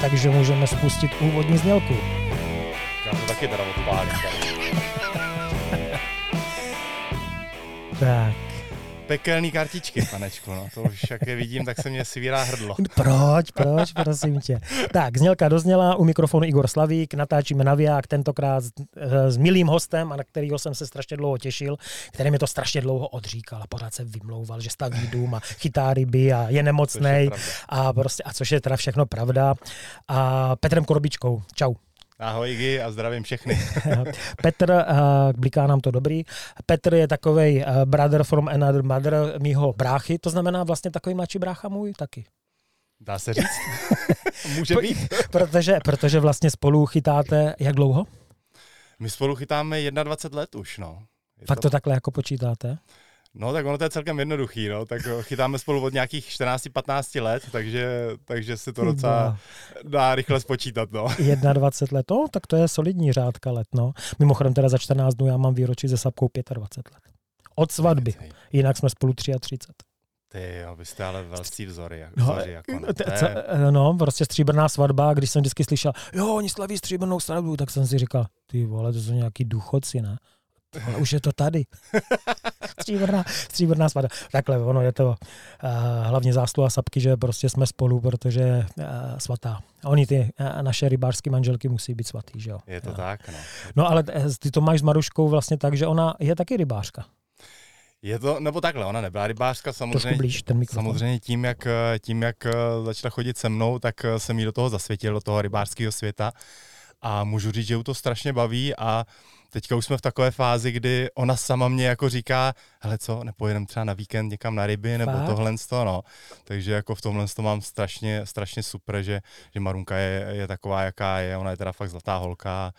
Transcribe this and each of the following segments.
takže můžeme spustit úvodní znělku. Já to taky teda odpálím. Tak. Pekelný kartičky, panečku, no to už jak je vidím, tak se mě svírá hrdlo. Proč, proč, prosím tě. Tak, znělka dozněla, u mikrofonu Igor Slavík, natáčíme naviják, tentokrát s, s milým hostem, a na kterého jsem se strašně dlouho těšil, který mi to strašně dlouho odříkal a pořád se vymlouval, že staví dům a chytá ryby a je nemocný a prostě, a což je teda všechno pravda. A Petrem Korbičkou, čau. Ahoj Igi a zdravím všechny. Petr, uh, bliká nám to dobrý, Petr je takový uh, brother from another mother mýho bráchy, to znamená vlastně takový mladší brácha můj taky. Dá se říct? Může být. protože, protože vlastně spolu chytáte jak dlouho? My spolu chytáme 21 let už, no. Je Fakt to... to takhle jako počítáte? No tak ono to je celkem jednoduchý, no. tak chytáme spolu od nějakých 14-15 let, takže, takže se to docela dá rychle spočítat. No. 21 let, no, tak to je solidní řádka let. No. Mimochodem teda za 14 dnů já mám výročí se Sapkou 25 let. Od svatby, jinak jsme spolu 33. Ty jo, vy jste ale velcí vzory. Jako, no, vzory, jako, no, t- c- no, prostě stříbrná svatba, když jsem vždycky slyšel, jo, oni slaví stříbrnou svatbu, tak jsem si říkal, ty vole, to jsou nějaký důchodci, ne? Ale už je to tady. stříbrná, stříbrná svatba. Takhle, ono je to uh, hlavně zásluha Sapky, že prostě jsme spolu, protože uh, svatá. A oni ty uh, naše rybářské manželky musí být svatý, že jo. Je to uh. tak, no. No ale ty to máš s Maruškou vlastně tak, že ona je taky rybářka. Je to, nebo takhle, ona nebyla rybářka, samozřejmě, blíž, ten samozřejmě tím, jak, tím, jak začala chodit se mnou, tak jsem jí do toho zasvětil, do toho rybářského světa a můžu říct, že ju to strašně baví a teďka už jsme v takové fázi, kdy ona sama mě jako říká, hele co, nepojedeme třeba na víkend někam na ryby nebo Fakt? tohle to, no. Takže jako v tomhle to mám strašně, strašně super, že, že Marunka je, je taková, jaká je, ona je teda fakt zlatá holka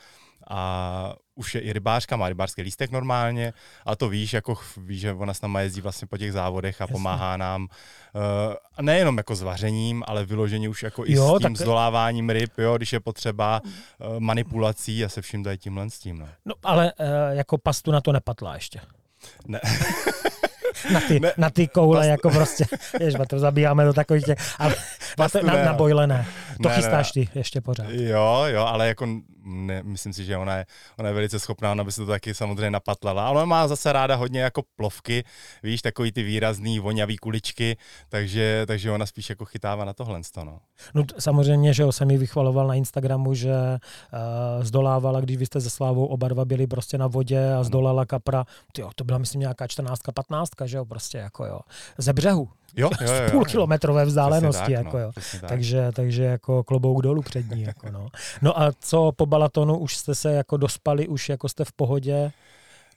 a už je i rybářka, má rybářský lístek normálně, ale to víš, jako víš, že ona s náma jezdí vlastně po těch závodech a Jasně. pomáhá nám uh, nejenom jako s vařením, ale vyloženě už jako jo, i s tím tak... zdoláváním ryb, jo, když je potřeba uh, manipulací a se vším tady tímhle s tím. No, no ale uh, jako pastu na to nepatla ještě. Ne. na ty, ne, na ty koule, past... jako prostě, ježba, to zabíjáme do takových těch, ale na, na, na bojlené. To ne, chystáš ne, ty ještě pořád. Jo, jo, ale jako ne, myslím si, že ona je, ona je velice schopná, ona by se to taky samozřejmě napatlala. Ale ona má zase ráda hodně jako plovky, víš, takový ty výrazný voňavý kuličky, takže, takže ona spíš jako chytává na tohle. No. no samozřejmě, že jsem ji vychvaloval na Instagramu, že uh, zdolávala, když vy jste se Slávou oba dva byli prostě na vodě a zdolala kapra, tyjo, to byla myslím nějaká 14, 15, že jo, prostě jako jo, ze břehu, Jo, jo, jo, z půl kilometrové vzdálenosti. tak, jako, no, jo. takže, takže jako klobouk dolů před ní. Jako, no. no a co po Balatonu, už jste se jako dospali, už jako jste v pohodě?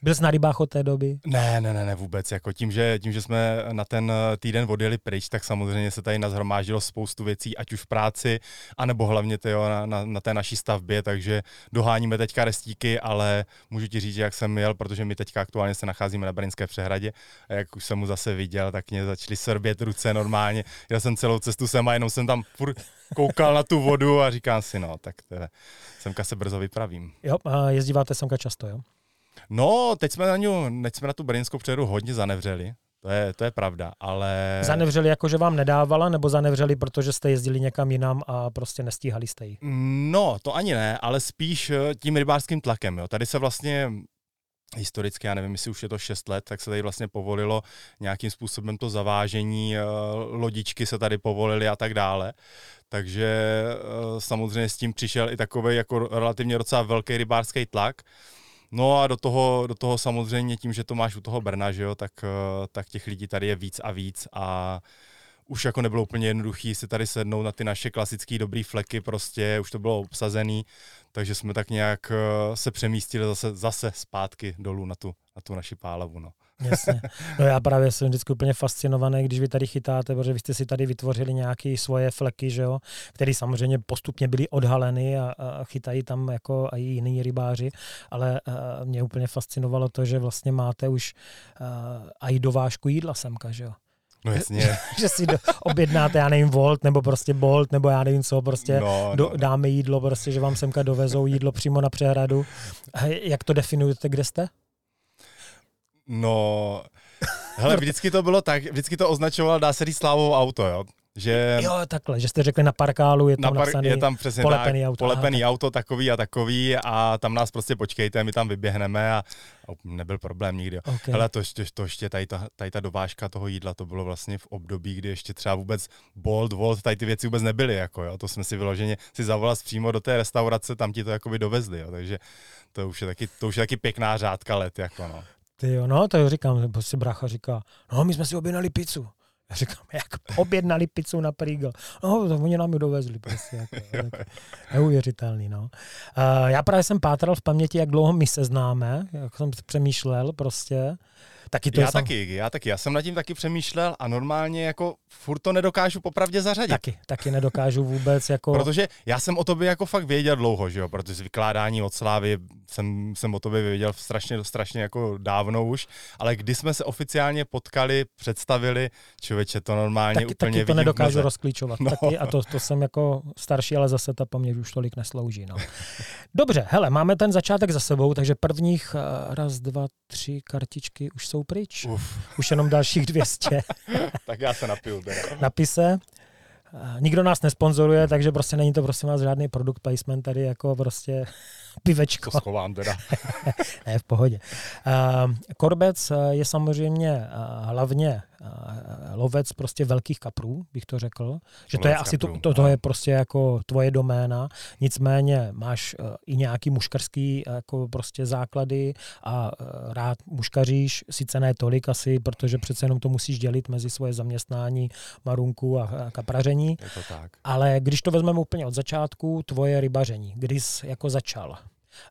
Byl jsi na rybách od té doby? Ne, ne, ne, ne vůbec. Jako tím, že, tím, že jsme na ten týden odjeli pryč, tak samozřejmě se tady nazhromáždilo spoustu věcí, ať už v práci, anebo hlavně tyjo, na, na, na, té naší stavbě, takže doháníme teďka restíky, ale můžu ti říct, jak jsem jel, protože my teďka aktuálně se nacházíme na Brněnské přehradě a jak už jsem mu zase viděl, tak mě začaly srbět ruce normálně. Já jsem celou cestu sem a jenom jsem tam furt koukal na tu vodu a říkám si, no, tak teda, semka se brzo vypravím. Jo, a jezdíváte semka často, jo? No, teď jsme na ňu, teď jsme na tu brněnskou přeru hodně zanevřeli. To je, to je pravda, ale... Zanevřeli jako, že vám nedávala, nebo zanevřeli, protože jste jezdili někam jinam a prostě nestíhali jste ji? No, to ani ne, ale spíš eh, tím rybářským tlakem. Jo. Tady se vlastně historicky, já nevím, jestli už je to 6 let, tak se tady vlastně povolilo nějakým způsobem to zavážení, eh, lodičky se tady povolily a tak dále. Takže eh, samozřejmě s tím přišel i takový jako relativně docela velký rybářský tlak. No a do toho, do toho samozřejmě tím, že to máš u toho Brna, že jo, tak, eh, tak těch lidí tady je víc a víc a už jako nebylo úplně jednoduchý si tady sednout na ty naše klasické dobrý fleky, prostě už to bylo obsazený, takže jsme tak nějak eh, se přemístili zase, zase zpátky dolů na tu, na tu naši pálavu. No. Jasně. No já právě jsem vždycky úplně fascinovaný, když vy tady chytáte, protože vy jste si tady vytvořili nějaké svoje fleky, že jo, které samozřejmě postupně byly odhaleny a, a chytají tam jako i jiní rybáři, ale uh, mě úplně fascinovalo to, že vlastně máte už uh, i dovážku jídla semka, že jo. No jasně. že si do, objednáte, já nevím, Volt, nebo prostě Bolt, nebo já nevím co, prostě no, do, no. dáme jídlo, prostě, že vám semka dovezou jídlo přímo na přehradu. Jak to definujete, kde jste? No, hele, vždycky to bylo tak, vždycky to označoval, dá se říct slávou auto, jo. že... Jo, takhle, že jste řekli na parkálu, je tam na par- napsaný je tam přesně polepený tak, auto. polepený Aha, auto takový a takový a tam nás prostě počkejte, my tam vyběhneme a, a nebyl problém nikdy. okay. Hele, to ještě, to ještě tady, ta, tady ta dovážka toho jídla, to bylo vlastně v období, kdy ještě třeba vůbec Bolt, Volt, tady ty věci vůbec nebyly, jako jo. To jsme si vyloženě si zavolal přímo do té restaurace, tam ti to jakoby dovezli, jo. Takže to už je taky, to už je taky pěkná řádka let, jako no. Ty jo, no, to říkám, prostě brácha říká, no, my jsme si objednali pizzu. Já říkám, jak objednali pizzu na Prýgl. No, to oni nám ji dovezli prostě. Jako, jako, neuvěřitelný, no. Uh, já právě jsem pátral v paměti, jak dlouho my se známe, jak jsem přemýšlel prostě. Taky to já je sam... taky, já taky. Já jsem nad tím taky přemýšlel a normálně jako furt to nedokážu popravdě zařadit. Taky, taky nedokážu vůbec jako... Protože já jsem o tobě jako fakt věděl dlouho, že jo, protože z vykládání od Slávy jsem, jsem o tobě věděl strašně, strašně jako dávno už, ale když jsme se oficiálně potkali, představili, člověče, to normálně taky, úplně taky to nedokážu v rozklíčovat. No. Taky, a to, to jsem jako starší, ale zase ta paměť už tolik neslouží. No. Dobře, hele, máme ten začátek za sebou, takže prvních uh, raz, dva, tři kartičky už jsou pryč. Uf, Už jenom dalších 200. tak já se napiju teda. Napise. Uh, nikdo nás nesponzoruje, takže prostě není to prosím vás žádný produkt placement tady jako prostě pivečko. To schovám teda. ne, v pohodě. Uh, korbec uh, je samozřejmě hlavně lovec prostě velkých kaprů, bych to řekl. Že to je asi to, to, to je prostě jako tvoje doména. Nicméně máš uh, i nějaký muškarský jako prostě základy a uh, rád muškaříš, sice ne tolik asi, protože přece jenom to musíš dělit mezi svoje zaměstnání, marunku a, a kapraření. Je to tak. Ale když to vezmeme úplně od začátku, tvoje rybaření, kdy jsi jako začal?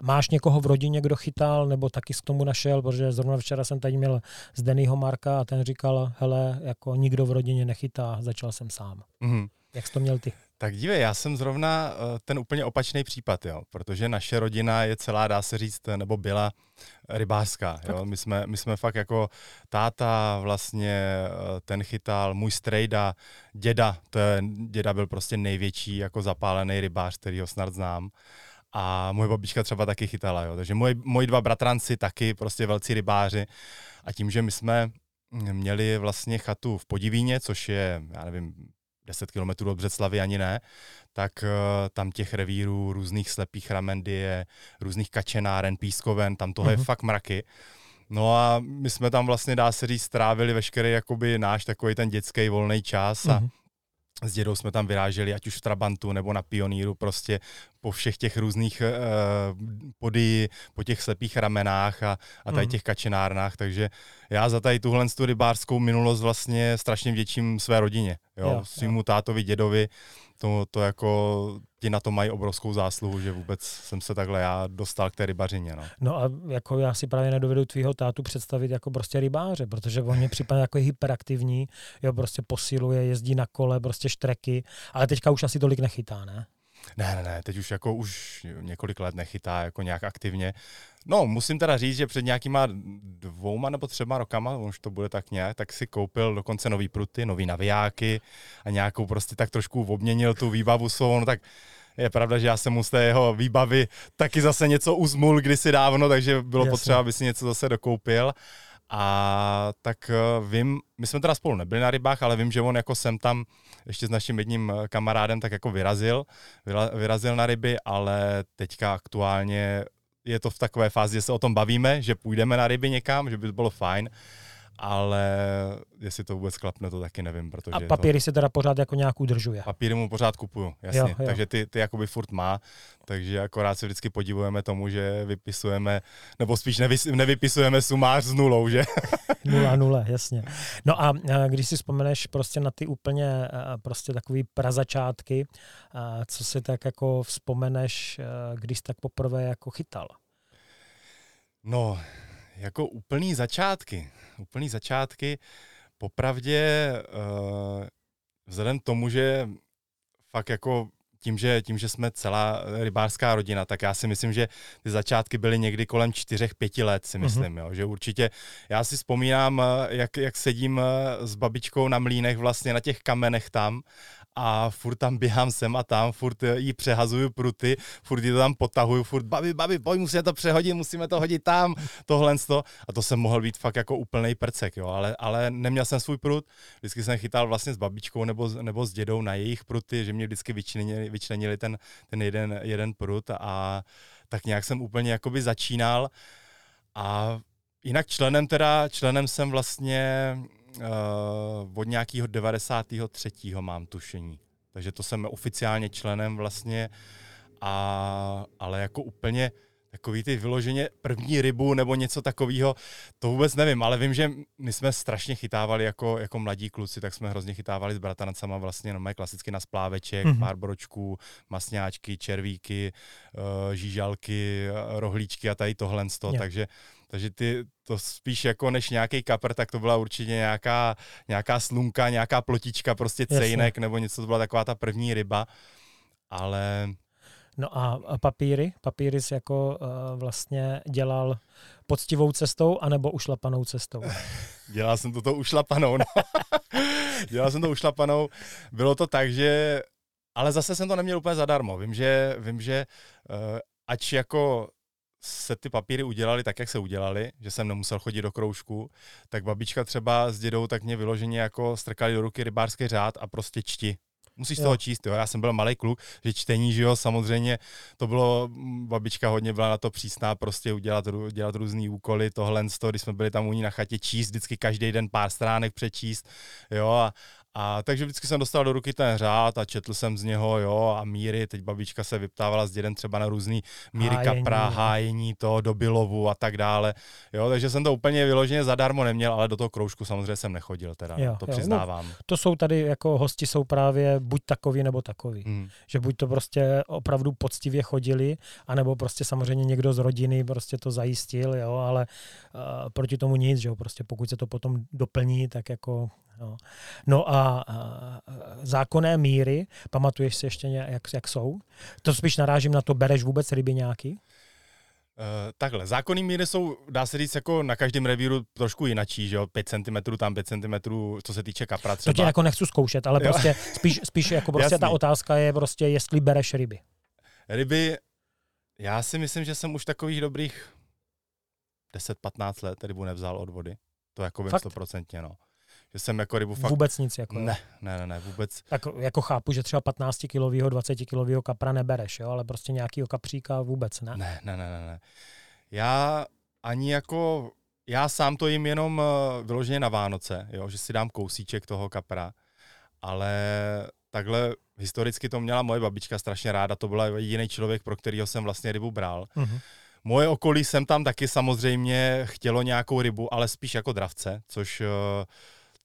Máš někoho v rodině, kdo chytal, nebo taky k tomu našel, protože zrovna včera jsem tady měl z Dennyho Marka a ten říkal, hele, jako nikdo v rodině nechytá, začal jsem sám. Mhm. Jak jsi to měl ty? Tak dívej, já jsem zrovna eh, ten úplně opačný případ, jo, protože naše rodina je celá, dá se říct, nebo byla rybářská. Jo. My, jsme, my jsme fakt jako táta vlastně eh, ten chytal, můj strejda, děda, to je, děda byl prostě největší jako zapálený rybář, který ho snad znám. A moje babička třeba taky chytala, jo. takže moji, moji dva bratranci taky prostě velcí rybáři. A tím, že my jsme měli vlastně chatu v Podivíně, což je, já nevím, 10 kilometrů od Břeclavy ani ne, tak uh, tam těch revírů různých slepých ramendie, různých kačenáren, pískoven, tam toho uh-huh. je Mhm. fakt mraky. No a my jsme tam vlastně, dá se říct, strávili veškerý jakoby náš takový ten dětský volný čas a Mhm. S dědou jsme tam vyráželi, ať už v Trabantu nebo na Pioníru, prostě po všech těch různých uh, pody, po těch slepých ramenách a, a tady Mhm. těch kačenárnách, takže já za tady tuhle tu rybářskou minulost vlastně strašně vděčím své rodině, jo, Jo, jo. svýmu tátovi, dědovi, to, to jako ti na to mají obrovskou zásluhu, že vůbec jsem se takhle já dostal k té rybařině, no. No a jako já si právě nedovedu tvýho tátu představit jako prostě rybáře, protože on mě připadá jako hyperaktivní, jo, prostě posiluje, jezdí na kole, prostě štreky, ale teďka už asi tolik nechytá, ne? Ne, ne, ne, teď už jako už několik let nechytá jako nějak aktivně. No, musím teda říct, že před nějakýma dvouma nebo třema rokama, už to bude tak nějak, tak si koupil dokonce nový pruty, nový navijáky a nějakou prostě tak trošku obměnil tu výbavu svou, no tak je pravda, že já jsem mu z té jeho výbavy taky zase něco uzmul kdysi dávno, takže bylo Jasně. potřeba, aby si něco zase dokoupil. A tak eh, vím, my jsme teda spolu nebyli na rybách, ale vím, že on jako jsem tam ještě s naším jedním eh, kamarádem tak jako vyrazil, vyra- vyrazil na ryby, ale teďka aktuálně je to v takové fázi, že se o tom bavíme, že půjdeme na ryby někam, že by to bylo fajn, ale jestli to vůbec klapne, to taky nevím, protože A to- papíry si teda pořád jako nějak udržuje. papíry mu pořád kupuju, jasně. Jo, Jo. Takže ty, ty jakoby furt má, takže akorát se vždycky podivujeme tomu, že vypisujeme, nebo spíš nevys, nevypisujeme sumář s nulou, že? Nula, nula, jasně. No a když si vzpomeneš prostě na ty úplně prostě takový prazačátky, co si tak jako vzpomeneš, když jsi tak poprvé jako chytal? No, jako úplný začátky, úplný začátky, popravdě uh, vzhledem k tomu, že fakt jako tím že, tím, že jsme celá rybářská rodina, tak já si myslím, že ty začátky byly někdy kolem čtyřech, pěti let, si myslím, mm-hmm. jo, že určitě, já si vzpomínám, eh, jak, jak sedím eh, s babičkou na mlínech vlastně na těch kamenech tam a furt tam běhám sem a tam, furt jí přehazuju pruty, furt jí to tam potahuju, furt babi, babi, pojď, musíme to přehodit, musíme to hodit tam, tohle to. A to jsem mohl být fakt jako úplný prcek, jo, ale, ale neměl jsem svůj prut, vždycky jsem chytal vlastně s babičkou nebo, nebo s dědou na jejich pruty, že mě vždycky vyčlenili, vyčlenili ten, ten jeden, jeden prut a tak nějak jsem úplně jakoby začínal. A jinak členem teda, členem jsem vlastně uh, od nějakého 93. mám tušení. Takže to jsem oficiálně členem vlastně, a, ale jako úplně takový ty vyloženě první rybu nebo něco takového, to vůbec nevím, ale vím, že my jsme strašně chytávali jako, jako mladí kluci, tak jsme hrozně chytávali s bratrancama vlastně no, klasicky na spláveček, mm-hmm. pár bročků, masňáčky, červíky, uh, žížalky, rohlíčky a tady tohle, yeah. takže takže ty to spíš jako než nějaký kapr, tak to byla určitě nějaká, nějaká slunka, nějaká plotička, prostě cejnek Jasně. nebo něco, to byla taková ta první ryba. Ale No a papíry? Papíry jsi jako uh, vlastně dělal poctivou cestou anebo ušlapanou cestou? dělal jsem to ušlapanou, no. dělal jsem to ušlapanou. Bylo to tak, že ale zase jsem to neměl úplně zadarmo. Vím, že, vím, že uh, ač jako se ty papíry udělali tak, jak se udělali, že jsem nemusel chodit do kroužku, tak babička třeba s dědou tak mě vyloženě jako strkali do ruky rybářský řád a prostě čti. Musíš jo. toho číst, jo. Já jsem byl malý kluk, že čtení, že jo, samozřejmě to bylo, babička hodně byla na to přísná, prostě udělat dělat různé úkoly, tohle, když jsme byli tam u ní na chatě číst, vždycky každý den pár stránek přečíst, jo, a, a takže vždycky jsem dostal do ruky ten řád a četl jsem z něho, jo, a míry, teď babička se vyptávala s dědem třeba na různý míry hájení. kapra, hájení to, dobylovu a tak dále, jo, takže jsem to úplně vyloženě zadarmo neměl, ale do toho kroužku samozřejmě jsem nechodil, teda, jo, to jo, přiznávám. No, to jsou tady jako hosti jsou právě buď takový nebo takový, hmm. že buď to prostě opravdu poctivě chodili, anebo prostě samozřejmě někdo z rodiny prostě to zajistil, jo, ale uh, proti tomu nic, že jo, prostě pokud se to potom doplní, tak jako No, no a, a zákonné míry, pamatuješ si ještě, jak, jak jsou? To spíš narážím na to, bereš vůbec ryby nějaký? Uh, takhle, zákonný míry jsou, dá se říct, jako na každém revíru trošku jinačí, že jo, 5 cm tam, 5 cm, co se týče kapra třeba. To tě jako nechci zkoušet, ale jo. prostě spíš, spíš jako prostě ta otázka je prostě, jestli bereš ryby. Ryby, já si myslím, že jsem už takových dobrých 10-15 let rybu nevzal od vody. To jako vím stoprocentně, no že jsem jako rybu fakt... Vůbec nic jako. Ne, ne, ne, ne, vůbec. Tak jako chápu, že třeba 15 kilového, 20 kilového kapra nebereš, jo, ale prostě nějakýho kapříka vůbec ne. Ne, ne, ne, ne, ne. Já ani jako, já sám to jim jenom uh, vyloženě na Vánoce, jo, že si dám kousíček toho kapra, ale takhle historicky to měla moje babička strašně ráda, to byla jediný člověk, pro kterého jsem vlastně rybu bral. Mm-hmm. Moje okolí jsem tam taky samozřejmě chtělo nějakou rybu, ale spíš jako dravce, což uh,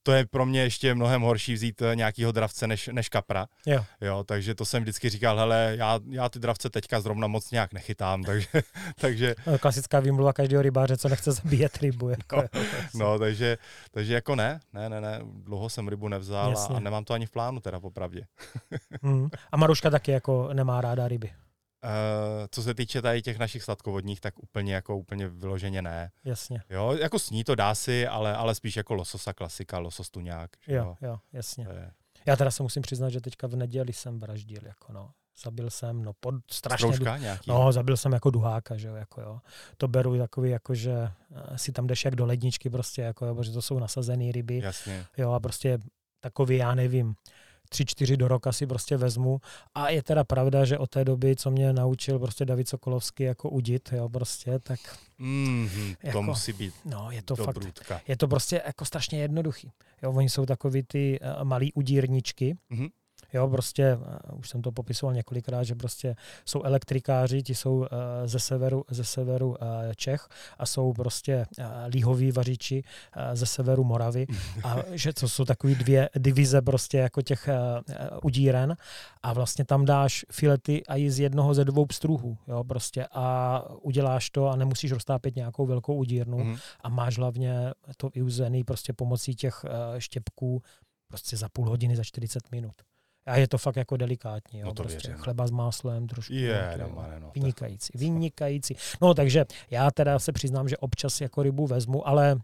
to je pro mě ještě mnohem horší vzít eh, nějakýho dravce než, než kapra. Jo. jo. takže to jsem vždycky říkal, hele, já, já ty dravce teďka zrovna moc nějak nechytám, takže... takže... No, klasická výmluva každého rybáře, co nechce zabíjet rybu. Jako, no, no, takže, takže jako ne, ne, ne, ne, dlouho jsem rybu nevzal a, a nemám to ani v plánu teda popravdě. mm. A Maruška taky jako nemá ráda ryby. Uh, co se týče tady těch našich sladkovodních, tak úplně jako úplně vyloženě ne. Jasně. Jo, jako sní to dá si, ale, ale spíš jako lososa klasika, losos tuňák. Jo, jo, jo, jasně. Je... Já teda se musím přiznat, že teďka v neděli jsem vraždil, jako no. Zabil jsem, no pod strašně... Nějaký? No, zabil jsem jako duháka, že jo, jako jo. To beru takový, jako že eh, si tam jdeš jak do ledničky prostě, jako jo, protože to jsou nasazené ryby. Jasně. Jo, a prostě takový, já nevím, tři, čtyři do roka si prostě vezmu. A je teda pravda, že od té doby, co mě naučil prostě David Sokolovský jako udit, jo, prostě, tak... Mm-hmm, jako, to musí být No, je to fakt, je to prostě jako strašně jednoduchý. Jo, oni jsou takový ty uh, malý udírničky, mm-hmm Jo, prostě, eh, už jsem to popisoval několikrát, že prostě jsou elektrikáři, ti jsou uh, ze severu, ze severu uh, Čech a jsou prostě líhoví vařiči ze severu Moravy a že to jsou takové dvě divize prostě jako těch udíren a vlastně tam dáš filety a i z jednoho ze dvou pstruhů, jo, prostě a uděláš to a nemusíš roztápět nějakou velkou udírnu mm. a máš hlavně to vyuzený prostě pomocí těch štěpků prostě za půl hodiny, za 40 minut. A je to fakt jako delikátní. Jo? No to prostě věřím. chleba s máslem, trošku. Je, no, no, vynikající, vynikající. No takže já teda se přiznám, že občas jako rybu vezmu, ale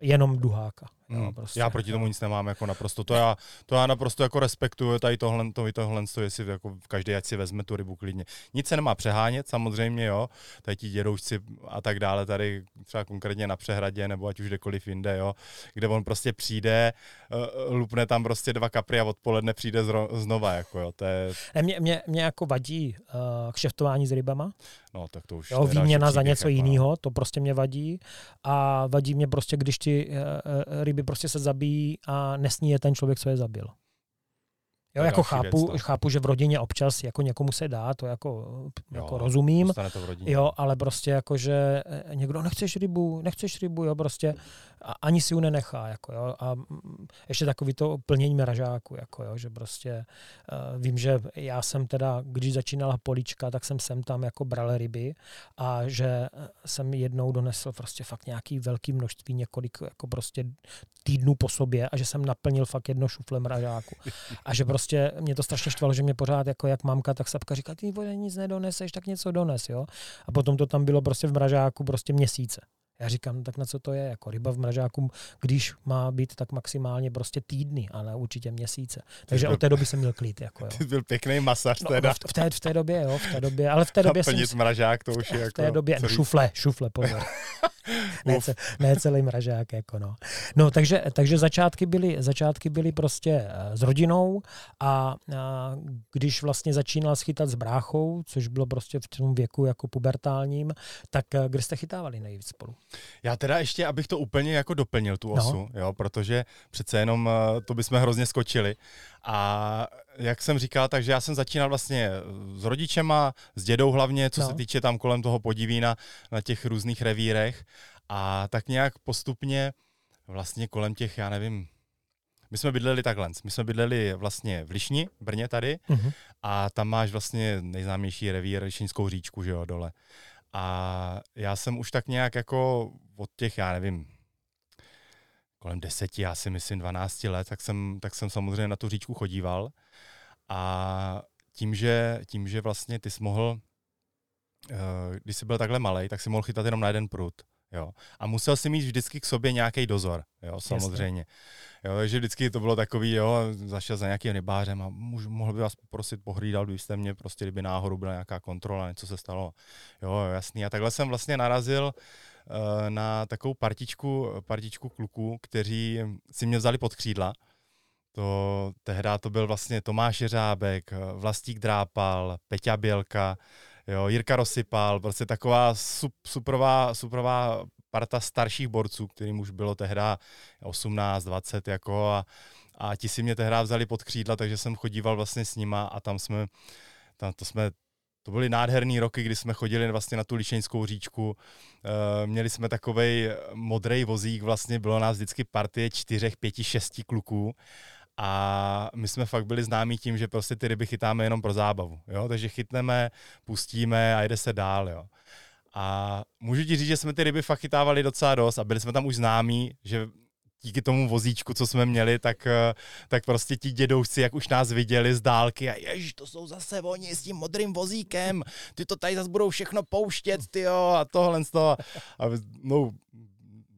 jenom duháka. Hmm. Jo, prostě, já proti tomu nic nemám, jako naprosto. To já, to já naprosto jako respektuju, tady tohle, to, tohle, to, jestli jako každý, ať si vezme tu rybu klidně. Nic se nemá přehánět, samozřejmě, jo. Tady ti dědoušci a tak dále, tady třeba konkrétně na přehradě, nebo ať už kdekoliv jinde, jo, kde on prostě přijde, uh, lupne tam prostě dva kapry a odpoledne přijde zro, znova, jako jo. To je... Ne, mě, mě, mě jako vadí uh, kšeftování s rybama. No, tak to už jo, výměna za něco jako... jiného, to prostě mě vadí. A vadí mě prostě, když ty uh, ryby prostě se zabijí a nesní je ten člověk, co je zabil. Jo, jako chápu, věc, chápu, že v rodině občas jako někomu se dá, to jako, jo, jako rozumím. To v rodině. Jo, ale prostě jako, že někdo nechceš rybu, nechceš rybu, jo, prostě a ani si ji nenechá, jako jo, a ještě takový to plnění mražáku, jako jo, že prostě uh, vím, že já jsem teda, když začínala polička, tak jsem sem tam jako bral ryby a že jsem jednou donesl prostě fakt nějaký velký množství, několik jako prostě týdnů po sobě a že jsem naplnil fakt jedno šufle mražáku. A že prostě mě to strašně štvalo, že mě pořád jako jak mamka, tak sapka říká, ty vole, nic nedoneseš, tak něco dones, jo. A potom to tam bylo prostě v mražáku prostě měsíce. Já říkám, no tak na co to je? Jako ryba v mražáku, když má být, tak maximálně prostě týdny, ale určitě měsíce. Takže byl, od té doby jsem měl klid. Jako, jo. Ty byl pěkný masaž no, teda. No, v, té, v té době, jo, v té době, ale v té době jsem... mražák, to už je v jako... V té době, no, šufle, šufle, pozor. ne, ce, ne celý mražák, jako no. No, takže, takže začátky, byly, začátky byly prostě uh, s rodinou a, a když vlastně začínal schytat s bráchou, což bylo prostě v tom věku jako pubertálním, tak uh, kde jste chytávali nejvíc spolu? Já teda ještě, abych to úplně jako doplnil, tu osu, no. jo, protože přece jenom uh, to bychom hrozně skočili. A jak jsem říkal, takže já jsem začínal vlastně s rodičema, s dědou hlavně, co no. se týče tam kolem toho podivína na těch různých revírech. A tak nějak postupně vlastně kolem těch, já nevím, my jsme bydleli takhle, my jsme bydleli vlastně v Lišni, Brně tady, uh-huh. a tam máš vlastně nejznámější revír, Lišňskou říčku, že jo, dole. A já jsem už tak nějak jako od těch, já nevím, kolem deseti, já si myslím 12 let, tak jsem, tak jsem samozřejmě na tu říčku chodíval. A tím, že, tím, že vlastně ty jsi mohl, eh, když jsi byl takhle malý, tak si mohl chytat jenom na jeden prut. Jo. A musel si mít vždycky k sobě nějaký dozor, jo, samozřejmě. Jo, takže vždycky to bylo takový, jo, zašel za nějakým rybářem a můžu, mohl by vás poprosit pohlídal, když jste mě prostě, kdyby náhodou byla nějaká kontrola, něco se stalo. Jo, jasný. A takhle jsem vlastně narazil uh, na takovou partičku, partičku kluků, kteří si mě vzali pod křídla. To, tehdy to byl vlastně Tomáš Jeřábek, Vlastík Drápal, Peťa Bělka, jo, Jirka Rosypal, prostě taková sup, suprová, suprová parta starších borců, kterým už bylo tehdy 18, 20 jako a, a ti si mě tehdy vzali pod křídla, takže jsem chodíval vlastně s nima a tam jsme, tam to jsme to byly nádherné roky, kdy jsme chodili vlastně na tu Lišeňskou říčku. E, měli jsme takový modrý vozík, vlastně bylo nás vždycky partie čtyřech, pěti, šesti kluků a my jsme fakt byli známí tím, že prostě ty ryby chytáme jenom pro zábavu. Jo? Takže chytneme, pustíme a jde se dál. Jo? A můžu ti říct, že jsme ty ryby fakt chytávali docela dost a byli jsme tam už známí, že díky tomu vozíčku, co jsme měli, tak, eh, tak prostě ti dědouci, jak už nás viděli z dálky a jež, to jsou zase oni s tím modrým vozíkem, ty to tady zase budou všechno pouštět, ty jo, a tohle z toho. A no,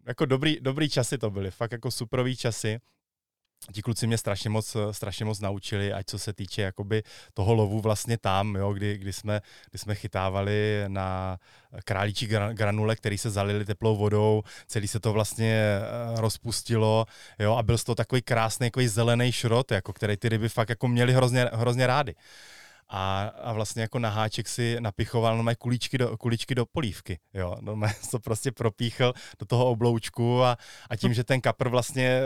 jako dobrý, dobrý časy to byly, fakt jako superový časy ti kluci mě strašně moc, strašně moc naučili, ať co se týče jakoby toho lovu vlastně tam, jo, kdy, kdy, jsme, kdy jsme chytávali na králíčí granule, který se zalili teplou vodou, celý se to vlastně eh, rozpustilo, jo, a byl to takový krásný, takový zelený šrot, jako který ty ryby fakt jako měli hrozně, hrozně rády a, a vlastně jako na háček si napichoval no kuličky do, kuličky do polívky, jo, no to prostě propíchl do toho obloučku a, a tím, že ten kapr vlastně,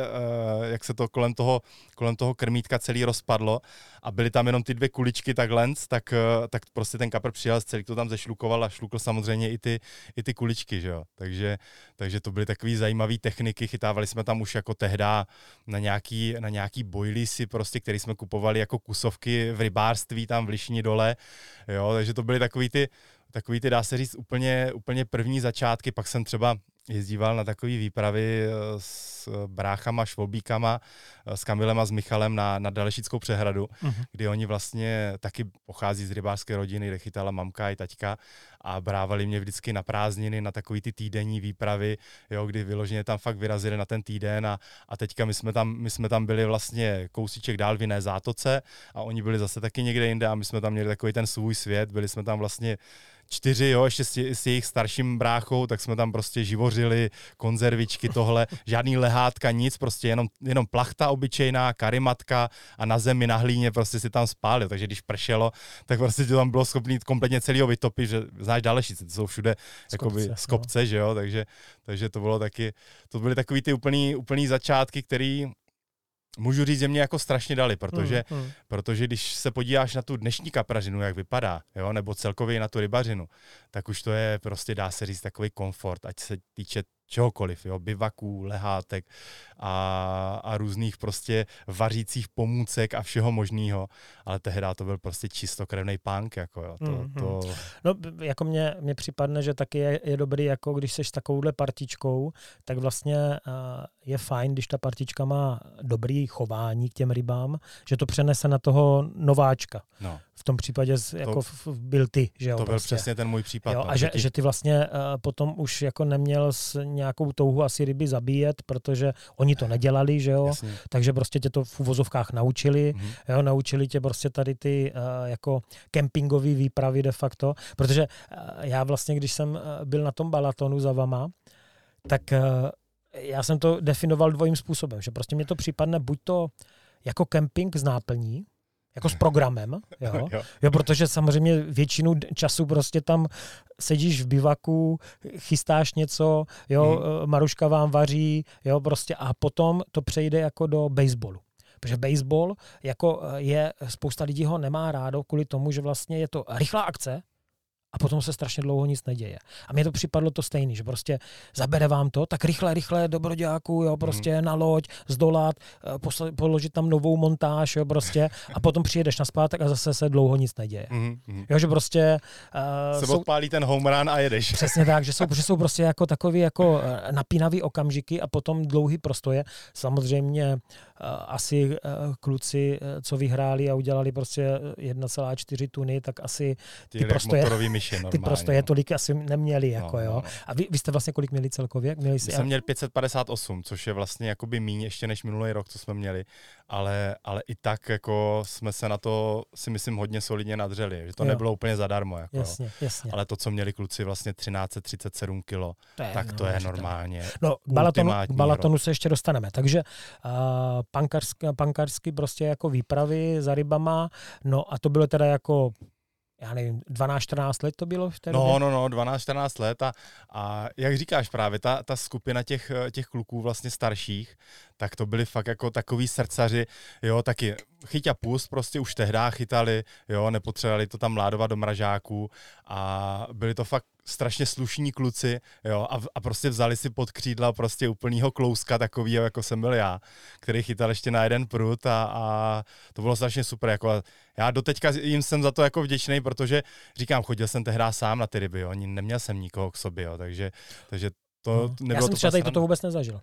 uh, jak se to kolem toho, kolem toho krmítka celý rozpadlo a byly tam jenom ty dvě kuličky takhle, tak, uh, tak prostě ten kapr přijel, celý to tam zešlukoval a šlukl samozřejmě i ty, i ty kuličky, že jo, takže, takže to byly takové zajímavé techniky, chytávali jsme tam už jako tehda na nějaký, na nějaký bojlisy prostě, který jsme kupovali jako kusovky v rybářství tam v Lišni dole, jo, takže to byly takový ty, takový ty, dá se říct, úplně, úplně první začátky, pak jsem třeba jezdíval na takové výpravy eh, s bráchama, švobíkama, eh, s Kamilem a s Michalem na, na Dalešickou přehradu, uh-huh. kdy oni vlastně taky pochází z rybářské rodiny, kde chytala mamka i taťka a brávali mě vždycky na prázdniny, na takový ty týdenní výpravy, jo, kdy vyloženě tam fakt vyrazili na ten týden a, a teďka my jsme, tam, my jsme tam byli vlastně kousíček dál v jiné zátoce a oni byli zase taky někde jinde a my jsme tam měli takový ten svůj svět, byli jsme tam vlastně čtyři, jo, ještě s, s jejich starším bráchou, tak jsme tam prostě živořili, konzervičky, tohle, žádný lehátka, nic, prostě jenom, jenom plachta obyčejná, karimatka a na zemi, na hlíně prostě si tam spálil, takže když pršelo, tak prostě to tam bylo schopný kompletně celého vytopit, že znáš Dalešice, to jsou všude z jakoby, kopce, z kopce no. že jo, takže, takže to bylo taky, to byly takový ty úplný, úplný začátky, který můžu říct, že mě jako strašně dali, protože, mm, mm. protože když se podíváš na tu dnešní kaprařinu, jak vypadá, jo, nebo celkově na tu rybařinu, tak už to je prostě, dá se říct, takový komfort, ať se týče čehokoliv, jo, bivaků, lehátek a, a různých prostě vařících pomůcek a všeho možného, ale tehdy to byl prostě čistokrevný punk, jako jo, to, mm-hmm. to... No, jako mně, mně připadne, že taky je, je dobrý, jako když seš takovouhle partičkou, tak vlastně uh, je fajn, když ta partička má dobrý chování k těm rybám, že to přenese na toho nováčka. No v tom případě jako to, byl ty, že jo? To byl prostě. přesně ten můj případ. Jo, no, a že, že ty vlastně uh, potom už jako neměl s nějakou touhu asi ryby zabíjet, protože oni to nedělali, že jo? Jasně. Takže prostě tě to v uvozovkách naučili, mm-hmm. jo? Naučili tě prostě tady ty uh, jako kempingové výpravy de facto, protože uh, já vlastně, když jsem uh, byl na tom balatonu za vama, tak uh, já jsem to definoval dvojím způsobem, že prostě mě to připadne buď to jako kemping z náplní, jako s programem, jo? jo. protože samozřejmě většinu času prostě tam sedíš v bivaku, chystáš něco, jo, hmm. Maruška vám vaří, jo, prostě a potom to přejde jako do baseballu. Protože baseball jako eh, je, spousta lidí ho nemá rádo kvůli tomu, že vlastně je to rychlá akce, a potom se strašně dlouho nic neděje. A mně to připadlo to stejný, že prostě zabere vám to, tak rychle, rychle do Broďáku, jo, prostě mm. na loď, zdolat, eh, položit tam novou montáž, jo, prostě, a potom přijedeš na zpátek a zase se dlouho nic neděje. Mm. Jo, že prostě... Uh, se jsou, odpálí ten home run a jedeš. Přesně tak, že jsou, že jsou prostě jako takový jako eh, napínavý okamžiky a potom dlouhý prostoje. Samozřejmě uh, asi uh, kluci, co vyhráli a udělali prostě 1,4 tuny, tak asi ty, ty myši normálně. Ty prostě je tolik asi neměli, jako no, jo. No, no. A vy, vy, jste vlastně kolik měli celkově? Měli jsi, My jsme měli 558, což je vlastně jakoby míň ještě než minulý rok, co jsme měli, ale, ale i tak jako jsme se na to si myslím hodně solidně nadřeli, že to jo. nebylo úplně zadarmo. Jako, jasně, jasně. Ale to, co měli kluci vlastně 1337 kilo, tak to je normálně No, balatonu, balatonu se ještě dostaneme. Takže uh, pankarsky, pankarsky prostě jako výpravy za rybama, no a to bylo teda jako já nevím, 12-14 let to bylo v té No, době? no, no, 12-14 let a, a jak říkáš právě, ta, ta skupina těch, těch kluků vlastně starších, tak to byli fakt jako takový srdcaři, jo, taky chyť a pust prostě už tehdy chytali, jo, nepotřebovali to tam mládovat do mražáků a byli to fakt strašně slušní kluci, jo, a, a prostě vzali si pod křídla prostě úplnýho klouska takovýho, jako jsem byl já, který chytal ještě na jeden prut a, a to bylo strašně super, jako já doteďka jim jsem za to jako vděčný, protože říkám, chodil jsem tehdy sám na ty ryby, jo, neměl jsem nikoho k sobě, jo, takže, takže to no. nebylo Já jsem to třeba tady toto vůbec nezažil.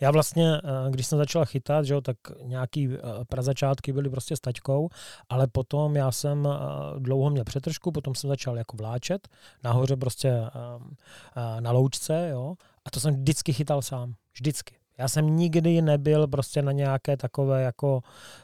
Já vlastně, eh, když jsem začal chytat, že jo, tak nějaký eh, prazačátky byly prostě s taťkou, ale potom já jsem eh, dlouho měl přetržku, potom jsem začal jako vláčet, nahoře prostě na loučce, jo, a to jsem vždycky chytal sám. Vždycky. Já jsem nikdy nebyl prostě na nějaké takové jako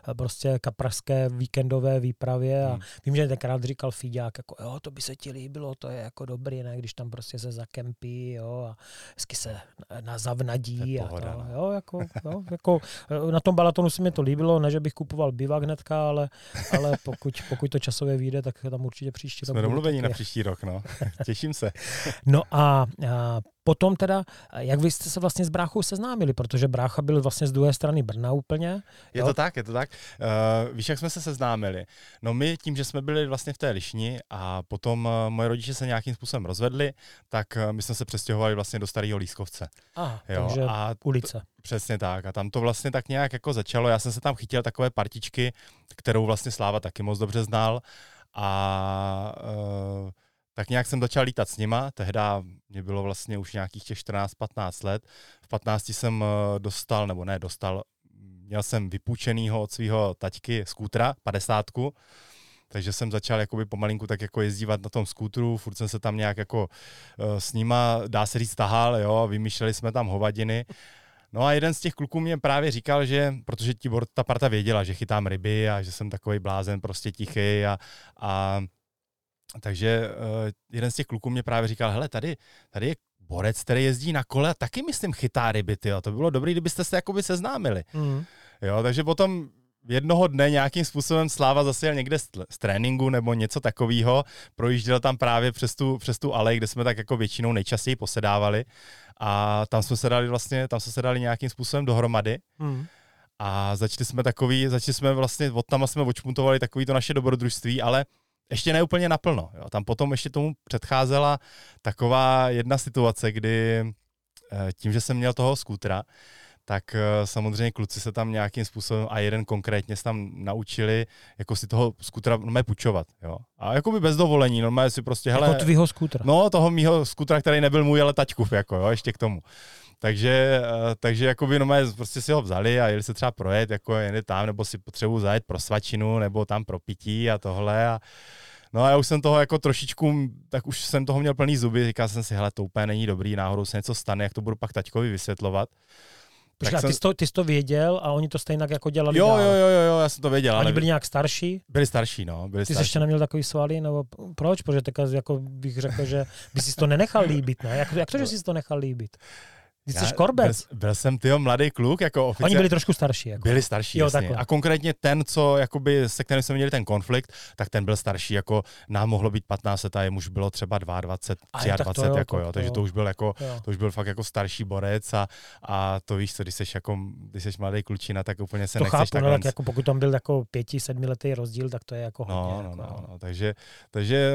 eh, prostě kapraské víkendové výpravě a hmm. vím, že tenkrát říkal Fíďák, jako jo, to by se ti líbilo, to je jako dobrý, ne, když tam prostě se zakempí, jo, a hezky se nazavnadí a pohoda, to, no. jo, jako, jo, jako, eh, na tom balatonu se mi to líbilo, ne, že bych kupoval bivak hnedka, ale, ale pokud, pokud to časově vyjde, tak tam určitě příští rok. Jsme domluvení na příští rok, no. Těším se. no a, a Potom teda, jak vy jste se vlastně s bráchou seznámili, protože brácha byl vlastně z druhé strany Brna úplně. Je jo? to tak, je to tak. Uh, víš, jak jsme se seznámili? No my tím, že jsme byli vlastně v té Lišni a potom uh, moje rodiče se nějakým způsobem rozvedli, tak uh, my jsme se přestěhovali vlastně do Starého Lískovce. Aha, jo? takže a ulice. T- přesně tak. A tam to vlastně tak nějak jako začalo. Já jsem se tam chytil takové partičky, kterou vlastně Sláva taky moc dobře znal. A uh, tak nějak jsem začal lítat s nima, tehda mě bylo vlastně už nějakých těch 14-15 let. V 15 jsem eh, dostal, nebo ne dostal, měl jsem vypůjčenýho od svého taťky skútra, 50 takže jsem začal jakoby pomalinku tak jako jezdívat na tom skútru, furt jsem se tam nějak jako uh, s nima, dá se říct, tahal, jo, vymýšleli jsme tam hovadiny. No a jeden z těch kluků mě právě říkal, že, protože ti ta parta věděla, že chytám ryby a že jsem takový blázen, prostě tichý a, a takže uh, jeden z těch kluků mě právě říkal, hele, tady, tady je borec, který jezdí na kole a taky, myslím, chytá ryby, tyjo. To by bylo dobré, kdybyste se jakoby seznámili. Mm. Jo, takže potom jednoho dne nějakým způsobem Sláva zase jel někde z, z tréninku nebo něco takového, projížděl tam právě přes tu, přes tu alej, kde jsme tak jako většinou nejčastěji posedávali a tam jsme se dali vlastně, tam jsme se dali nějakým způsobem dohromady. Mm. A začali jsme takový, začali jsme vlastně, od tam jsme očmutovali takový to naše dobrodružství, ale ještě ne úplně naplno. Jo. Tam potom ještě tomu předcházela taková jedna situace, kdy eh, tím, že jsem měl toho skútra, tak eh, samozřejmě kluci se tam nějakým způsobem a jeden konkrétně se tam naučili jako si toho skutra normálně půjčovat, jo. A jako by bez dovolení, normálně si prostě, hele... Jako tvýho skutra. No, toho mýho skutra, který nebyl můj, ale taťkův, jako jo, ještě k tomu. Takže, eh, takže jako by normálně prostě si ho vzali a jeli se třeba projet, jako jen tam, nebo si potřebuji zajet pro svačinu, nebo tam pro pití a tohle a No a já už jsem toho jako trošičku, tak už jsem toho měl plný zuby, říkal jsem si, hele, to úplně není dobrý, náhodou se něco stane, jak to budu pak taťkovi vysvětlovat. Počkej, jsem... ty, jsi to, ty jsi to věděl a oni to stejně jako dělali jo, dál. Jo, jo, jo, já jsem to věděl. Oni byli nějak starší? Byli starší, no. Byli ty starší. jsi ještě neměl takový svaly, nebo proč? Protože tak jako bych řekl, že by si to nenechal líbit, ne? Jak, jak to, že jsi to nechal líbit? Ty jsi korbec. Byl, byl jsem tyho mladý kluk, jako oficiál. Oni byli trošku starší. Jako. Byli starší, jo, jasně. A konkrétně ten, co, jakoby, se kterým jsme měli ten konflikt, tak ten byl starší, jako nám mohlo být 15 let a jemu už bylo třeba 22, 23, jo, jako, jo, takže to už byl jako, jo. to už byl fakt jako starší borec a, a to víš co, když jsi jako, když jsi mladý klučina, tak úplně se to nechceš chápu, no, tak jako pokud tam byl jako pěti, sedmiletý rozdíl, tak to je jako no, hodně. No, jako, no, no, no, takže, takže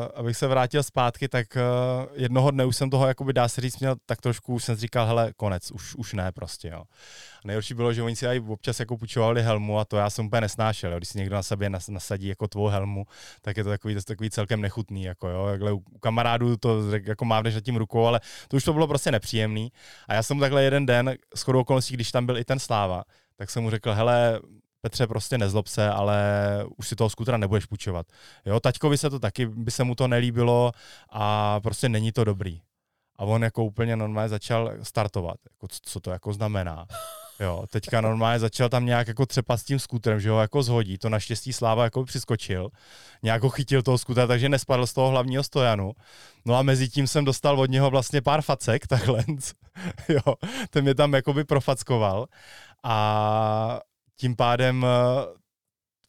uh, abych se vrátil zpátky, tak uh, jednoho dne už jsem toho, jakoby dá se říct, měl tak trošku, už jsem si říkal, hele, konec, už, už ne prostě, jo. A nejhorší bylo, že oni si aj občas jako půjčovali helmu a to já jsem úplně nesnášel, jo. Když si někdo na sebe nasadí jako tvou helmu, tak je to takový, to takový celkem nechutný, jako jo. Jakhle u kamarádů to jako mávneš nad tím rukou, ale to už to bylo prostě nepříjemný. A já jsem mu takhle jeden den, s chodou okolností, když tam byl i ten Sláva, tak jsem mu řekl, hele, Petře, prostě nezlob se, ale už si toho skutra nebudeš půjčovat. Jo, taťkovi se to taky, by se mu to nelíbilo a prostě není to dobrý. A on jako úplně normálně začal startovat, jako co to jako znamená. Jo, teďka normálně začal tam nějak jako třepat s tím skutrem, že ho jako zhodí. To naštěstí Sláva jako přiskočil, nějak ho chytil toho skutra, takže nespadl z toho hlavního stojanu. No a mezi tím jsem dostal od něho vlastně pár facek, takhle. jo, ten mě tam jakoby profackoval. A tím pádem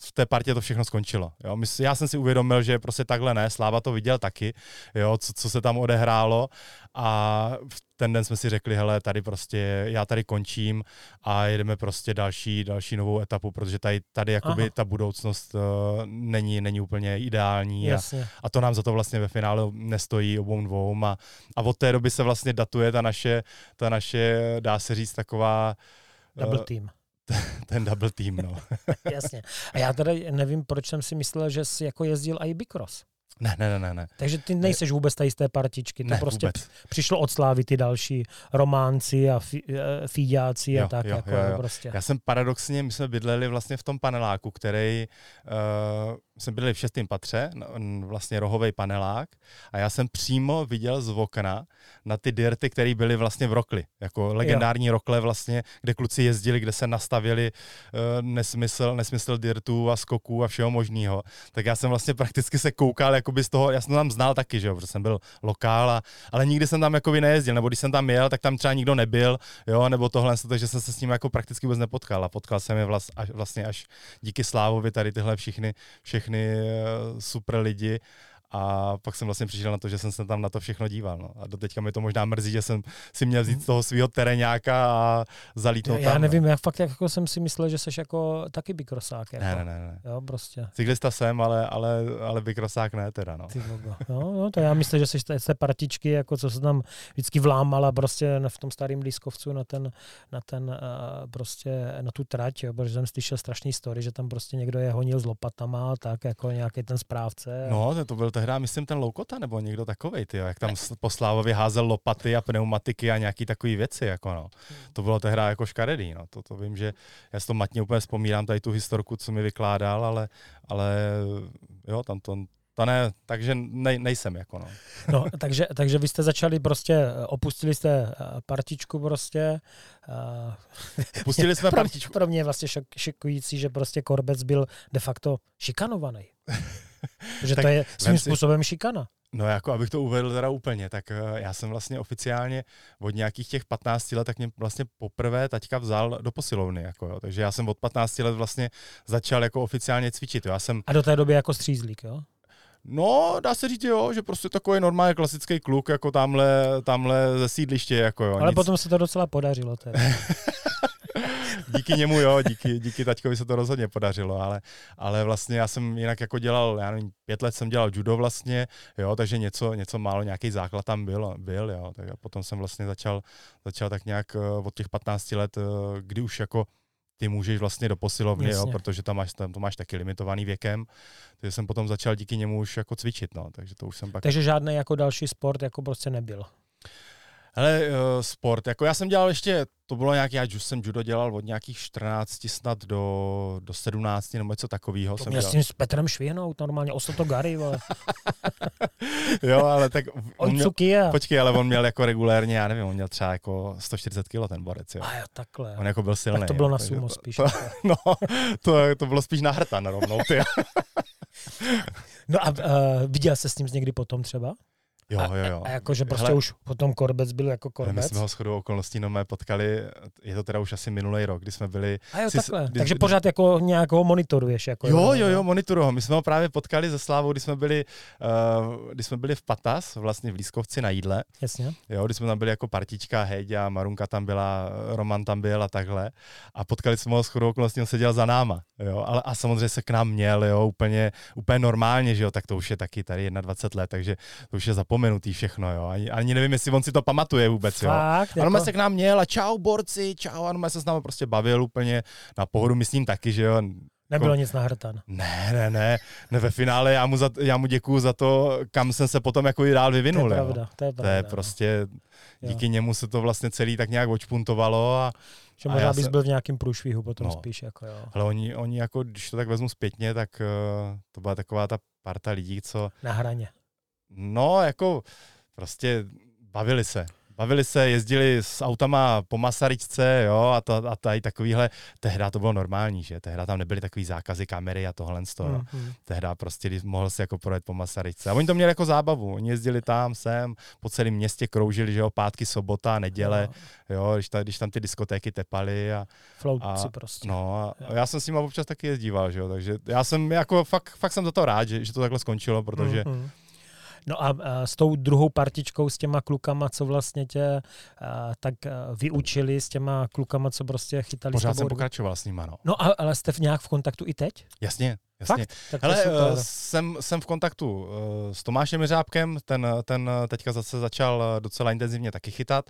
v té partě to všechno skončilo. Jo. Já jsem si uvědomil, že prostě takhle ne, Sláva to viděl taky, jo, co, co se tam odehrálo a v ten den jsme si řekli, hele, tady prostě, já tady končím a jedeme prostě další, další novou etapu, protože tady, tady jakoby Aha. ta budoucnost uh, není, není úplně ideální a, a to nám za to vlastně ve finále nestojí obou dvou a, a od té doby se vlastně datuje ta naše, ta naše, dá se říct, taková Double uh, team ten double team, no. Jasně. A já tady nevím, proč jsem si myslel, že jsi jako jezdil i Bicross. Ne, ne, ne, ne. Takže ty nejseš vůbec tady z té partičky. To ne, prostě vůbec. přišlo od slávy ty další románci a eh, fíďáci a tak. Jo, jako jo, jo. Prostě. Já jsem paradoxně, my jsme bydleli vlastně v tom paneláku, který uh, jsme byli v šestém patře, vlastně rohový panelák a já jsem přímo viděl z okna na ty dirty, které byly vlastně v Rokli, jako legendární jo. Rokle vlastně, kde kluci jezdili, kde se nastavili uh, nesmysl, nesmysl dirtů a skoků a všeho možného. Tak já jsem vlastně prakticky se koukal jakoby z toho, já jsem tam znal taky, že jo, protože jsem byl lokál, a, ale nikdy jsem tam jakoby nejezdil, nebo když jsem tam jel, tak tam třeba nikdo nebyl, jo, nebo tohle, takže jsem se s ním jako prakticky vůbec nepotkal a potkal jsem je vlast, až, vlastně až díky Slávovi tady tyhle všechny, všechny všechny eh, super lidi a pak jsem vlastně přišel na to, že jsem se tam na to všechno díval. No. A do teďka mi to možná mrzí, že jsem si měl vzít z toho svého terénáka a zalítnout já, tam. Já nevím, no. já fakt jako jsem si myslel, že jsi jako taky bykrosák. Jako. Ne, ne, ne, ne. Jo, prostě. Cyklista jsem, ale, ale, ale bykrosák ne teda. No. Ty no, no, to já myslím, že jsi z té partičky, jako co se tam vždycky vlámala prostě v tom starém Lískovcu na ten, na ten uh, prostě na tu trať, jo, protože jsem slyšel strašný story, že tam prostě někdo je honil s lopatama, tak jako nějaký ten správce. No, to byl tehdy, myslím, ten Loukota nebo někdo takovej, ty, jak tam po Slávovi házel lopaty a pneumatiky a nějaký takový věci, jako no. To bylo tehdy jako škaredý, no. To, to vím, že já si to matně úplně vzpomínám, tady tu historku, co mi vykládal, ale, ale jo, tam to, to ne, takže nej, nejsem jako no. no takže, takže vy jste začali prostě, opustili jste eh, partičku prostě. Eh, opustili jsme pro, partičku. Pro mě je vlastně šok, šokující, že prostě Korbec byl de facto šikanovaný. že to je svým si, způsobem šikana. No jako abych to uvedl teda úplně, tak eh, já jsem vlastně oficiálně od nějakých těch 15 let, tak mě vlastně poprvé taťka vzal do posilovny, jako jo. takže já jsem od 15 let vlastně začal jako oficiálně cvičit. Jo. Já jsem... A do té doby jako střízlík, jo? No, dá se říct, jo, že prostě takový normální klasický kluk, jako tamhle, tamhle ze sídliště, jako jo. Ale nic... potom se to docela podařilo teda. díky němu, jo, díky, díky taťkovi se to rozhodně podařilo, ale, ale vlastně já jsem jinak jako dělal, já nevím, pět let jsem dělal judo vlastně, jo, takže něco, něco málo, nějaký základ tam byl, byl, jo, tak a potom jsem vlastně začal, začal tak nějak eh, od těch 15 let, eh, kdy už jako ty můžeš vlastně do posilovny, jo, protože tam máš, tam to máš taky limitovaný věkem. Takže jsem potom začal díky němu už jako cvičit, no, takže to už jsem pak... Takže žádný jako další sport jako prostě nebyl. Hele, uh, sport, jako já jsem dělal ještě, to bylo nějaký, já jsem judo dělal od nějakých 14 snad do, do 17 nebo něco takového. To jsem měl s Petrem Švihnout, normálně Osoto Gary, vole. jo, ale tak... On měl, počkej, ale on měl jako regulérně, já nevím, on měl třeba jako 140 kg ten borec, jo. A jo, takhle. On jako byl silný. Tak to bylo jo, na sumo to, spíš. To, no, to, to bylo spíš na hrtan rovnou, ty. no a uh, viděl jsi s ním někdy potom třeba? Jo, jo, jo. A, a jakože prostě Hele, už potom Korbec byl jako Korbec. My jsme ho shodou okolností no mé potkali, je to teda už asi minulý rok, kdy jsme byli... A jo, si, takhle. Kdy, Takže kdy, pořád jako nějak ho monitoruješ. Jako jo, jo, jo, monitoruji ho. My jsme ho právě potkali ze Slávou, kdy jsme byli, uh, kdy jsme byli v Patas, vlastně v Lískovci na jídle. Jasně. Jo, kdy jsme tam byli jako partička, Heď a Marunka tam byla, Roman tam byl a takhle. A potkali jsme ho shodou okolností, on seděl za náma. Jo, ale a samozřejmě se k nám měl, jo, úplně, úplně normálně, že jo, tak to už je taky tady 21 let, takže to už je zapomenutý všechno, jo jo. Ani, ani nevím, jestli on si to pamatuje vůbec, Fakt, jo. Jako... Se k nám měl a čau borci, čau, ano, se s námi prostě bavil úplně na pohodu, myslím taky, že jo. Nebylo nic nahrtan. Ne, ne, ne. ne ve finále já mu, za, já mu děkuju za to, kam jsem se potom jako i dál vyvinul. To je pravda, to je pravda. To je no. prostě, díky jo. němu se to vlastně celý tak nějak očpuntovalo a že možná bys jsem... byl v nějakém průšvihu potom no, spíš. Jako jo. Ale oni, oni jako, když to tak vezmu zpětně, tak uh, to byla taková ta parta lidí, co... Na hraně. No, jako prostě bavili se. Bavili se, jezdili s autama po Masaryčce, jo, a, to, a tady takovýhle, tehda to bylo normální, že, tehda tam nebyly takový zákazy kamery a tohle z toho, mm-hmm. tehda prostě mohl si jako projet po Masaryčce. A oni to měli jako zábavu, oni jezdili tam, sem, po celém městě kroužili, že jo, pátky, sobota, neděle, no. jo, když, ta, když tam ty diskotéky tepaly a... Floutci prostě. No a, a já jsem s nimi občas taky jezdíval, že jo, takže já jsem jako fakt, fakt jsem za to rád, že, že to takhle skončilo, protože mm-hmm No a, a s tou druhou partičkou, s těma klukama, co vlastně tě tak vyučili, s těma klukama, co prostě chytali Pořád jsem pokračoval s nima, no. No a, ale jste v nějak v kontaktu i teď? Jasně, Jasně. Fakt? Tak Hele, uh, jsem, jsem v kontaktu uh, s Tomášem Jeřábkem, ten, ten teďka zase začal eh, docela intenzivně taky chytat.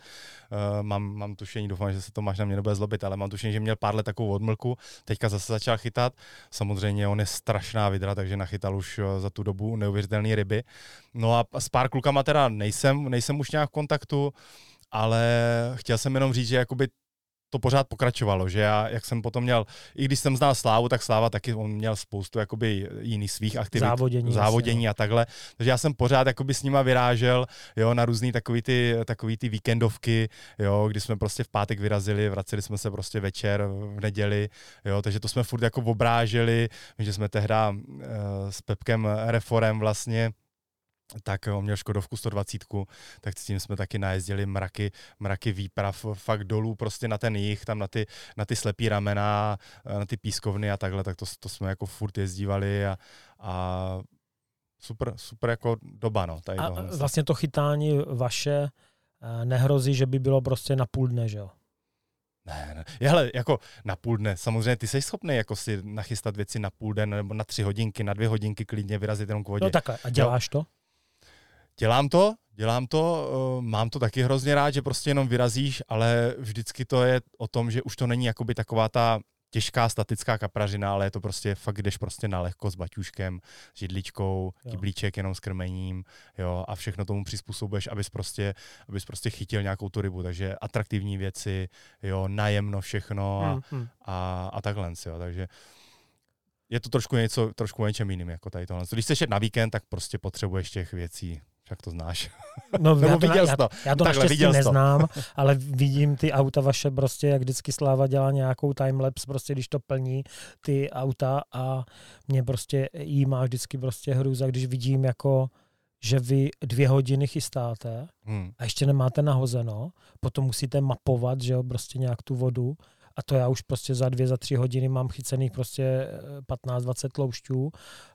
Mám, mám tušení, doufám, že se Tomáš na mě nebude zlobit, ale mám tušení, že měl pár let takovou odmlku, teďka zase začal chytat. Samozřejmě on je strašná vidra, takže nachytal už za tu dobu neuvěřitelné ryby. No a s pár klukama teda nejsem, nejsem už nějak v kontaktu, ale chtěl jsem jenom říct, že jakoby to pořád pokračovalo, že já, jak jsem potom měl, i když jsem znal Slávu, tak Sláva taky, on měl spoustu jakoby jiných svých aktivit, závodění, závodění a takhle, takže já jsem pořád jakoby s nima vyrážel, jo, na různý takový ty, takový ty víkendovky, jo, kdy jsme prostě v pátek vyrazili, vraceli jsme se prostě večer v neděli, jo, takže to jsme furt jako obráželi, že jsme tehda uh, s Pepkem Reforem vlastně tak on měl Škodovku 120, tak s tím jsme taky najezdili mraky, mraky výprav fakt dolů prostě na ten jich, tam na ty, na ty slepý ramena, na ty pískovny a takhle, tak to, to jsme jako furt jezdívali a, a super, super jako doba, no. Tady a tohle. vlastně to chytání vaše eh, nehrozí, že by bylo prostě na půl dne, že jo? Ne, ne. Hele, jako na půl dne. Samozřejmě ty jsi schopný jako si nachystat věci na půl den nebo na tři hodinky, na dvě hodinky klidně vyrazit jenom k vodě. No takhle. A děláš to? Dělám to, dělám to, uh, mám to taky hrozně rád, že prostě jenom vyrazíš, ale vždycky to je o tom, že už to není jakoby taková ta těžká statická kaprařina, ale je to prostě fakt, jdeš prostě na lehko s baťuškem, s židličkou, jo. kyblíček jenom s krmením, jo, a všechno tomu přizpůsobuješ, abys prostě, abys prostě chytil nějakou tu rybu, takže atraktivní věci, jo, najemno všechno a, hmm, hmm. a, a takhle, jo, takže je to trošku něco, trošku něčem jiným, jako tady tohle. Když chceš na víkend, tak prostě potřebuješ těch věcí jak to znáš? No, já to, viděl já, to. Já to Takhle, naštěstí neznám, to. ale vidím ty auta vaše prostě, jak vždycky Sláva dělá nějakou timelapse, prostě když to plní ty auta a mě prostě jí má vždycky prostě hrůza, když vidím jako že vy dvě hodiny chystáte hmm. a ještě nemáte nahozeno, potom musíte mapovat, že jo, prostě nějak tu vodu a to já už prostě za dvě, za tři hodiny mám chycených prostě 15-20 tloušťů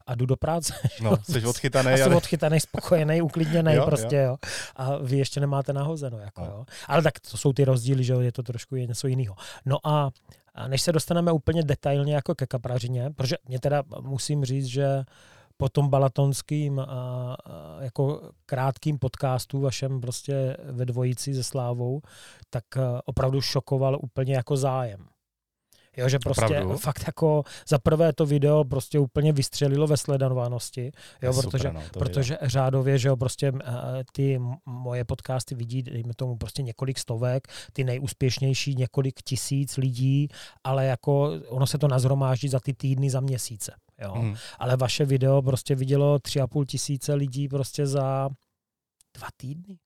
a jdu do práce. No, jsi odchytaný. A jsem ale... odchytaný, spokojený, uklidněný jo, prostě, jo. jo. A vy ještě nemáte nahozeno, jako, no. jo. Ale tak to jsou ty rozdíly, že jo, je to trošku něco jiného. No a a než se dostaneme úplně detailně jako ke kapražině, protože mě teda musím říct, že po tom balatonským a, a, jako krátkým podcastu vašem prostě ve dvojici se Slávou, tak opravdu šokoval úplně jako zájem. Jo, že prostě Opravdu? fakt jako za prvé to video prostě úplně vystřelilo ve sledovanosti, jo, protože, super, no, protože řádově, že jo, prostě ty moje podcasty vidí, dejme tomu prostě několik stovek, ty nejúspěšnější několik tisíc lidí, ale jako ono se to nazhromáždí za ty týdny, za měsíce. Jo. Mm. Ale vaše video prostě vidělo tři a půl tisíce lidí prostě za dva týdny.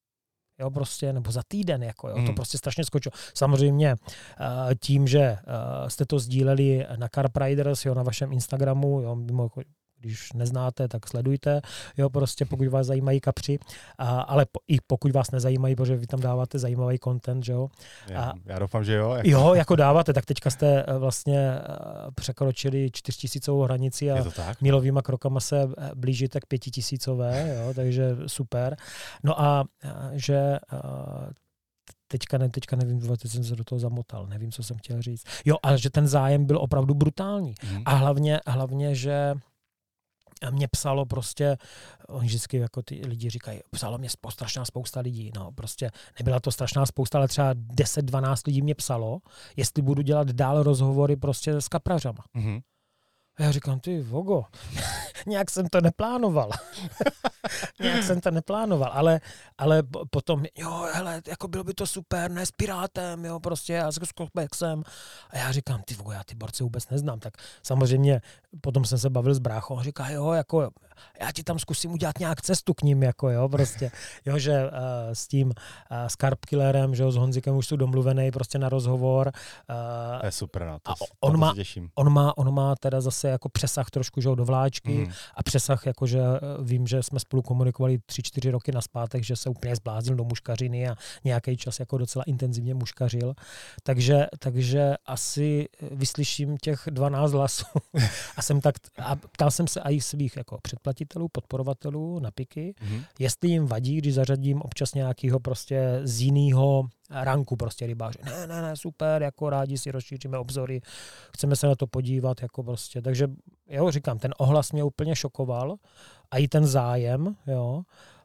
Jo, prostě, nebo za týden, jako, jo, mm. to prostě strašně skočilo. Samozřejmě uh, tím, že uh, jste to sdíleli na Carp Riders, jo, na vašem Instagramu, jo, mimo, když neznáte, tak sledujte, jo, prostě pokud vás zajímají kapři, a, ale po, i pokud vás nezajímají, protože vy tam dáváte zajímavý content, že jo. Já, já doufám, že jo. Jako. Jo, jako dáváte, tak teďka jste eh, vlastně eh, překročili čtyřtisícovou hranici a milovýma krokama se eh, blížíte k pětitisícové, jo, takže super. No a že teďka, ne, teďka nevím, teď jsem se do toho zamotal, nevím, co jsem chtěl říct. Jo, ale že ten zájem byl opravdu brutální. Mm. A hlavně, hlavně, že mě psalo prostě, oni vždycky jako ty lidi říkají, psalo mě strašná spousta lidí, no prostě nebyla to strašná spousta, ale třeba 10-12 lidí mě psalo, jestli budu dělat dál rozhovory prostě s kaprařama. Mm-hmm. A já říkám, ty vogo, nějak jsem to neplánoval. nějak jsem to neplánoval, ale, ale potom, jo, hele, jako bylo by to super, ne s Pirátem, jo, prostě, já s Skopexem. A já říkám, ty vogo, já ty borce vůbec neznám. Tak samozřejmě potom jsem se bavil s bráchou a říká, jo, jako já ti tam zkusím udělat nějak cestu k ním, jako jo, prostě, jo, že uh, s tím uh, s Carp Killerem, že jo, s Honzikem už jsou domluvený prostě na rozhovor. Uh, je super, no, to, a on, to má, on, má, on má teda zase jako přesah trošku, že do vláčky mm. a přesah, jakože vím, že jsme spolu komunikovali tři, čtyři roky na zpátek, že se úplně zbláznil do muškařiny a nějaký čas jako docela intenzivně muškařil. Takže, takže asi vyslyším těch 12 hlasů a jsem tak, a ptal jsem se i svých jako předplatitelů, podporovatelů na piky, mm-hmm. jestli jim vadí, když zařadím občas nějakého prostě z jiného ranku prostě rybáře. Ne, ne, ne, super, jako rádi si rozšíříme obzory, chceme se na to podívat, jako prostě. Takže jo, říkám, ten ohlas mě úplně šokoval a i ten zájem, jo.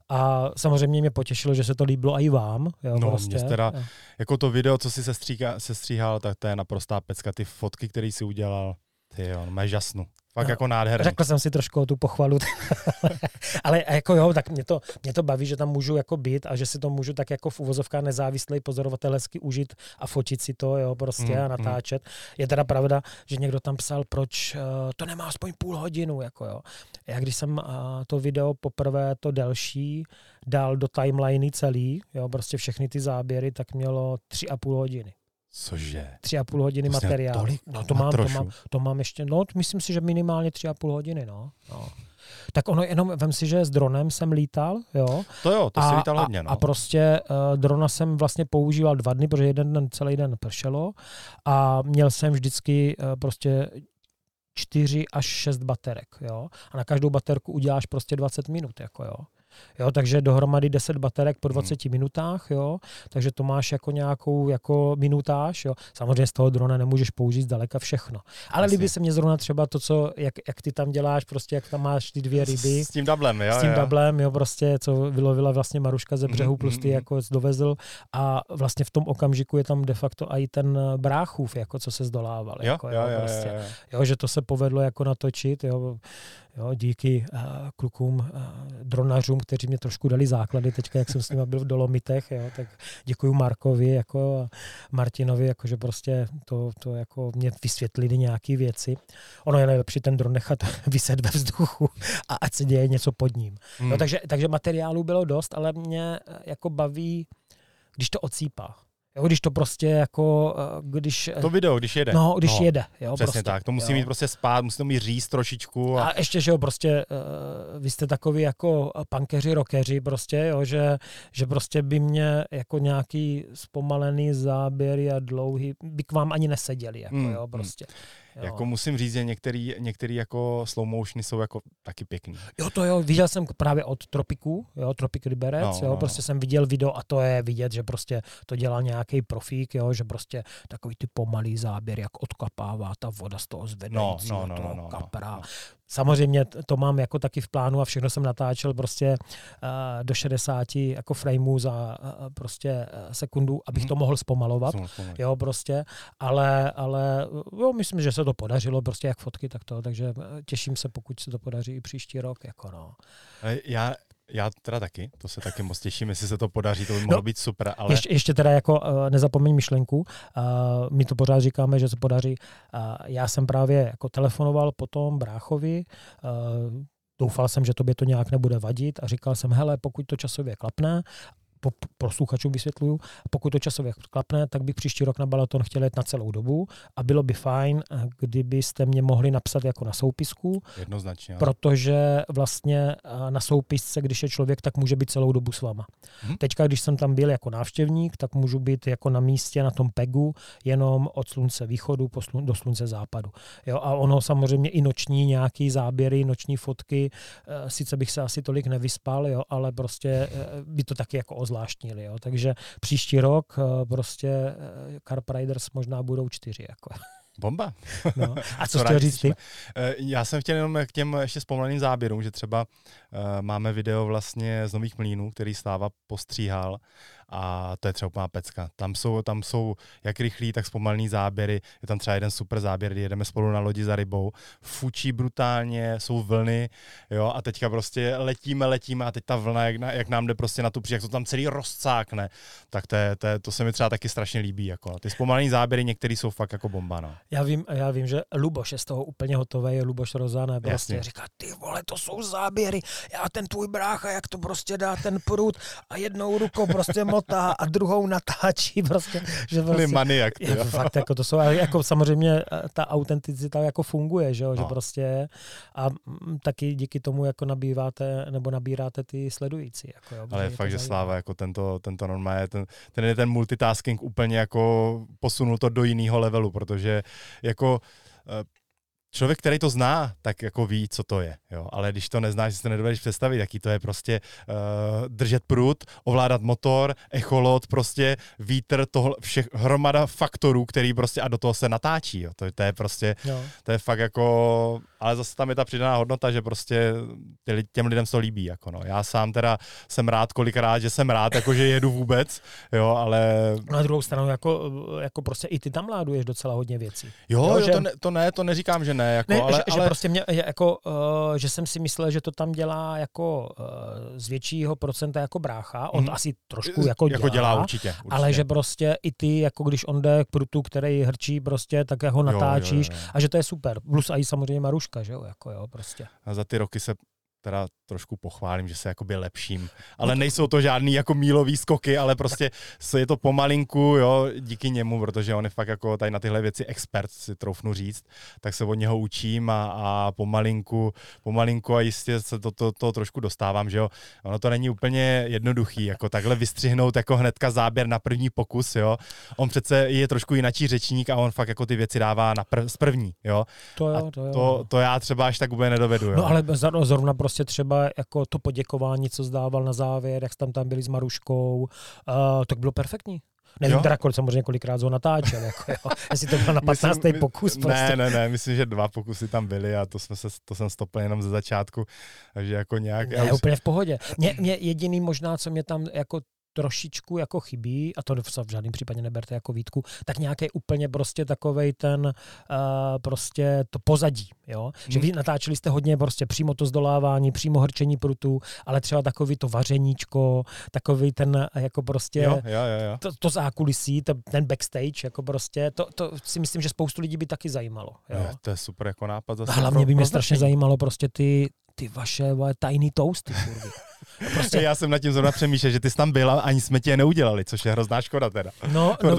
A samozřejmě mě potěšilo, že se to líbilo i vám. Jo, no, prostě. teda, jako to video, co si se, stříka, se stříhal, tak to je naprostá pecka. Ty fotky, které si udělal, ty jo, máš žasnu. Fakt no, jako nádherný. Řekl jsem si trošku o tu pochvalu, ale jako jo, tak mě to, mě to baví, že tam můžu jako být a že si to můžu tak jako v uvozovkách nezávislý pozorovatel hezky užít a fotit si to, jo, prostě mm, a mm. natáčet. Mm. Je teda pravda, že někdo tam psal, proč uh, to nemá aspoň půl hodinu, jako jo. Já když jsem uh, to video poprvé, to delší, dal do timeliny celý, jo, prostě všechny ty záběry, tak mělo tři a půl hodiny. Cože? Tři a půl hodiny to materiál. Tolik, no, to, mám, to, mám, to mám ještě, no, myslím si, že minimálně tři a půl hodiny, no. no. Tak ono jenom, vem si, že s dronem jsem lítal, jo. To jo, to a, si lítal hodně, no. A prostě uh, drona jsem vlastně používal dva dny, protože jeden den, celý den pršelo a měl jsem vždycky uh, prostě čtyři až šest baterek, jo. A na každou baterku uděláš prostě 20 minut, jako jo. Jo, takže dohromady 10 baterek po 20 hmm. minutách, jo, takže to máš jako nějakou jako minutáž, jo. Samozřejmě z toho drona nemůžeš použít zdaleka všechno. Ale líbí se mně zrovna třeba to, co, jak, jak ty tam děláš, prostě jak tam máš ty dvě ryby. S tím dublem, jo. S tím jo. dublem, jo, prostě, co vylovila vlastně Maruška ze břehu, mm, plus ty mm, jako dovezl a vlastně v tom okamžiku je tam de facto i ten bráchův, jako co se zdolával. Jo, jako, jo, jo, prostě. jo, jo. jo, že to se povedlo jako natočit, jo, Jo, díky uh, klukům, uh, dronařům, kteří mě trošku dali základy teďka, jak jsem s nimi byl v Dolomitech, jo, tak děkuji Markovi jako a Martinovi, jako, že prostě to, to jako mě vysvětlili nějaké věci. Ono je nejlepší ten dron nechat vyset ve vzduchu a ať se děje něco pod ním. Hmm. No, takže, takže materiálu bylo dost, ale mě jako baví, když to ocípá. Jo, když to prostě jako, eh, když... To video, když jede. No, když no, jede. Jo, přesně prostě, tak. To musí jo. mít prostě spát, musí to mít říct trošičku. A, a ještě, že jo, prostě uh, vy jste takový jako pankeři, rockeři prostě, jo, že, že prostě by mě jako nějaký zpomalený záběry a dlouhý, by k vám ani neseděli, jako mm, jo, prostě. Mm. Jo. Jako musím říct, že některý, některý jako slow motiony jsou jako taky pěkný. Jo, to jo, viděl jsem právě od Tropiku, jo, Tropik Liberec, no, jo, no, prostě no. jsem viděl video a to je vidět, že prostě to dělal nějaký profík, jo, že prostě takový ty pomalý záběr, jak odkapává ta voda z toho zvedajícího no, no, no, toho no, no, kapra. No, no. Samozřejmě to mám jako taky v plánu a všechno jsem natáčel prostě uh, do 60 jako frameů za uh, prostě uh, sekundu, abych hmm. to mohl zpomalovat, jo, prostě, ale, ale jo, myslím, že se to podařilo, prostě jak fotky, tak to, takže těším se, pokud se to podaří i příští rok, jako no. Já, já teda taky, to se taky moc těším, jestli se to podaří, to by mohlo no, být super. Ale... Ještě, ještě teda jako uh, nezapomeň myšlenku, uh, my to pořád říkáme, že se podaří. Uh, já jsem právě jako telefonoval potom bráchovi, uh, doufal jsem, že tobě to nějak nebude vadit a říkal jsem, hele, pokud to časově klapne posluchačům vysvětluju, pokud to časově klapne, tak bych příští rok na balaton chtěl jet na celou dobu a bylo by fajn, eh, kdybyste mě mohli napsat jako na soupisku. Jednoznačně. Protože vlastně eh, na soupisce, když je člověk, tak může být celou dobu s váma. Hmm. Teďka, když jsem tam byl jako návštěvník, tak můžu být jako na místě, na tom pegu, jenom od slunce východu po slun- do slunce západu. Jo, a ono samozřejmě i noční nějaký záběry, noční fotky, eh, sice bych se asi tolik nevyspal, jo, ale prostě by to taky jako ozla zvláštnili. Jo. Takže příští rok eh, prostě eh, Carp Riders možná budou čtyři. Jako. Bomba. No. A co chtěl říct ty? Eh, já jsem chtěl jenom k těm ještě zpomaleným záběrům, že třeba uh, máme video vlastně z Nových mlínů, který Stáva postříhal a to je třeba úplná pecka. Tam jsou, tam jsou jak rychlý, tak zpomalený záběry. Je tam třeba jeden super záběr, kdy jedeme spolu na lodi za rybou. Fučí brutálně, jsou vlny, jo, a teďka prostě letíme, letíme a teď ta vlna, jak, na, jak nám jde prostě na tu jak to tam celý rozcákne, tak to, je, to, je, to se mi třeba taky strašně líbí. Jako. Ty zpomalený záběry některý jsou fakt jako bomba. No. Já vím, já vím, že Luboš je z toho úplně hotový, Luboš Rozané prostě říká, ty vole, to jsou záběry, já ten tvůj brácha, jak to prostě dá ten prut a jednou rukou prostě motá a druhou natáčí prostě. Že prostě maniak, je, fakt, jako to jsou, jako samozřejmě eh, ta autenticita jako funguje, že, no. že prostě a mm, taky díky tomu jako nabýváte nebo nabíráte ty sledující. Jako, jo, Ale je fakt, že Sláva jako tento, tento normálně, ten, ten je ten multitasking úplně jako posunul to do jiného levelu, protože jako eh, člověk, který to zná, tak jako ví, co to je. Jo? Ale když to neznáš, si to nedovedeš představit, jaký to je prostě uh, držet prut, ovládat motor, echolot, prostě vítr, tohle, všech, hromada faktorů, který prostě a do toho se natáčí. Jo? To, to je prostě, jo. to je fakt jako, ale zase tam je ta přidaná hodnota, že prostě těm lidem to líbí. Jako no. Já sám teda jsem rád kolikrát, že jsem rád, jako že jedu vůbec, jo, ale... Na druhou stranu, jako, jako prostě i ty tam láduješ docela hodně věcí. Jo, jo, jo že... to, ne, to ne, to neříkám, že ne, ne, jako, ne ale, že, ale... že prostě mě, jako, uh, že jsem si myslel, že to tam dělá jako uh, z většího procenta jako brácha, on mm. to asi trošku jako, jako dělá, dělá určitě, určitě, ale že prostě i ty, jako když on jde k prutu, který hrčí prostě, tak ho natáčíš jo, jo, jo, jo. a že to je super. Plus a i samozřejmě Maruška, že jo, jako jo, prostě. A za ty roky se teda trošku pochválím, že se jakoby lepším. Ale nejsou to žádný jako mílový skoky, ale prostě je to pomalinku, jo, díky němu, protože on je fakt jako tady na tyhle věci expert, si troufnu říct, tak se od něho učím a, a pomalinku, pomalinku a jistě se to, to, to trošku dostávám, že jo. Ono to není úplně jednoduchý, jako takhle vystřihnout jako hnedka záběr na první pokus, jo. On přece je trošku jinačí řečník a on fakt jako ty věci dává na prv, z první, jo. To jo, to jo. To, to já třeba až tak úplně nedovedu, jo. No ale zrovna prostě prostě třeba jako to poděkování, co zdával na závěr, jak tam tam byli s Maruškou, uh, tak bylo perfektní. Nevím Jo. teda, kolik, samozřejmě kolikrát ho natáčel, jako, jo. jestli to bylo na 15. Myslím- pokus. Prostě. Ne, ne, ne, myslím, že dva pokusy tam byly a to, jsme se, to jsem stopil jenom ze začátku, takže jako nějak... já Ne, už- úplně v pohodě. Mě, mě jediný možná, co mě tam jako trošičku jako chybí, a to v žádném případě neberte jako výtku, tak nějaký úplně prostě takovej ten uh, prostě to pozadí, jo? Že Hmm. vy natáčeli jste hodně prostě přímo to zdolávání, přímo hrčení prutů, ale třeba takový to vařeníčko, takový ten eh, jako prostě Jo, jo, jo, jo. to, to zákulisí, to, ten backstage, jako prostě, to, to si myslím, že spoustu lidí by taky zajímalo. Jo? Jo, to je super jako nápad. Zase A hlavně pro- by mě pro strašně zajímalo prostě ty, ty vaše tajný toasty, kurvy. Prostě, Já jsem nad tím zrovna přemýšlel, že ty jsi tam byla a ani jsme tě neudělali, což je hrozná škoda teda. no, no,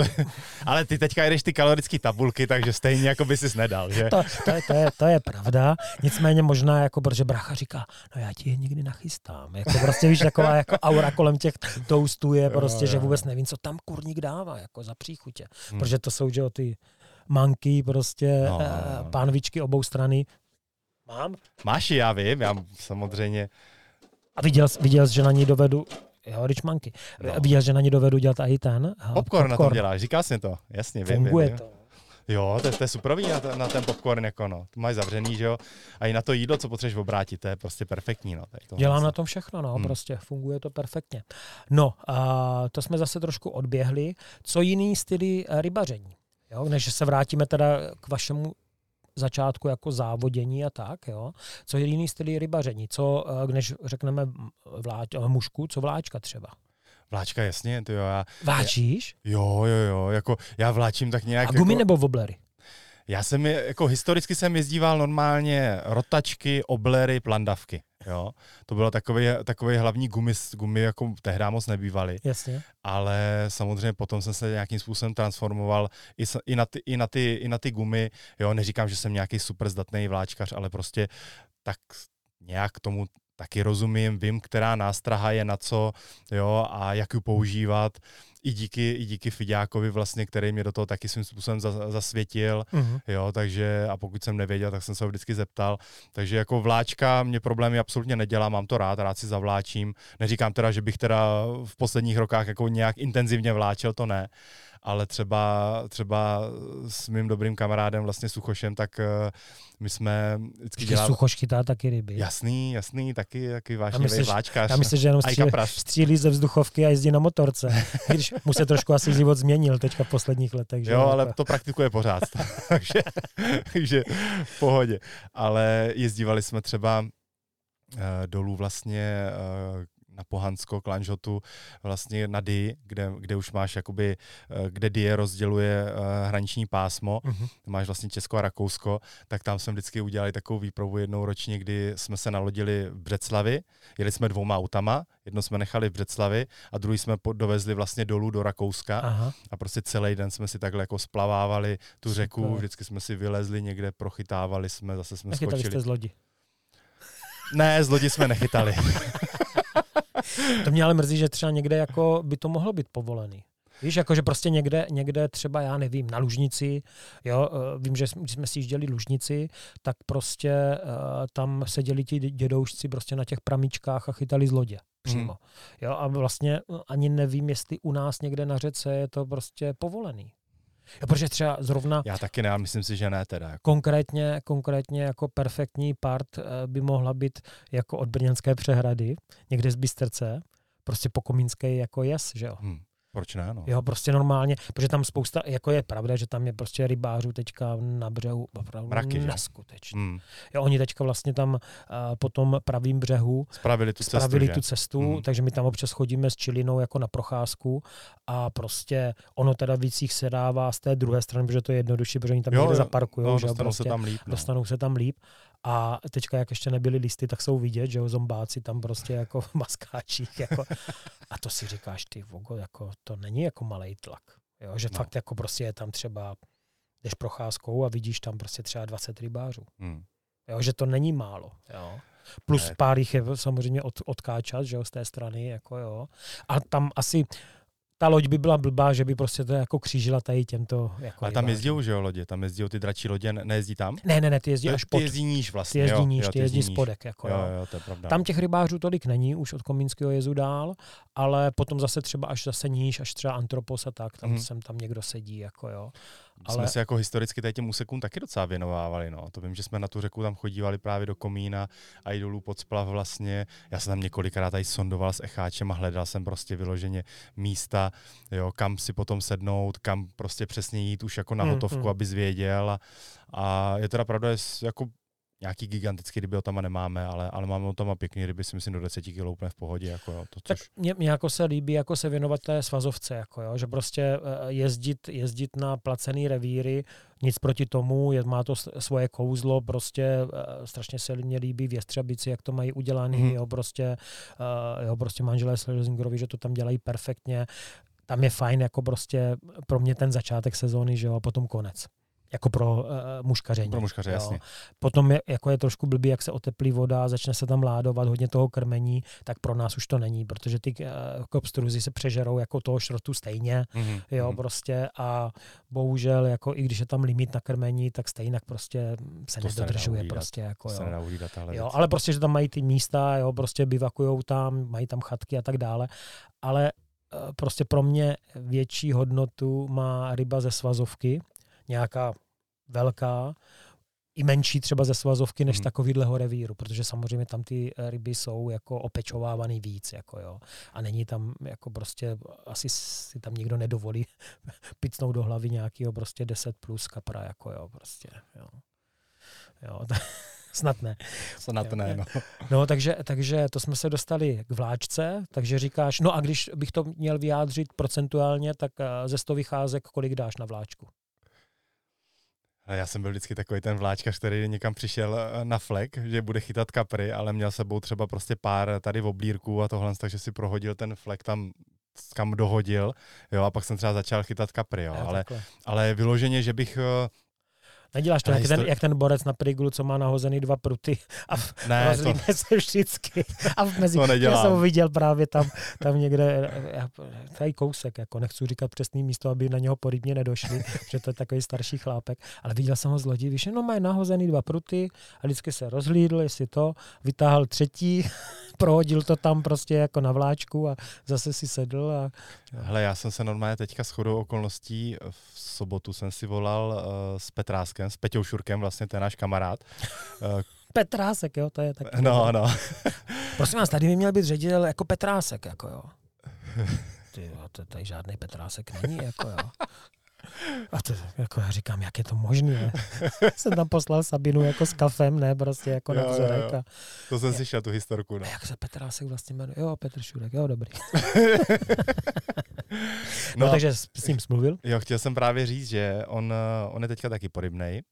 Ale ty teďka jedeš ty kalorické tabulky, takže stejně jako by si nedal, že? to, to, je, to, je, to je pravda. Nicméně možná, jako, protože bracha říká, no já ti je nikdy nachystám. Jako prostě víš, taková jako aura kolem těch toastů je prostě, Jo, že jo. vůbec nevím, co tam kurník dává, jako za příchutě. Hmm. Protože to jsou, že jo, ty manky, prostě No, no, no, no. pánvičky obou strany. Mám. Máš já vím, já samozřejmě. A viděl, jsi- viděl že na ní dovedu, jo, rich manky. No. Viděl, že na ní dovedu dělat i ten. a, Popcorn na tom děláš, říkal jsi to, jasně, vím, Funguje vím, vím. to. Jo, to, je- to je superový na, ten- na ten popcorn, jako no. To máš zavřený, že jo. A i na to jídlo, co potřebuješ obrátit, to je prostě perfektní, no. Tady to Dělám na tom všechno, no, Hmm. hmm. prostě funguje to perfektně. No, a to jsme zase trošku odběhli. Co jiný styly eh, rybaření? Jo, než se vrátíme teda k vašemu začátku jako závodění a tak, jo. Co jiný styly rybaření? Co, eh, než řekneme vláč, eh, mušku, co vláčka třeba? Vláčka, jasně, ty jo, já, Váčíš? jo, jo, jo, jako já vláčím tak nějak, A gumy jako, nebo woblery? já jsem, je- jako historicky jsem jezdíval normálně rotačky, oblery, plandavky, jo. To bylo takový, takový hlavní gumy, gumy jako tehdy moc nebývaly. Jasně. ale samozřejmě potom jsem se nějakým způsobem transformoval i, i, na, ty, i, na, ty, i na ty gumy. Jo, neříkám, že jsem nějaký super zdatný vláčkař, ale prostě tak nějak tomu taky rozumím, vím, která nástraha je na co, jo, a jak ji používat. I díky, i díky Fiďákovi vlastně, který mě do toho taky svým způsobem za, zasvětil, Mhm. jo, takže a pokud jsem nevěděl, tak jsem se ho vždycky zeptal. Takže jako vláčka mě problémy absolutně nedělá, mám to rád, rád si zavláčím. Neříkám teda, že bych teda v posledních rokách jako nějak intenzivně vláčel, to ne, ale třeba, třeba s mým dobrým kamarádem vlastně Suchošem, tak eh, my jsme vždycky dělali... suchoš chytá taky ryby. Jasný, jasný, taky, taky vášnivý vláčkař. Já myslím, že jenom střílí, střílí ze vzduchovky a jezdí na motorce. Když mu se trošku asi život změnil teďka v posledních letech. Že Jo, ale Jako- to praktikuje pořád, takže, takže v pohodě. Ale jezdívali jsme třeba uh, dolů vlastně uh, na Pohansko, Klanžotu, vlastně na Dy, kde, kde už máš jakoby, uh, kde Die rozděluje uh, hraniční pásmo, Mhm. máš vlastně Česko a Rakousko, tak tam jsme vždycky udělali takovou výpravu jednou ročně, kdy jsme se nalodili v Břeclavi, jeli jsme dvouma autama, jedno jsme nechali v Břeclavi a druhý jsme dovezli vlastně dolů do Rakouska Aha. a prostě celý den jsme si takhle jako splavávali tu Super. řeku, vždycky jsme si vylezli někde, prochytávali jsme, zase jsme Nechytali skočili. jste z lodi. Ne, z lodi jsme nechytali. To mě ale mrzí, že třeba někde jako by to mohlo být povolený. Víš, jako že prostě někde, někde třeba, já nevím, na Lužnici, jo, eh, vím, že jsme, když jsme si jížděli Lužnici, tak prostě uh, tam seděli ti dědoušci prostě na těch pramíčkách a chytali z lodě přímo. Hmm. Jo, a vlastně eh, ani nevím, jestli u nás někde na řece je to prostě povolený. Jo, protože třeba zrovna Já taky ne, myslím si, že ne teda. Jako. konkrétně, konkrétně jako perfektní part eh, by mohla být jako od Brněnské přehrady, někde z Bystrce, prostě po Komínské jako jes, že jo. Hm, proč ne, no. Jo, prostě normálně, protože tam spousta, jako je pravda, že tam je prostě rybářů teďka na břehu opravdu Mraky, neskutečně. Hm, Jo, oni teďka vlastně tam uh, po tom pravým břehu spravili tu cestu, spravili že? tu cestu, Mhm. takže my tam občas chodíme s čilinou jako na procházku a prostě ono teda víc jich se dává z té druhé strany, protože to je jednodušší, protože oni tam někde zaparkují, no, že jo, dostanou prostě se tam líp. No. dostanou se tam líp. A teďka, jak ještě nebyly listy, tak jsou vidět, že jo, zombáci tam prostě jako v maskáčích. Jako. A to si říkáš, ty vogo, jako, to není jako malý tlak. Jo, že No. fakt jako prostě je tam třeba, jdeš procházkou a vidíš tam prostě třeba 20 rybářů. Hm. Jo, že to není málo. Jo. Plus Ne. pár jich je samozřejmě od, odkáčat, že jo, z té strany, jako jo. A tam asi ta loď by byla blbá, že by prostě to jako křížila tady těmto. Jako Ale tam jezdí už, jo, lodě, tam jezdí ty dračí lodě, ne- nejezdí tam? Ne, ne, ne, ty jezdí až pod. ty jezdí níž vlastně, ty jezdí jo, níž, jo, ty jezdí spodek. Jako, Jo, jo. jo, to je pravda. Tam těch rybářů tolik není, už od Komínského jezu dál, ale potom zase třeba až zase níž, až třeba Antropos a tak, tam Mhm. sem tam někdo sedí, jako jo. Jsme ale- se jako historicky tady těm úsekům taky docela věnovávali. No. To vím, že jsme na tu řeku tam chodívali právě do Komína a i dolů pod splav vlastně. Já jsem tam několikrát tady sondoval s echáčem a hledal jsem prostě vyloženě místa, jo, kam si potom sednout, kam prostě přesně jít už jako na Mm, hotovku, mm. aby zvěděl. A, a je teda pravda, že jako nějaký gigantický ryby o tam nemáme, ale, ale máme a pěkný ryby, si myslím, do 10 kg úplně v pohodě. Jako jo, to, Tak což, mě, mě jako se líbí jako se věnovat té svazovce, jako jo, že prostě eh, jezdit, jezdit na placený revíry, nic proti tomu, je, má to svoje kouzlo, prostě eh, strašně se mě líbí v Jestřabici, jak to mají udělaný, Mhm. mm. jo, prostě, jo, prostě manželé Slezingerovi, že to tam dělají perfektně, tam je fajn jako prostě pro mě ten začátek sezóny, že jo, a potom konec. Jako pro uh, muškaření. pro muškaře, jasně. Potom je, jako je trošku blbý, jak se oteplí voda, začne se tam ládovat hodně toho krmení, tak pro nás už to není, protože ty uh, kopstruzy se přežerou jako toho šrotu stejně, Mhm, jo, mhm. prostě a bohužel, jako i když je tam limit na krmení, tak stejně prostě se To se nedodržuje uhlídat. prostě, jako se jo. Jo, ale prostě, že tam mají ty místa, jo, prostě bivakujou tam, mají tam chatky a tak dále, ale eh, prostě pro mě větší hodnotu má ryba ze svazovky, nějaká velká, i menší třeba ze svazovky než hmm. takovýhleho revíru, protože samozřejmě tam ty eh, ryby jsou jako opečovávaný víc, jako jo. A není tam jako prostě, asi si tam nikdo nedovolí picnout do hlavy nějakého prostě 10 plus kapra, jako jo, prostě, jo. Jo, snad ne. Snad ne, no. No, takže, takže to jsme se dostali k vláčce, takže říkáš, no a když bych to měl vyjádřit procentuálně, tak eh, ze 100 vycházek kolik dáš na vláčku? A Já jsem byl vždycky takový ten vláčkař, který někam přišel eh, na flek, že bude chytat kapry, ale měl sebou třeba prostě pár tady v oblírku a tohle, takže si prohodil ten flek tam kam dohodil, jo, a pak jsem třeba začal chytat kapry, jo, ale, ale vyloženě, že bych, eh, Neděláš to jak ten, histori- jak ten borec na priglu, co má nahozený dva pruty a v, ne, to, rozlíne se vždycky. A v mezi, to já nedělám. jsem ho viděl právě tam, tam někde, eh, já- tady kousek, jako nechci říkat přesný místo, aby na něho porybně nedošli, že to je takový starší chlápek, ale viděl jsem ho z lodi, víš, no má nahozený dva pruty a vždycky se rozhlídl, jestli to, vytáhl třetí, prohodil to tam prostě jako na vláčku a zase si sedl a Hele, já jsem se normálně teďka s chodou okolností v sobotu jsem si volal uh, s Petráskem, s Peťou Šurkem, vlastně to je náš kamarád. Petrásek, jo, to je tak. no, no. Prosím vás, tady by měl být ředitel jako Petrásek, jako jo. Ty jo, to tady žádný Petrásek není, jako jo. A to, jako já říkám, jak je to možné? jsem tam poslal Sabinu jako s kafem, ne, prostě jako na Jo, jo, vzorek. A, To jsem slyšel, tu historku, no. a jak se Petrásek vlastně jmenuje? Jo, Petr Šurek, jo, dobrý. No, No, takže s, s ním smluvil. jo, chtěl jsem právě říct, že on, eh, on je teďka taky porybnej.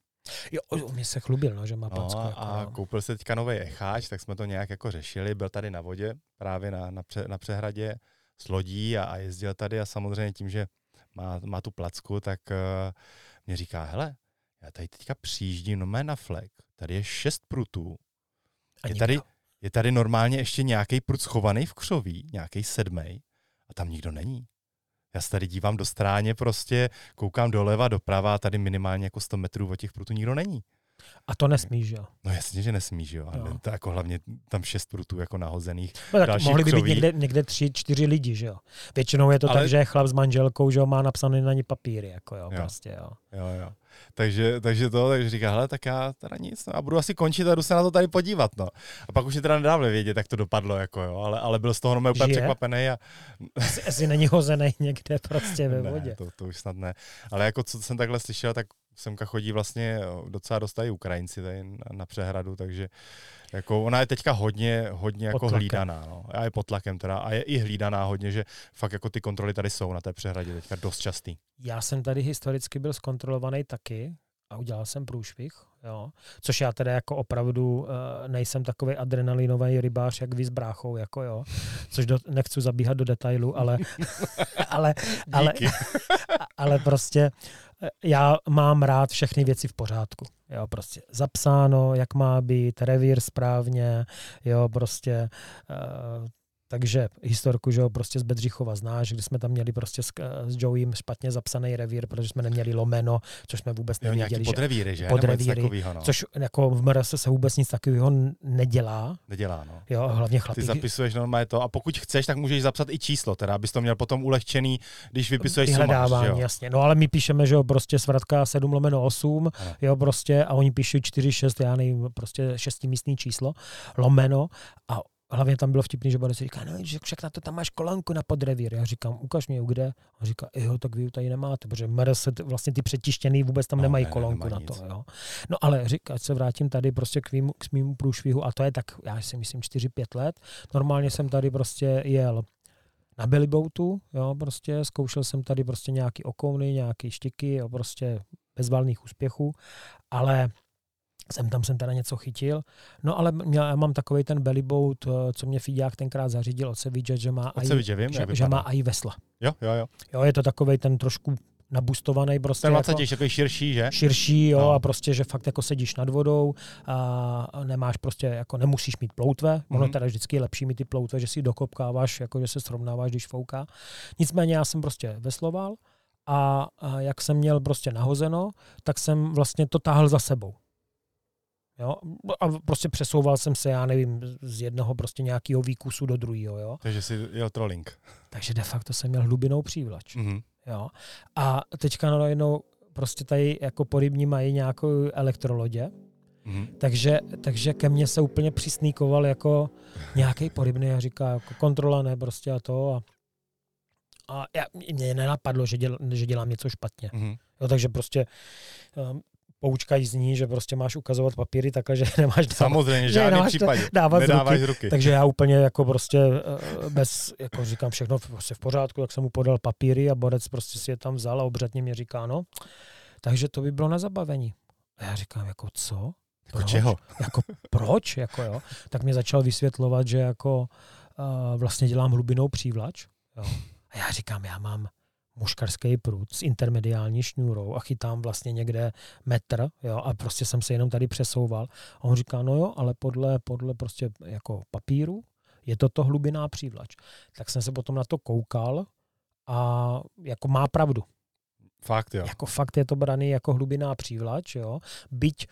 Jo, o, mě se chlubil, no, že má No, placku. jako, a jo. koupil se teďka nový echáč, tak jsme to nějak jako řešili. Byl tady na vodě, právě na, na, pře, na přehradě s lodí a, a jezdil tady a samozřejmě tím, že má, má tu placku, tak uh, mě říká, hele, já tady teďka přijíždím no na flek, tady je šest prutů, A je tady, je tady normálně ještě nějaký prut schovaný v křoví, nějaký sedmej, a tam nikdo není. Já se tady dívám do stráně prostě, koukám doleva, doprava a tady minimálně jako 100 metrů od těch prutů nikdo není. A to nesmíš, jo. No jasně, že nesmí, že jo. Jo. No. To jako hlavně tam šest prutů jako nahozených. No tak mohli by být někde, někde tři, čtyři lidi, že jo. Většinou je to Ale- tak, že chlap s manželkou, že jo, má napsaný na ní papíry, jako jo, Jo. prostě, jo. Jo, jo. Takže, takže to, takže říká, hele, tak já teda nic, no, a budu asi končit a jdu se na to tady podívat, no. A pak už je teda nedávali vědět, jak to dopadlo, jako jo, ale, ale byl z toho úplně Žije? překvapený a Asi, asi není hozený někde prostě ve vodě. Ne, to, to už snad ne. Ale jako co jsem takhle slyšel, tak semka chodí vlastně docela dost tady Ukrajinci tady na, přehradu, takže jako ona je teďka hodně, hodně jako hlídaná. No. A je pod tlakem teda. A je i hlídaná hodně, že fakt jako ty kontroly tady jsou na té přehradě teďka dost častý. Já jsem tady historicky byl zkontrolovaný taky a udělal jsem průšvih, jo. Což já teda jako opravdu uh, nejsem takový adrenalinový rybář, jak vy s bráchou, jako jo. Což do, nechci zabíhat do detailu, ale, ale, ale, Díky. ale prostě eh, já mám rád všechny věci v pořádku. Jo, prostě zapsáno, jak má být, revír správně, jo, prostě uh, takže historku, že jo, prostě z Bedřichova znáš, kdy jsme tam měli prostě s, s Joeym špatně zapsaný revír, protože jsme neměli lomeno, což jsme vůbec Jo, nevěděli, že podrevíry, že? podrevíry, takovýho, no. což jako v MRS se vůbec nic takového nedělá, Nedělá, no. jo, hlavně Ty chlapí. zapisuješ normálně to a pokud chceš, tak můžeš zapsat i číslo, teda abys to měl potom ulehčený, když vypisuješ sumář, vyhledávání, jo? jasně. No ale my píšeme, že jo, prostě svratka 7 lomeno 8, Ano. jo, prostě, a oni píšou 4, 6, já nevím, prostě šestimístný číslo, lomeno, a hlavně tam bylo vtipný, že Boris říká, no, že však na to tam máš kolonku na podrevír. Já říkám, ukaž mi, kde? A on říká, jo, tak vy ji tady nemáte, protože MRS, vlastně ty přetištěný vůbec tam No, nemají ne, ne, kolonku nemají na to. nic. Jo. No ale říká, ať se vrátím tady prostě k, mýmu, k mýmu průšvihu, a to je tak, já si myslím, 4-5 let. Normálně jsem tady prostě jel na Billyboatu, jo, prostě zkoušel jsem tady prostě nějaký okouny, nějaký štiky, jo, prostě bez úspěchů, ale jsem tam jsem teda něco chytil. No ale měl, já mám takový ten bellyboat, eh, co mě Fidák tenkrát zařídil od Sevidže, že má, Od aj, vím, že, že má i vesla. Jo, jo, jo. Jo, je to takový ten trošku nabustovaný prostě. Ten 20 jako, je takový širší, že? širší, jo, No. a prostě, že fakt jako sedíš nad vodou a nemáš prostě, jako nemusíš mít ploutve, ono Mhm. teda vždycky je lepší mít ty ploutve, že si dokopkáváš, jako že se srovnáváš, když fouká. Nicméně já jsem prostě vesloval a, a jak jsem měl prostě nahozeno, tak jsem vlastně to táhl za sebou. Jo? A prostě přesouval jsem se, já nevím, z jednoho prostě nějakého výkusu do druhého. Jo? Takže si jel trolling. Takže de facto jsem měl hlubinou přívlač. Mhm. Jo. A teďka najednou prostě tady jako po rybní mají nějakou elektrolodě, Mhm. takže, takže ke mně se úplně přisníkoval jako nějaký porybný a říká jako kontrola ne prostě a to a, a já, mě nenapadlo, že, děl, že dělám něco špatně. Mhm. Jo, takže prostě um, poučka jí zní, že prostě máš ukazovat papíry takhle, že nemáš dávat, Samozřejmě, že nemáš to případě. dávat z Nedáváš ruky. z ruky. Takže já úplně jako prostě eh, bez, jako říkám všechno prostě v pořádku, tak jsem mu podal papíry a borec prostě si je tam vzal a obřadně mě říká, no, takže to by bylo na zabavení. A já říkám, jako co? Jako čeho? Jako proč? Jako jo. Tak mě začal vysvětlovat, že jako uh, vlastně dělám hlubinou přívlač. Jo. A já říkám, já mám muškarský prut s intermediální šňůrou a chytám vlastně někde metr, jo, a prostě jsem se jenom tady přesouval. A on říká, no jo, ale podle, podle prostě jako papíru je to to hlubiná přívlač. Tak jsem se potom na to koukal a jako má pravdu. Fakt, jo. Jako fakt je to braný jako hlubiná přívlač, jo. Byť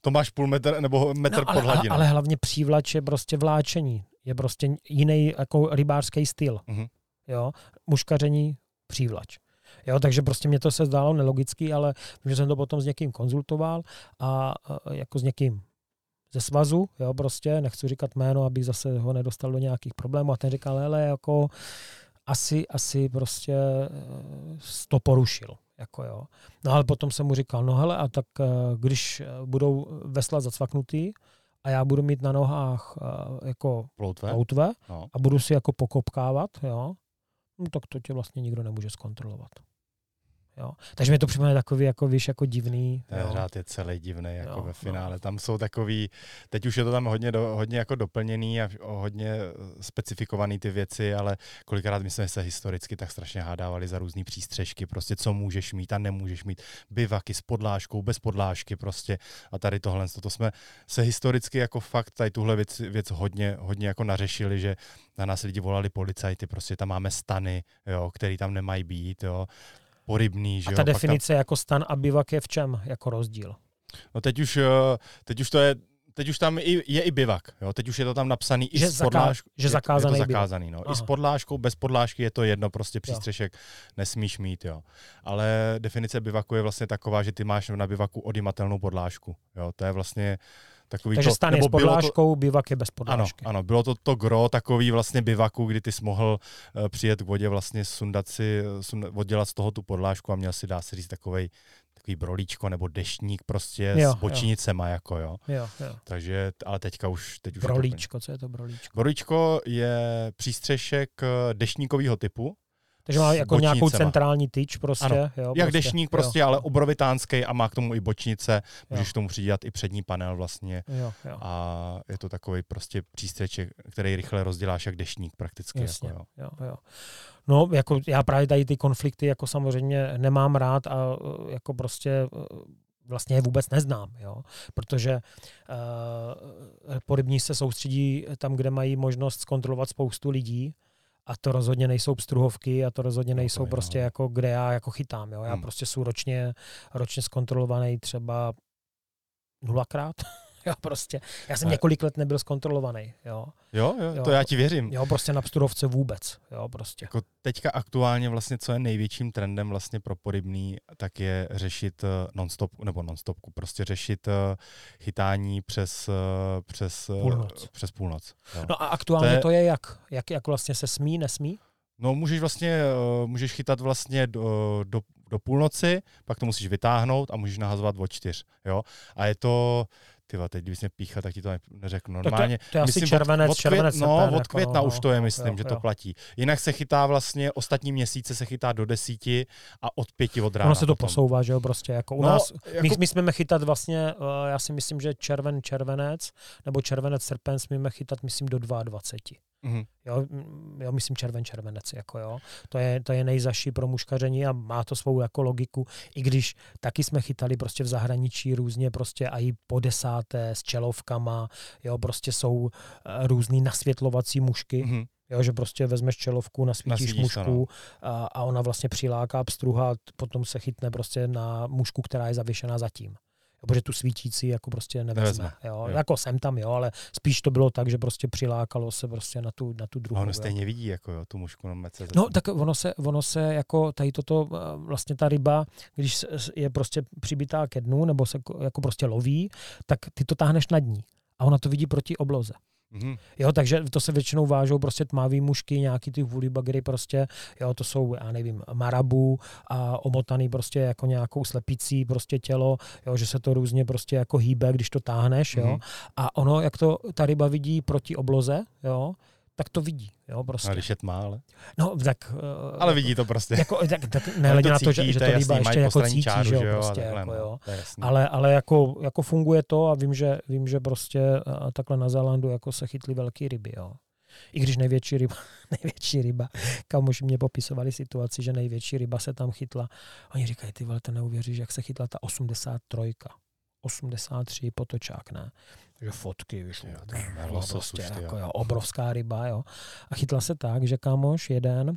To máš půl metr nebo metr no, ale, pod ale, hladinou. ale hlavně přívlač je prostě vláčení. Je prostě jiný jako rybářský styl. Mhm. Jo? Muškaření, přívlač. Jo, takže prostě mě to se zdálo nelogický, ale že jsem to potom s někým konzultoval a, a jako s někým ze svazu, jo, prostě, nechci říkat jméno, abych zase ho nedostal do nějakých problémů a ten říkal, hele, jako asi, asi prostě eh, to porušil. Jako jo. No ale potom jsem mu říkal, no hele, a tak eh, když eh, budou vesla zacvaknutý a já budu mít na nohách jako Ploutve? ploutve No. a budu si jako pokopkávat, jo, no, tak to tě vlastně nikdo nemůže zkontrolovat. Jo. Takže mi to připomíná takový, jako víš, jako divný. Ten jo. řád je celý divný jako Jo, ve no. finále. Tam jsou takový, teď už je to tam hodně, do, hodně jako doplněný a hodně eh, specifikovaný ty věci, ale kolikrát my jsme se historicky tak strašně hádávali za různé přístřežky, prostě co můžeš mít a nemůžeš mít, bivaky s podlážkou, bez podlážky prostě a tady tohle, to jsme se historicky jako fakt tady tuhle věc, věc hodně, hodně jako nařešili, že na nás lidi volali policajty, prostě tam máme stany, jo, který tam nemají být, jo, porybný, že A jo. ta tam- definice jako stan a bivak je v čem jako rozdíl? No teď už, eh, teď už to je, teď už tam i, je i bivak, jo? teď už je to tam napsaný i Že s zaká- podláškou. že je to- zakázaný je to bivak. zakázaný, no. I s podláškou, bez podlášky je to jedno, prostě přístřešek nesmíš mít, jo. Ale definice bivaku je vlastně taková, že ty máš na bivaku odimatelnou podlášku, jo. To je vlastně takový Takže to, stan je s bylo to- podláškou, bivak je bez ano, podlášky. ano, bylo to to gro takový vlastně bivaku, kdy ty jsi mohl uh, přijet k vodě, vlastně sundat si, sundat, oddělat z toho tu podlášku a měl si, dá se říct, takovej, takový brolíčko nebo deštník prostě Jo, s jo. bočinicema, jako jo. Jo, jo. Takže, ale teďka už, teď už je to Brolíčko, co je to brolíčko? Brolíčko je přístřešek eh, deštníkového typu, Takže má jako nějakou bočnicema. centrální tyč prostě. Ano, jo, jak prostě, deštník prostě, jo, ale obrovitánský a má k tomu i bočnice, můžeš Jo. k tomu přidělat i přední panel vlastně Jo, jo. a je to takový prostě přístřeček, který rychle rozděláš jak deštník prakticky. Jasně, Jako, jo. jo, jo. No, jako já právě tady ty konflikty jako samozřejmě nemám rád a eh, jako prostě eh, vlastně je vůbec neznám, jo? protože uh, porybní se soustředí tam, kde mají možnost zkontrolovat spoustu lidí, a to rozhodně nejsou pstruhovky a to rozhodně nejsou to prostě no. jako, kde já jako chytám. Jo? Já hmm. prostě jsou ročně, ročně zkontrolovaný třeba nulakrát. Jo, prostě. Já jsem několik let nebyl zkontrolovaný, jo. Jo, jo, jo, to já ti věřím. Jo, prostě na psturovce vůbec, jo, prostě. Jako teďka aktuálně vlastně, co je největším trendem vlastně pro porybný, tak je řešit eh, nonstop, nebo nonstopku, prostě řešit eh, chytání přes, eh, přes půlnoc. Přes půlnoc jo. No a aktuálně to je, to je jak? jak? Jak vlastně se smí, nesmí? No můžeš vlastně, můžeš chytat vlastně do, do, do půlnoci, pak to musíš vytáhnout a můžeš nahazovat od čtyř, jo. A je to, Tyva, teď kdybys mě píchal, tak ti to neřeknu. Normálně, to, to, to je myslím, asi červenec, od, od červenec, No, od jako května jako, už to je, myslím, jo, že to jo. platí. Jinak se chytá vlastně, ostatní měsíce se chytá do desíti a od pěti od rána. Ono se to potom. posouvá, že jo, prostě jako u no, nás. Jako... My, my smíme chytat vlastně, uh, já si myslím, že červen, červenec, nebo červenec, srpen smíme chytat, myslím, do 22. Mm-hmm. Jo, jo, myslím červen, červenec, jako jo. To je, to je nejzaší pro muškaření a má to svou jako logiku, i když taky jsme chytali prostě v zahraničí různě prostě a i po desáté s čelovkama, jo, prostě jsou eh, různý nasvětlovací mušky, mm-hmm. Jo, že prostě vezmeš čelovku, nasvítíš Nasvítíš mušku no. a, a ona vlastně přiláká pstruha, potom se chytne prostě na mušku, která je zavěšená zatím protože tu svítící jako prostě nevezme. nevezme. Jo. Jo. Jako jsem tam, jo, ale spíš to bylo tak, že prostě přilákalo se prostě na tu, na tu druhou. A ono stejně vidí, jako jo, tu mušku na mece. No, tak ono se, ono se jako tady toto, eh, vlastně ta ryba, když je prostě přibitá ke dnu, nebo se jako prostě loví, tak ty to táhneš nad ní. A ona to vidí proti obloze. Mm-hmm. Jo, takže to se většinou vážou prostě tmavý mušky, nějaký ty bagry prostě, jo, to jsou, já nevím, marabu a omotaný prostě jako nějakou slepicí prostě tělo, jo, že se to různě prostě jako hýbe, když to táhneš, jo. Mm-hmm. A ono, jak to ta ryba vidí proti obloze, jo, tak to vidí. Jo, prostě. A když je tmá, ale? No, tak... Uh, ale vidí to prostě. Jako, tak, tak nehledě na to, že, že to líbá ještě jako cítí, čáru, že jo, prostě, ale, jako, jo. Ale, ale jako, jako funguje to a vím, že, vím, že prostě uh, takhle na Zélandu jako se chytly velké ryby, jo. I když největší ryba, největší ryba, kamoši mě popisovali situaci, že největší ryba se tam chytla. Oni říkají, ty vole, to neuvěříš, jak se chytla ta 83. 83 potočák, ne? Takže fotky vyšly. Prostě, jako, jo, obrovská ryba, jo. A chytla se tak, že kámoš jeden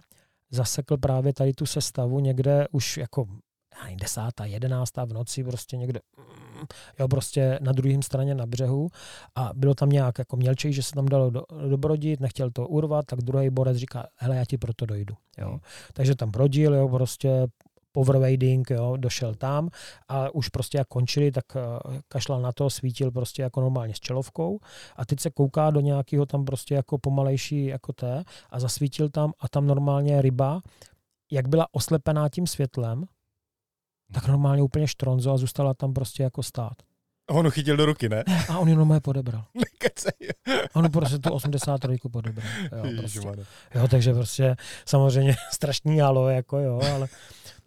zasekl právě tady tu sestavu někde už jako desátá, jedenáctá v noci, prostě někde, mm, jo, prostě na druhém straně na břehu a bylo tam nějak jako mělčej, že se tam dalo do, dobrodit, nechtěl to urvat, tak druhý borec říká, hele, já ti proto dojdu, jo. Hmm. Takže tam brodil, jo, prostě powerwading, jo, došel tam a už prostě jak končili, tak eh, kašlal na to, svítil prostě jako normálně s čelovkou a teď se kouká do nějakého tam prostě jako pomalejší jako té a zasvítil tam a tam normálně ryba, jak byla oslepená tím světlem, tak normálně úplně štronzo a zůstala tam prostě jako stát. A on ho chytil do ruky, ne? A on jenom je podebral. on prostě tu 83 podebral. Jo, prostě. jo, takže prostě samozřejmě strašný halo, jako jo, ale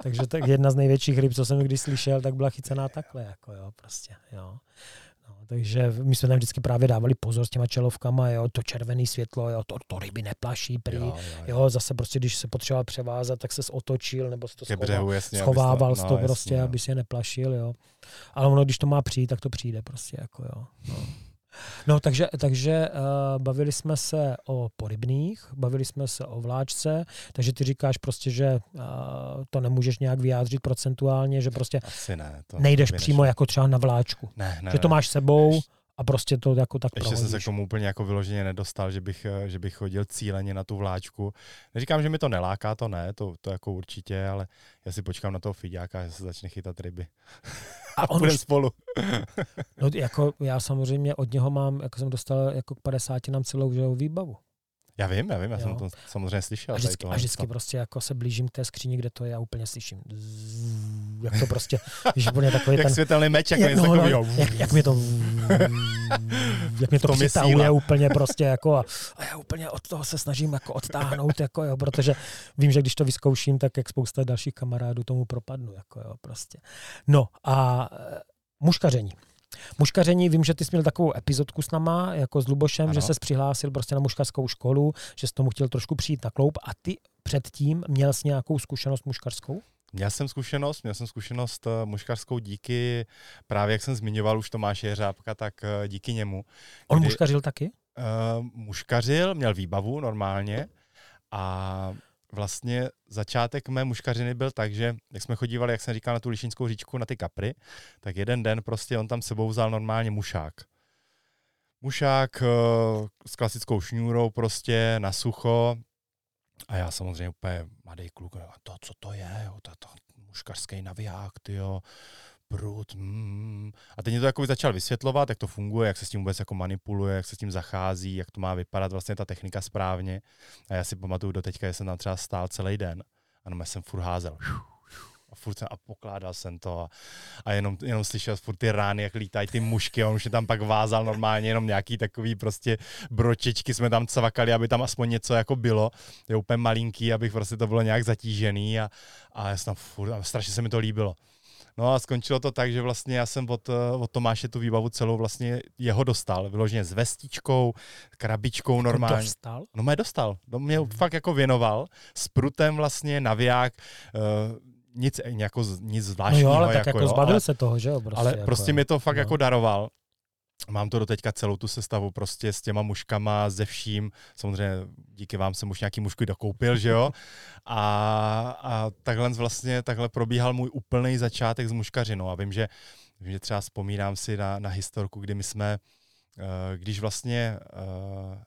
takže tak jedna z největších ryb, co jsem kdy slyšel, tak byla chycená takhle, jako jo, prostě, jo. Takže my jsme tam vždycky právě dávali pozor s těma čelovkama, jo, to červené světlo, jo, to, to ryby neplaší prý, jo, jo, jo. jo, zase prostě, když se potřeboval převázat, tak se otočil, nebo se to schovával, břehu, jasně, schovával to, no, to prostě, jasně, aby si je neplašil, jo. Ale ono, když to má přijít, tak to přijde prostě, jako jo. No. No, takže, takže uh, bavili jsme se o porybných, bavili jsme se o vláčce, takže ty říkáš prostě, že uh, to nemůžeš nějak vyjádřit procentuálně, že prostě Asi ne, to nejdeš přímo jako třeba na vláčku. Ne, ne, že to máš sebou, a prostě to jako tak Ještě jsem se k tomu úplně jako vyloženě nedostal, že bych, eh, že bych chodil cíleně na tu vláčku. Neříkám, že mi to neláká, to ne, to, to jako určitě, ale já si počkám na toho fiďáka, že se začne chytat ryby. A, a půjdeme už... spolu. no jako já samozřejmě od něho mám, jako jsem dostal jako k 50 nám celou výbavu. Já vím, já vím, já jo. jsem to samozřejmě slyšel. A vždycky, a vždycky prostě jako se blížím k té skříni, kde to je, já úplně slyším. jak to prostě, víš, úplně takový jak ten... světelný meč, jak, jak, no, no, jak, jak, mě to jak mě to, to přitahuje úplně prostě jako a, a, já úplně od toho se snažím jako odtáhnout, jako jo, protože vím, že když to vyzkouším, tak jak spousta dalších kamarádů tomu propadnu, jako jo, prostě. No a e, muškaření. Muškaření, vím, že ty jsi měl takovou epizodku s náma, jako s Lubošem, ano. že se přihlásil prostě na muškařskou školu, že jsi tomu chtěl trošku přijít na kloup a ty předtím měl jsi nějakou zkušenost muškařskou? Měl jsem zkušenost, měl jsem zkušenost uh, muškařskou díky, právě jak jsem zmiňoval už Tomáše Jeřábka, tak uh, díky němu. On kdy, muškařil taky? Uh, muškařil, měl výbavu normálně a vlastně začátek mé muškařiny byl tak, že jak jsme chodívali, jak jsem říkal, na tu Lišinskou říčku, na ty kapry, tak jeden den prostě on tam sebou vzal normálně mušák. Mušák uh, s klasickou šňůrou prostě na sucho, a já samozřejmě úplně mladý kluk, a to, co to je, jo, to, to muškařský naviják, ty jo, prut, mm. A teď mě to začal vysvětlovat, jak to funguje, jak se s tím vůbec jako manipuluje, jak se s tím zachází, jak to má vypadat vlastně ta technika správně. A já si pamatuju do teďka, že jsem tam třeba stál celý den a no, jsem furt házel a furt jsem, a pokládal jsem to a, a jenom, jenom slyšel furt ty rány, jak lítají ty mušky a on už je tam pak vázal normálně jenom nějaký takový prostě bročičky jsme tam cvakali, aby tam aspoň něco jako bylo. Je úplně malinký, abych prostě to bylo nějak zatížený a, a já jsem tam furt, a strašně se mi to líbilo. No a skončilo to tak, že vlastně já jsem od, od Tomáše tu výbavu celou vlastně jeho dostal, vyloženě s vestičkou, krabičkou jako normálně. Dostal? No mě dostal, no mě hmm. fakt jako věnoval, s prutem vlastně, naviják, uh, nic, jako, nic zvláštního. No jo, ale tak jako, jako zbavil ale, se toho, že jo? Prostě, ale jako, prostě mi to fakt no. jako daroval. Mám to do teďka celou tu sestavu prostě s těma muškama, ze vším. Samozřejmě díky vám jsem už nějaký mušky dokoupil, že jo? A, a takhle vlastně takhle probíhal můj úplný začátek s muškařinou. A vím, že, vím, že třeba vzpomínám si na, na historku, kdy my jsme, uh, když vlastně uh,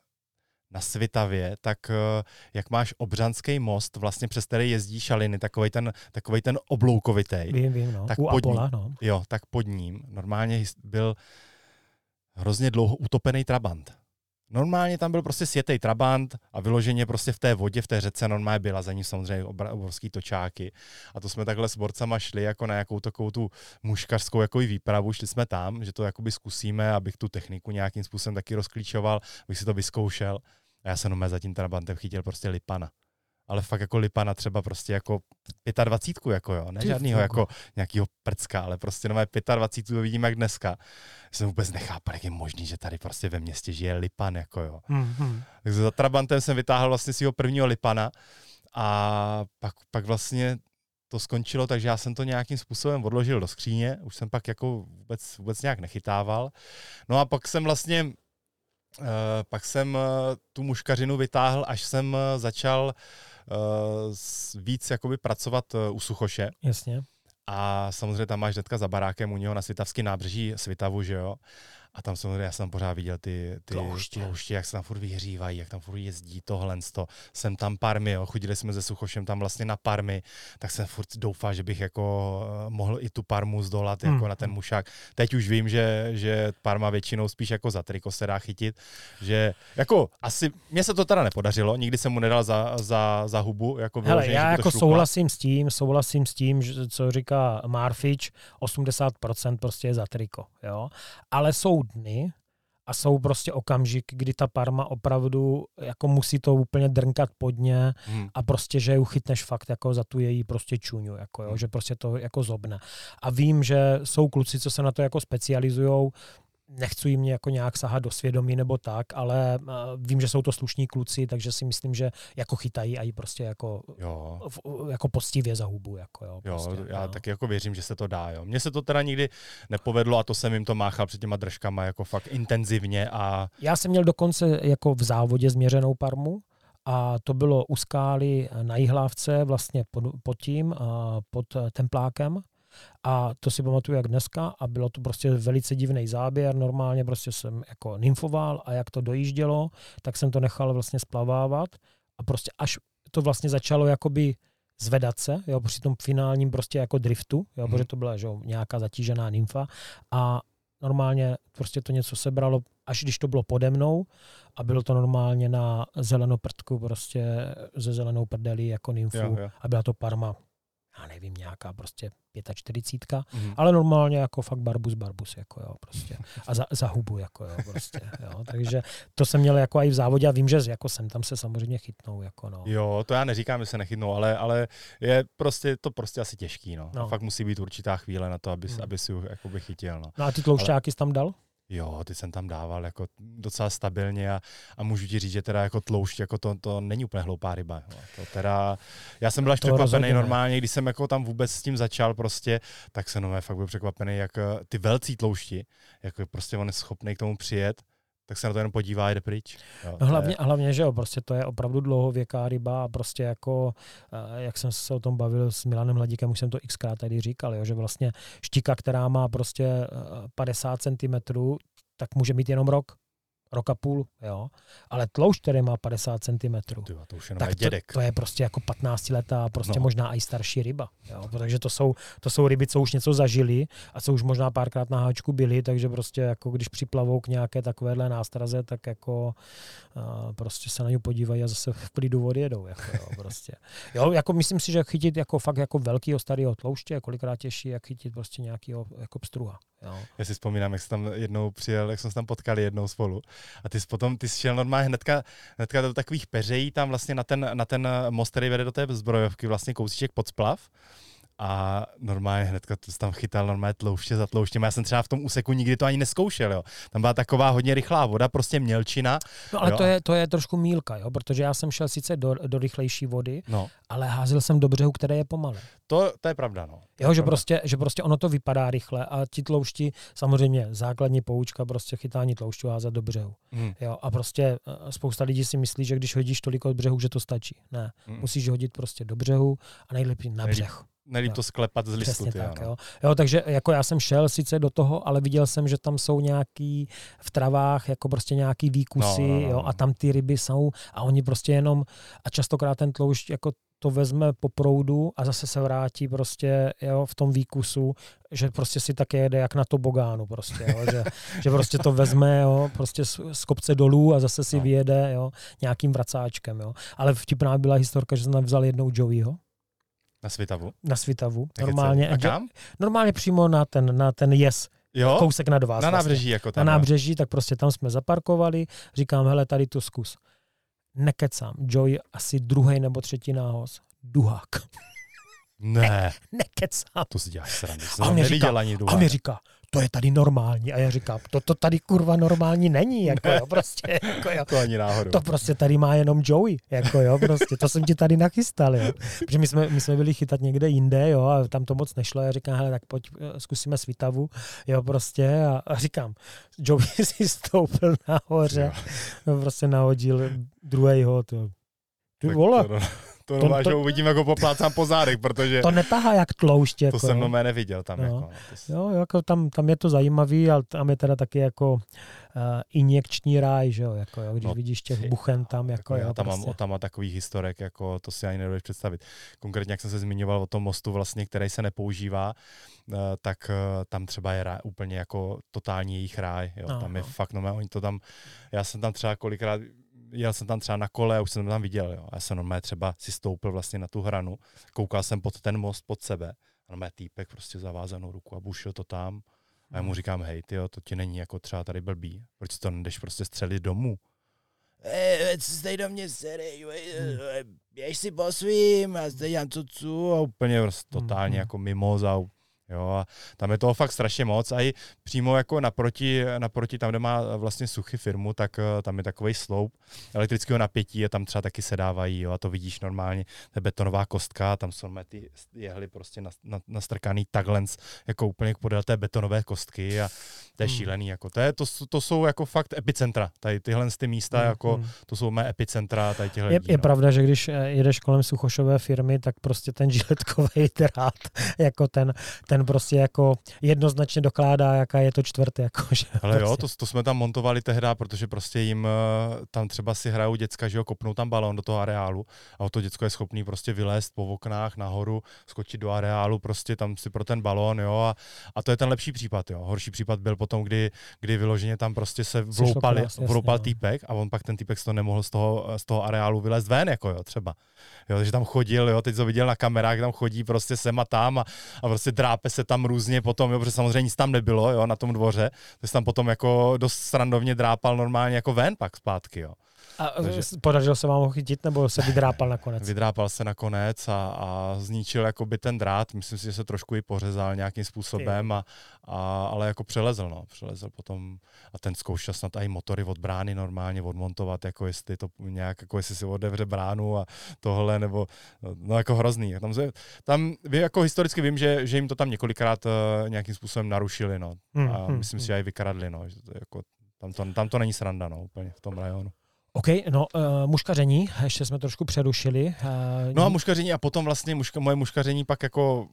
na Svitavě, tak eh, jak máš Obřanský most, vlastně přes který jezdí šaliny, takový ten, takovej ten obloukovitej. Vím, vím, no. Tak U pod Apola, ním, no. Jo, tak pod ním normálně byl hrozně dlouho utopený trabant. Normálně tam byl prostě světej trabant a vyloženě prostě v té vodě, v té řece normálně byla za ním samozřejmě obrovský točáky. A to jsme takhle s borcama šli jako na jakou takovou tu muškařskou jako výpravu, šli jsme tam, že to jakoby zkusíme, abych tu techniku nějakým způsobem taky rozklíčoval, abych si to vyzkoušel. A já jsem jenom za tím trabantem chytil prostě lipana ale fakt jako lipana třeba prostě jako 25, jako jo, ne žádnýho jako nějakýho prcka, ale prostě nové 25 vidím jak dneska. Jsem vůbec nechápal, jak je možný, že tady prostě ve městě žije lipan, jako jo. Mm-hmm. Takže za Trabantem jsem vytáhl vlastně svého prvního lipana a pak, pak vlastně to skončilo, takže já jsem to nějakým způsobem odložil do skříně, už jsem pak jako vůbec, vůbec nějak nechytával. No a pak jsem vlastně Uh, pak jsem uh, tu muškařinu vytáhl, až jsem uh, začal uh, víc jakoby pracovat uh, u Suchoše. Jasně. A samozřejmě tam máš hnedka za barákem u něho na Svitavský nábřeží Svitavu, že jo. A tam samozřejmě já jsem pořád viděl ty, ty tlouště. tlouště, jak se tam furt vyhřívají, jak tam furt jezdí tohle. Jsem tam Parmy, jo. chodili jsme se Suchošem tam vlastně na Parmy, tak jsem furt doufal, že bych jako eh, mohl i tu Parmu zdolat jako hmm. na ten mušák. Teď už vím, že, že Parma většinou spíš jako za triko se dá chytit, že jako asi, mně se to teda nepodařilo, nikdy jsem mu nedal za, za, za hubu. Jako Hele, vyloženě, já jako souhlasím s tím, souhlasím s tím, že, co říká Marfič, 80% prostě je za triko, jo. Ale jsou dny a jsou prostě okamžik, kdy ta parma opravdu jako musí to úplně drnkat pod ně hmm. a prostě, že ju chytneš fakt jako za tu její prostě čuňu, jako jo, hmm. že prostě to jako zobne. A vím, že jsou kluci, co se na to jako specializujou, nechci jim jako nějak sahat do svědomí nebo tak, ale uh, vím, že jsou to slušní kluci, takže si myslím, že jako chytají a i prostě jako, jo. V, jako postivě za hubu. Jako, jo, jo prostě, já no. taky jako věřím, že se to dá. Jo. Mně se to teda nikdy nepovedlo a to jsem jim to máchal před těma držkama jako fakt intenzivně. A... Já jsem měl dokonce jako v závodě změřenou parmu, a to bylo u skály na Jihlávce, vlastně pod, pod tím, pod templákem. A to si pamatuju jak dneska a bylo to prostě velice divný záběr. Normálně prostě jsem jako nymfoval a jak to dojíždělo, tak jsem to nechal vlastně splavávat a prostě až to vlastně začalo jakoby zvedat se, jo, při tom finálním prostě jako driftu, jo, hmm. protože to byla že, nějaká zatížená nymfa a normálně prostě to něco sebralo, až když to bylo pode mnou a bylo to normálně na zelenoprdku prostě ze zelenou prdelí jako nymfu jo, jo. a byla to parma já nevím, nějaká prostě 45, mm. ale normálně jako fakt barbus barbus, jako jo, prostě. A za, za hubu, jako jo, prostě, jo. Takže to jsem měl jako i v závodě a vím, že jako sem tam se samozřejmě chytnou, jako no. Jo, to já neříkám, že se nechytnou, ale, ale je prostě, to prostě asi těžký, no. no. A fakt musí být určitá chvíle na to, aby, mm. aby si ho jakoby chytil, no. No a ty tloušťáky ale... jsi tam dal? Jo, ty jsem tam dával jako docela stabilně a, a můžu ti říct, že teda jako tloušť, jako to, to není úplně hloupá ryba. Jo. To teda, já jsem byl až překvapený normálně, když jsem jako tam vůbec s tím začal prostě, tak jsem no, fakt byl překvapený, jak eh, ty velcí tloušti, jako prostě on je schopný k tomu přijet tak se na to jenom podívá a jde pryč. Jo, no hlavně, je... hlavně, že jo, prostě to je opravdu dlouhověká ryba a prostě jako, eh, jak jsem se o tom bavil s Milanem Hladíkem, už jsem to xkrát tady říkal, jo, že vlastně štika, která má prostě 50 eh, cm, tak může mít jenom rok rok a půl, jo. Ale tloušť, který má 50 cm, Tyva, to už je tak. To, to, je prostě jako 15 letá, prostě no. možná i starší ryba. Jo. Takže to jsou, to jsou ryby, co už něco zažili a co už možná párkrát na háčku byli, takže prostě jako když připlavou k nějaké takovéhle nástraze, tak jako uh, prostě se na ně podívají a zase v klidu odjedou. Jako, jo, prostě. jo, jako myslím si, že chytit jako fakt jako velkýho starého tlouště je kolikrát těžší, jak chytit prostě nějakého jako pstruha. Jo. Já si vzpomínám, jak jsem tam jednou přijel, jak jsme se tam potkali jednou spolu. A ty jsi potom, ty jsi šel normálně hnedka, hnedka do takových peřejí tam vlastně na ten, na ten most, který vede do té zbrojovky, vlastně kousíček pod splav a normálně hnedka to tam chytal normálně tlouště za tlouštěm. Já jsem třeba v tom úseku nikdy to ani neskoušel, jo. Tam byla taková hodně rychlá voda, prostě mělčina. No ale jo. to je, to je trošku mílka, jo, protože já jsem šel sice do, do rychlejší vody, no. ale házel jsem do břehu, které je pomalé. To, to je pravda, no. To jo, že prostě, že prostě ono to vypadá rychle a ti tloušti, samozřejmě základní poučka, prostě chytání tloušťů házet do břehu. Hmm. Jo, a prostě eh, spousta lidí si myslí, že když hodíš tolik od břehu, že to stačí. Ne, hmm. musíš hodit prostě do břehu a nejlepší na břeh nelíp to sklepat z listu. Přesně ty, tak, jo. jo. takže jako já jsem šel sice do toho, ale viděl jsem, že tam jsou nějaký v travách jako prostě nějaký výkusy, no, no, no, jo, a tam ty ryby jsou a oni prostě jenom a častokrát ten tloušť jako to vezme po proudu a zase se vrátí prostě jo, v tom výkusu, že prostě si také jede jak na to bogánu prostě, jo, že, že prostě to vezme jo, prostě z, z kopce dolů a zase si no. vyjede jo, nějakým vracáčkem. Jo. Ale vtipná byla historka, že jsem tam vzal jednou Joeyho, na Svitavu? Na Svitavu. normálně. A kam? Normálně přímo na ten, na ten jes. Jo? Kousek nad vás. Na vlastně. nábřeží jako tam. Na nábřeží, tak prostě tam jsme zaparkovali. Říkám, hele, tady to zkus. Nekecám. Joy asi druhý nebo třetí nához. Duhák. Ne. Nekecám. To si děláš srandu. A mě, říká, a mě říká, to je tady normální. A já říkám, to, to tady kurva normální není, jako jo, prostě. Jako jo. To ani náhodou. To prostě tady má jenom Joey, jako jo, prostě. To jsem ti tady nachystal, jo. Protože my jsme, my jsme byli chytat někde jinde, jo, a tam to moc nešlo. Já říkám, hele, tak pojď, eh, zkusíme svitavu, jo, prostě. A, a říkám, Joey si stoupil nahoře, no, prostě nahodil druhýho, to, ty vole. To, to, to, uvidím, jako poplácám po zádech, protože... To netahá jak tloušť. Jako, to jsem no neviděl tam. No. Jako, no, to... Jo, jako tam, tam je to zajímavý, ale tam je teda taky jako uh, injekční ráj, že jo, jako, jo, když no, vidíš těch buchen tam, jako, jako jo, tam, prostě. mám, tam má takových historek, jako to si ani nedovedeš představit. Konkrétně, jak jsem se zmiňoval o tom mostu, vlastně, který se nepoužívá, uh, tak uh, tam třeba je ráj, úplně jako totální jejich ráj, jo, tam je fakt, no, oni to tam, já jsem tam třeba kolikrát jel jsem tam třeba na kole a už jsem tam viděl. Jo. Já jsem normálně třeba si stoupil vlastně na tu hranu, koukal jsem pod ten most pod sebe a normálně týpek prostě zavázanou ruku a bušil to tam. A já mu říkám, hej, tyjo, to ti není jako třeba tady blbý. Proč to jdeš prostě střelit domů? Co jste do mě sere, běž si po svým a zde jan co a úplně prostě totálně mm-hmm. jako mimoza, Jo, a tam je toho fakt strašně moc a i přímo jako naproti, naproti tam, kde má vlastně suchy firmu, tak eh, tam je takový sloup elektrického napětí a tam třeba taky se dávají, jo, a to vidíš normálně, to je betonová kostka, tam jsou ty jehly prostě nastrkaný takhle, jako úplně podél té betonové kostky a to je hmm. šílený, jako to, je, to, to, jsou jako fakt epicentra, tady tyhle ty místa, hmm. jako hmm. to jsou mé epicentra tady je, lidí, je no. pravda, že když eh, jedeš kolem suchošové firmy, tak prostě ten žiletkový drát, jako ten, ten ten prostě jako jednoznačně dokládá, jaká je to čtvrt. Jako, že Ale prostě. jo, to, to, jsme tam montovali tehdy, protože prostě jim eh, tam třeba si hrajou děcka, že jo, kopnou tam balon do toho areálu a to děcko je schopný prostě vylézt po oknách nahoru, skočit do areálu, prostě tam si pro ten balon, jo, a, a to je ten lepší případ, jo. Horší případ byl potom, kdy, kdy vyloženě tam prostě se vloupali, vloupal no. týpek a on pak ten týpek to nemohl z toho, z toho areálu vylézt ven, jako jo, třeba. Jo, takže tam chodil, jo, teď to viděl na kamerách, tam chodí prostě sem a tam a, a prostě drápe se tam různě potom, jo, protože samozřejmě nic tam nebylo, jo, na tom dvoře, takže tam potom jako dost srandovně drápal normálně jako ven pak zpátky, jo. A Takže... podařilo se vám ho chytit, nebo se vydrápal nakonec? Vydrápal se nakonec a, a zničil jakoby ten drát. Myslím si, že se trošku i pořezal nějakým způsobem, a, a, ale jako přelezl, no. Přelezl potom a ten zkoušel snad i motory od brány normálně odmontovat, jako jestli to nějak, jako jestli si otevře bránu a tohle, nebo no jako hrozný. Tam, se, tam jako historicky vím, že, že jim to tam několikrát uh, nějakým způsobem narušili, no. Hmm, a hmm, myslím hmm. si, že i vykradli, no. Že to, jako, tam, to, tam to není sranda, no, úplně v tom rajonu. OK, no uh, muškaření, ještě jsme trošku přerušili. Uh, no a muškaření a potom vlastně muška, moje muškaření pak jako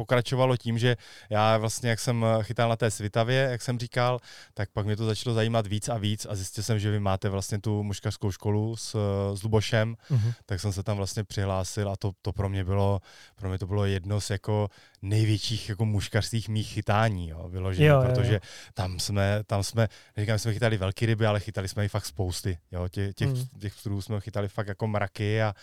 pokračovalo tím, že já vlastně, jak jsem chytal na té svitavě, jak jsem říkal, tak pak mě to začalo zajímat víc a víc a zjistil jsem, že vy máte vlastně tu muškařskou školu s, s Lubošem, uh-huh. tak jsem se tam vlastně přihlásil a to, to pro mě bylo, pro mě to bylo jedno z jako největších jako muškařských mých chytání, jo, vyloženě, jo, protože jo, jo. tam jsme, tam jsme, neříkám, jsme chytali velké ryby, ale chytali jsme i fakt spousty, jo, těch, těch, mm. těch pstrů jsme chytali fakt jako mraky a,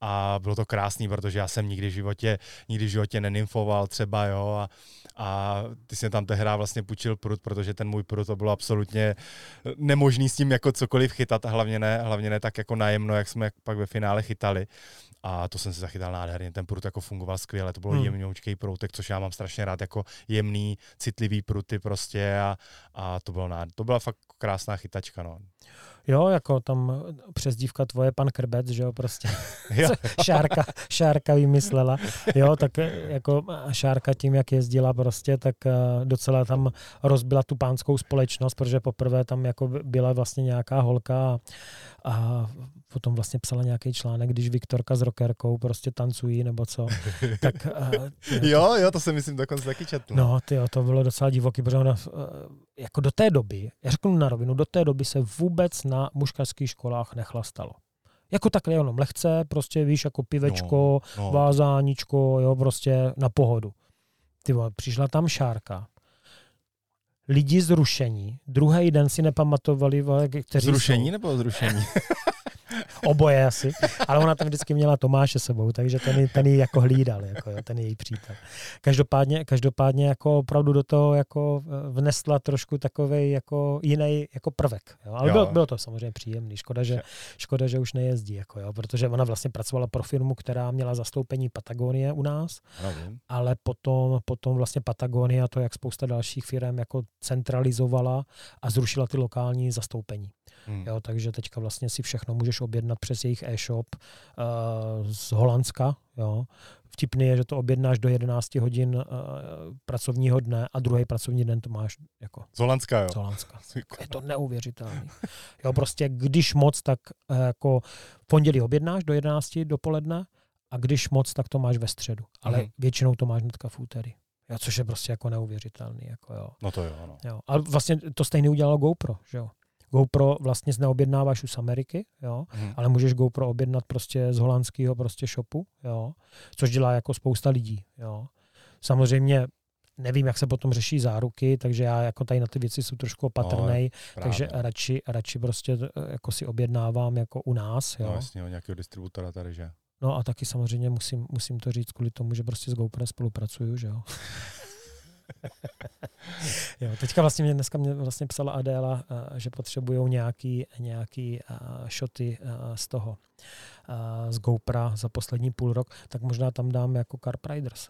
a bylo to krásný, protože já jsem nikdy v životě, nikdy v životě nenymfoval třeba, jo, a, a ty jsi tam tehdy vlastně půjčil prut, protože ten můj prut to bylo absolutně nemožný s tím jako cokoliv chytat a hlavně ne, hlavně ne tak jako najemno, jak jsme pak ve finále chytali a to jsem si zachytal nádherně. Ten prut jako fungoval skvěle, to bylo hmm. jemňoučkej proutek, což já mám strašně rád, jako jemný, citlivý pruty prostě a, a to bylo nád... to byla fakt krásná chytačka, no. Jo, jako tam přezdívka tvoje, pan Krbec, že jo, prostě. Jo. šárka, šárka vymyslela. Jo, tak jako Šárka tím, jak jezdila prostě, tak eh, docela tam rozbila tu pánskou společnost, protože poprvé tam jako byla vlastně nějaká holka a, a potom vlastně psala nějaký článek, když Viktorka s rockerkou prostě tancují nebo co. tak, uh, jo, jo, to jsem myslím dokonce taky četl. No, ty to bylo docela divoký, protože ona, uh, jako do té doby, já řeknu na rovinu, do té doby se vůbec na muškarských školách nechlastalo. Jako takhle jenom lehce, prostě víš, jako pivečko, no, no. vázáníčko, jo, prostě na pohodu. Ty vole, přišla tam šárka, lidi zrušení. Druhý den si nepamatovali, kteří Zrušení jsou. nebo zrušení? Oboje asi. Ale ona tam vždycky měla Tomáše sebou, takže ten, ten ji jako hlídal, jako, jo, ten její přítel. Každopádně, každopádně jako opravdu do toho jako eh, vnesla trošku takový jako jiný jako prvek. Jo. Ale jo. Bylo, bylo, to samozřejmě příjemný. Škoda že, škoda, že už nejezdí, jako, jo, protože ona vlastně pracovala pro firmu, která měla zastoupení Patagonie u nás, Pravím. ale potom, potom vlastně Patagonia to, jak spousta dalších firm jako centralizovala a zrušila ty lokální zastoupení. Hmm. Jo, takže teďka vlastně si všechno můžeš objednat přes jejich e-shop uh, z Holandska. Jo. Vtipný je, že to objednáš do 11 hodin uh, pracovního dne a druhý pracovní den to máš jako... Z Holandska, jo? Z Holandska. Je to neuvěřitelné. Jo, prostě když moc, tak uh, jako v pondělí objednáš do 11 dopoledne a když moc, tak to máš ve středu. Ale hmm. většinou to máš hnedka v úterý. Jo, což je prostě jako neuvěřitelný. Jako jo. No to jo, no. jo. A vlastně to stejně udělalo GoPro, že jo. GoPro vlastně neobjednáváš už z Ameriky, jo, hmm. ale můžeš GoPro objednat prostě z holandského prostě shopu, jo, což dělá jako spousta lidí, jo. Samozřejmě nevím, jak se potom řeší záruky, takže já jako tady na ty věci jsou trošku opatrný, no, takže radši, radši prostě eh, jako si objednávám jako u nás. Jo. No jasně, o nějakého distributora tady, že? No a taky samozřejmě musím, musím to říct kvůli tomu, že prostě s GoPro spolupracuju, že jo. jo, teďka vlastně mě dneska mě vlastně psala Adéla, eh, že potřebují nějaký, nějaký šoty eh, eh, z toho, z GoPro za poslední půl rok, tak možná tam dám jako Carp Riders.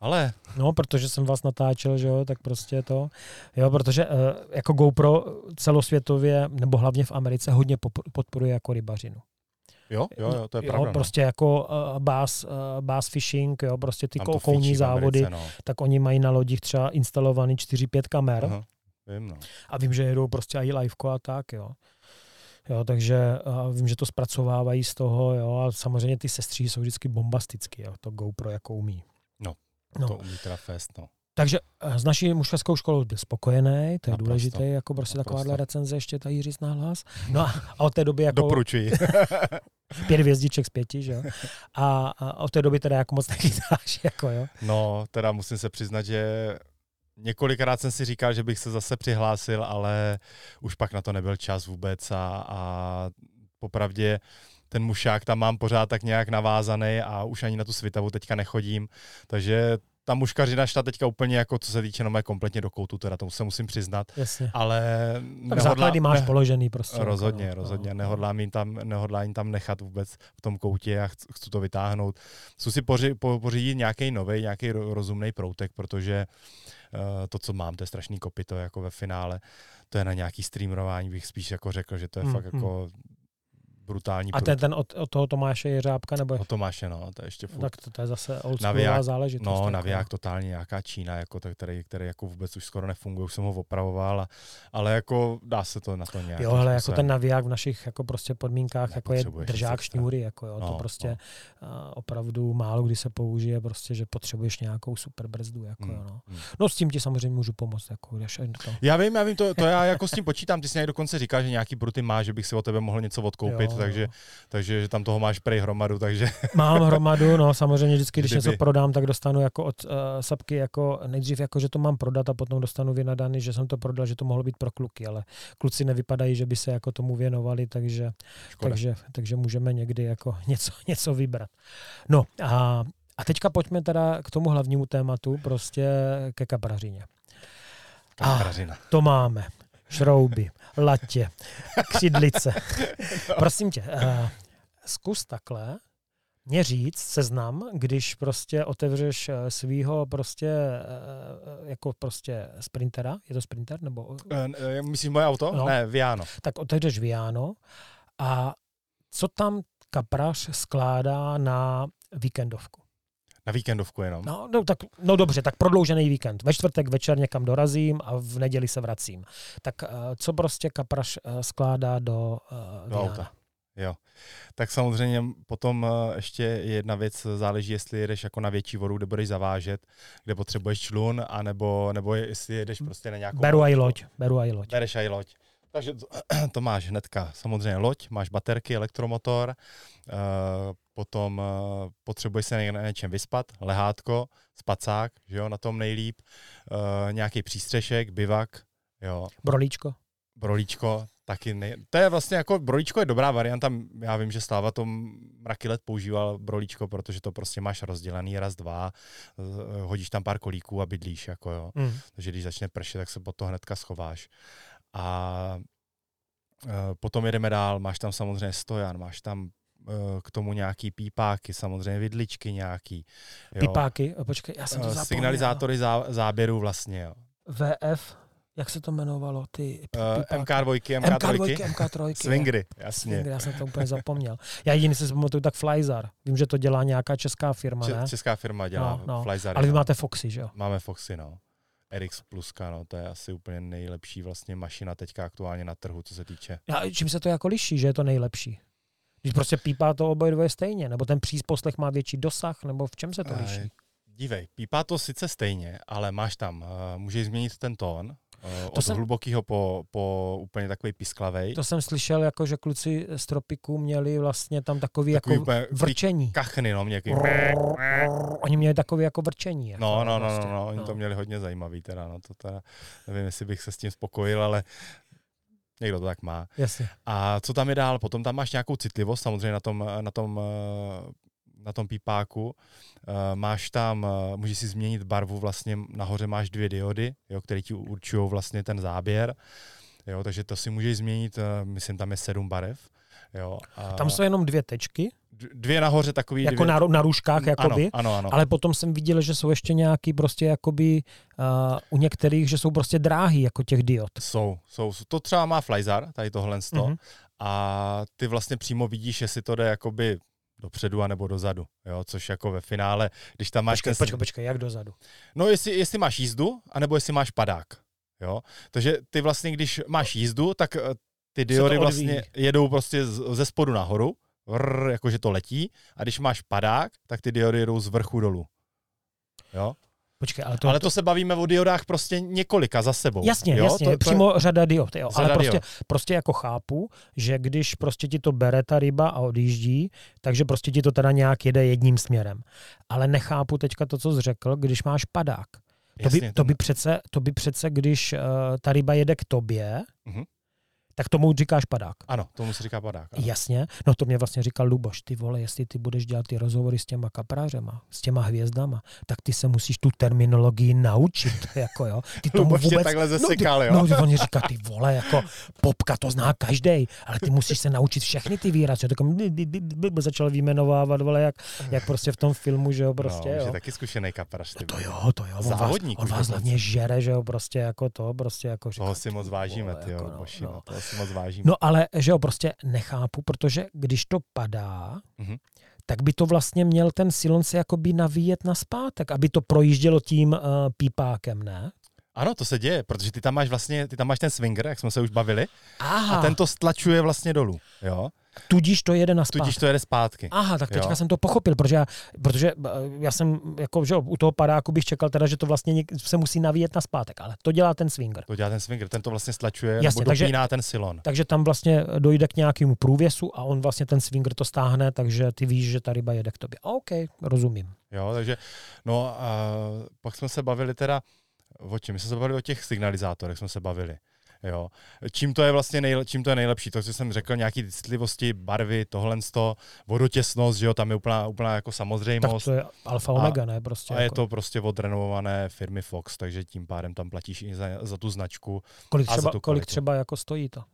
Ale. No, protože jsem vás natáčel, že jo, tak prostě to. Jo, protože jako GoPro celosvětově, nebo hlavně v Americe, hodně podporuje jako rybařinu. Jo, jo, jo, to je jo, pravda. No. Prostě jako uh, bass, uh, bass fishing, jo, prostě ty okolní závody, Americe, no. tak oni mají na lodích třeba instalovaný 4-5 kamer. Aha, vím, no. A vím, že jedou prostě i liveko a tak, jo. Jo, takže uh, vím, že to zpracovávají z toho, jo, a samozřejmě ty sestří jsou vždycky bombasticky, jo, to GoPro jako umí. No, no. to umí teda fest, no. Takže s naší mužskou školou byl spokojený, to je Naprosto. důležité, jako prostě Naprosto. takováhle recenze ještě tady říct na hlas. No a, a od té doby jako... Doporučuji. pět hvězdiček z pěti, že jo? A, a od té doby teda jako moc nechytáš, jako jo? No, teda musím se přiznat, že několikrát jsem si říkal, že bych se zase přihlásil, ale už pak na to nebyl čas vůbec a, a popravdě ten mušák tam mám pořád tak nějak navázaný a už ani na tu svitavu teďka nechodím, takže ta muškařina šla teďka úplně jako, co se týče mé kompletně do koutu, teda tomu se musím přiznat. Jasně. Ale Tak nehodlá, základy máš ne, položený prostě. Rozhodně, jako, no, rozhodně. no. Nehodlám jim tam, nehodlám jim tam nechat vůbec v tom koutě a chci, chci to vytáhnout. Chci si poři, po, pořídit nějaký nový, nějaký rozumný proutek, protože uh, to, co mám, to je strašný kopito jako ve finále. To je na nějaký streamování, bych spíš jako řekl, že to je Hmm, fakt jako brutální A ten, ten od, od toho Tomáše Jeřábka, nebo O Tomáše, no, to je ještě furt. tak to, to je zase old Naviják, záležitost. No, jako. naviják totálně nějaká Čína, jako to, který, který jako vůbec už skoro nefunguje, už jsem ho opravoval, a, ale jako dá se to na to nějak. Jo, ale jako ten naviják v našich jako prostě podmínkách jako je držák šňůry, jako jo, to No, prostě uh, opravdu málo kdy se použije, prostě, že potřebuješ nějakou super brzdu, jako Hmm, jo, no. hmm. No s tím ti samozřejmě můžu pomoct, jako když to. Já vím, já vím, to, to já jako s tím počítám, ty jsi dokonce říkal, že nějaký bruty má, že bych si od tebe mohl něco odkoupit, Jo, takže, takže že tam toho máš prej hromadu, takže Mám hromadu, no samozřejmě vždycky, když Kdyby- něco prodám, tak dostanu jako od uh, sapky jako nejdřív jako, že to mám prodat a potom dostanu vynadaný, že jsem to prodal, že to mohlo být pro kluky, ale kluci nevypadají, že by se jako tomu věnovali, takže, škoda. takže, takže můžeme někdy jako něco, něco vybrat. No a, a teďka pojďme teda k tomu hlavnímu tématu, prostě ke kaprařině. Kamprařina. To máme. Šrouby, latě, křidlice. Prosím tě, uh, zkus takhle mě říct seznam, když prostě otevřeš eh, svýho prostě eh, jako prostě sprintera, je to sprinter, nebo Eh, eh, Myslíš moje auto? No. Ne, Viano. tak otevřeš Viano a co tam kaprař skládá na víkendovku? Na víkendovku jenom. No, no, tak, no dobře, tak prodloužený víkend. Ve čtvrtek večer někam dorazím a v neděli se vracím. Tak uh, co prostě kapraš uh, skládá do, uh, Do auta. Jo. Tak samozřejmě potom eh, ještě jedna věc, záleží, jestli jedeš jako na větší vodu, kde budeš zavážet, kde potřebuješ člun, anebo, nebo jestli jedeš prostě na nějakou... Beru i loď, beru i loď. Bereš i loď. Takže to, to máš hnedka samozřejmě loď, máš baterky, elektromotor, uh, potom uh, potřebuješ se na něčem vyspat, lehátko, spacák, že jo, na tom nejlíp, uh, nějaký přístřešek, bivak, jo, Brolíčko. brolíčko, taky ne, to je vlastně jako, brolíčko je dobrá varianta, já vím, že Sláva to mraky let používal brolíčko, protože to prostě máš rozdělený raz, dva, hodíš tam pár kolíků a bydlíš, jako jo. Mm. Takže když začne pršet, tak se pod to hnedka schováš. A e, potom jedeme dál, máš tam samozřejmě stojan, máš tam e, k tomu nějaký pípáky, samozřejmě vidličky nějaký. Jo. Pipáky, a počkej, já jsem to E, zapomněl. Signalizátory zá, záběru vlastně, jo. VF, jak se to jmenovalo, ty E, pipáky? MK2, MK3, MK2, MK3. swingry, jasně. Swingry, Já jsem to úplně zapomněl. Já jediný si pamatuju tak Flyzar. Vím, že to dělá nějaká česká firma, ne? Česká firma dělá No, no. Flyzary. Ale vy no. máte Foxy, že jo? Máme Foxy, no. RX Pluska, no, to je asi úplně nejlepší vlastně mašina teďka aktuálně na trhu, co se týče. A čím se to jako liší, že je to nejlepší? Když prostě pípá to oboje dvoje stejně, nebo ten příposlech má větší dosah, nebo v čem se to Eh, liší? Dívej, pípá to sice stejně, ale máš tam, uh, můžeš změnit ten tón, uh, od jsem- hlubokého po, po úplně takový pisklavej. To jsem slyšel, jako že kluci z Tropiku měli vlastně tam takový, Takový jako úplně vrčení. kachny, no, nějaký. Oni měli takový jako vrčení. Jako, No, no, no, prostě. no, no, oni to měli hodně zajímavý teda, no, to teda, nevím, jestli bych se s tím spokojil, ale někdo to tak má. Jasně. A co tam je dál? Potom tam máš nějakou citlivost samozřejmě na tom, na tom, eh, na tom pípáku. Eh, Máš tam, eh, můžeš si změnit barvu, vlastně nahoře máš dvě diody, jo, které ti určují vlastně ten záběr. Jo, takže to si můžeš změnit, eh, myslím, tam je sedm barev. Jo, a Tam jsou jenom dvě tečky, dvě nahoře takový. jako dvě... na, na růžkách, jakoby. Ano, ano, ano. Ale potom jsem viděl, že jsou ještě nějaký prostě jakoby uh, u některých, že jsou prostě dráhy jako těch diod. Jsou, jsou. To třeba má Flyzar, tady tohle Mhm. a ty vlastně přímo vidíš, jestli to jde jakoby dopředu anebo dozadu, jo, což jako ve finále, když tam máš Počkej, ten počkej, počkej, jak dozadu? No, jestli, jestli máš jízdu, anebo jestli máš padák. Jo? Takže ty vlastně, když máš jízdu, tak eh, ty odvíjí. vlastně jedou prostě ze spodu nahoru, vrr, jakože to letí, a když máš padák, tak ty diody jedou z vrchu dolů. Jo? Počkej, ale to, Ale to se bavíme o diodách prostě několika za sebou. Jasně, jo? jasně, to, to, přímo řada diod, jo. Řada ale prostě, diod. prostě jako chápu, že když prostě ti to bere ta ryba a odjíždí, takže prostě ti to teda nějak jede jedním směrem. Ale nechápu teďka to, co jsi řekl, když máš padák. To by, Jasně, to ten- by, přece, to by přece, když uh, ta ryba jede k tobě, Mhm. Tak tomu říkáš padák. Ano, tomu se říká padák. Ano. Jasně, no to mě vlastně říkal Luboš, ty vole, jestli ty budeš dělat ty rozhovory s těma kaprářema, s těma hvězdama, tak ty se musíš tu terminologii naučit, jako jo. Ty tomu Luboš vůbec... takhle no, zesekal, ty, jo? no, oni říká, ty vole, jako popka to zná každý, ale ty musíš se naučit všechny ty výrazy. Tak začal vyjmenovávat, vole, jak, jak prostě v tom filmu, že jo, prostě, no, jo. taky zkušený kapraš. Ty To jo, to jo, on vás, Závodník on už vás hlavně žere, že jo, prostě jako to, prostě jako říká, Toho si moc vážíme, vole, ty jako jo, no, Boši, no. No. si moc vážíme. No ale, že jo, prostě nechápu, protože když to padá, Mhm. tak by to vlastně měl ten silon se jakoby navíjet na zpátek, aby to projíždělo tím uh, pípákem, ne? Ano, to se děje, protože ty tam máš vlastně, ty tam máš ten swinger, jak jsme se už bavili, Aha, a ten to stlačuje vlastně dolů, jo? Tudíž to jede na zpátek. Tudíž to jede zpátky. Aha, tak teďka Jo. jsem to pochopil, protože já, protože eh, já jsem, jako, že u toho padáku bych čekal teda, že to vlastně něk- se musí navíjet na zpátek, ale to dělá ten swinger. To dělá ten swinger, ten to vlastně stlačuje, Jasně, nebo takže- dopíná ten silon. Takže tam vlastně dojde k nějakému průvěsu a on vlastně ten swinger to stáhne, takže ty víš, že ta ryba jede k tobě. OK, rozumím. Jo, takže, no a pak jsme se bavili teda, o čem? My jsme se bavili o těch signalizátorech, jsme se bavili. Jo. Čím to je vlastně nejle, čím to je nejlepší? To, co jsem řekl, nějaký citlivosti, barvy, tohle, vodotěsnost, že jo, tam je úplná, úplná jako Tak samozřejmost. to je alfa omega, ne? Prostě A je jako. to prostě od renovované firmy Fox, takže tím pádem tam platíš i za, za tu značku. Kolik a za třeba, tu kolik třeba jako stojí to?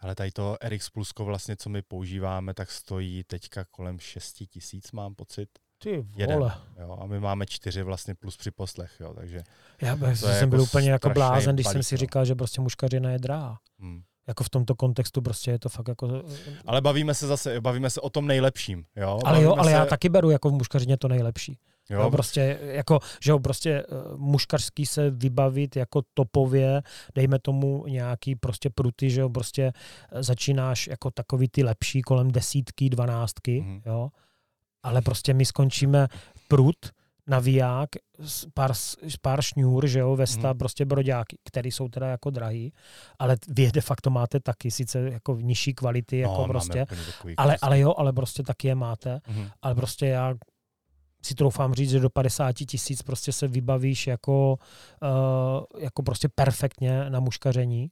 Ale tady to RX Plusko vlastně, co my používáme, tak stojí teďka kolem 6 tisíc, mám pocit. Ty Jeden. vole. Jo, a my máme čtyři vlastně plus při poslech, jo, takže Já je jsem jako byl úplně jako blázen, když jsem balík, si no. říkal, že prostě muškařina je drahá. hm. Jako v tomto kontextu prostě je to fakt jako... Ale bavíme se zase, bavíme se o tom nejlepším, jo. Ale jo, ale se, já taky beru jako v muškařině to nejlepší. jo, Jo, prostě, jako, že jo, prostě eh, muškařský se vybavit jako topově, dejme tomu nějaký prostě pruty, že jo, prostě eh, začínáš jako takový ty lepší kolem desítky, dvanáctky, mm-hmm. jo, ale prostě my skončíme prut, naviják, pár, pár šňůr, že jo, Vesta, Mhm. mm. prostě broďáky, které jsou teda jako drahý, ale vy je de facto máte taky, sice jako nižší kvality, jako no, prostě, úplně takový ale, ale jo, ale prostě taky je máte Mhm. ale prostě já si troufám říct, že do 50 tisíc prostě se vybavíš jako, uh, jako prostě perfektně na muškaření,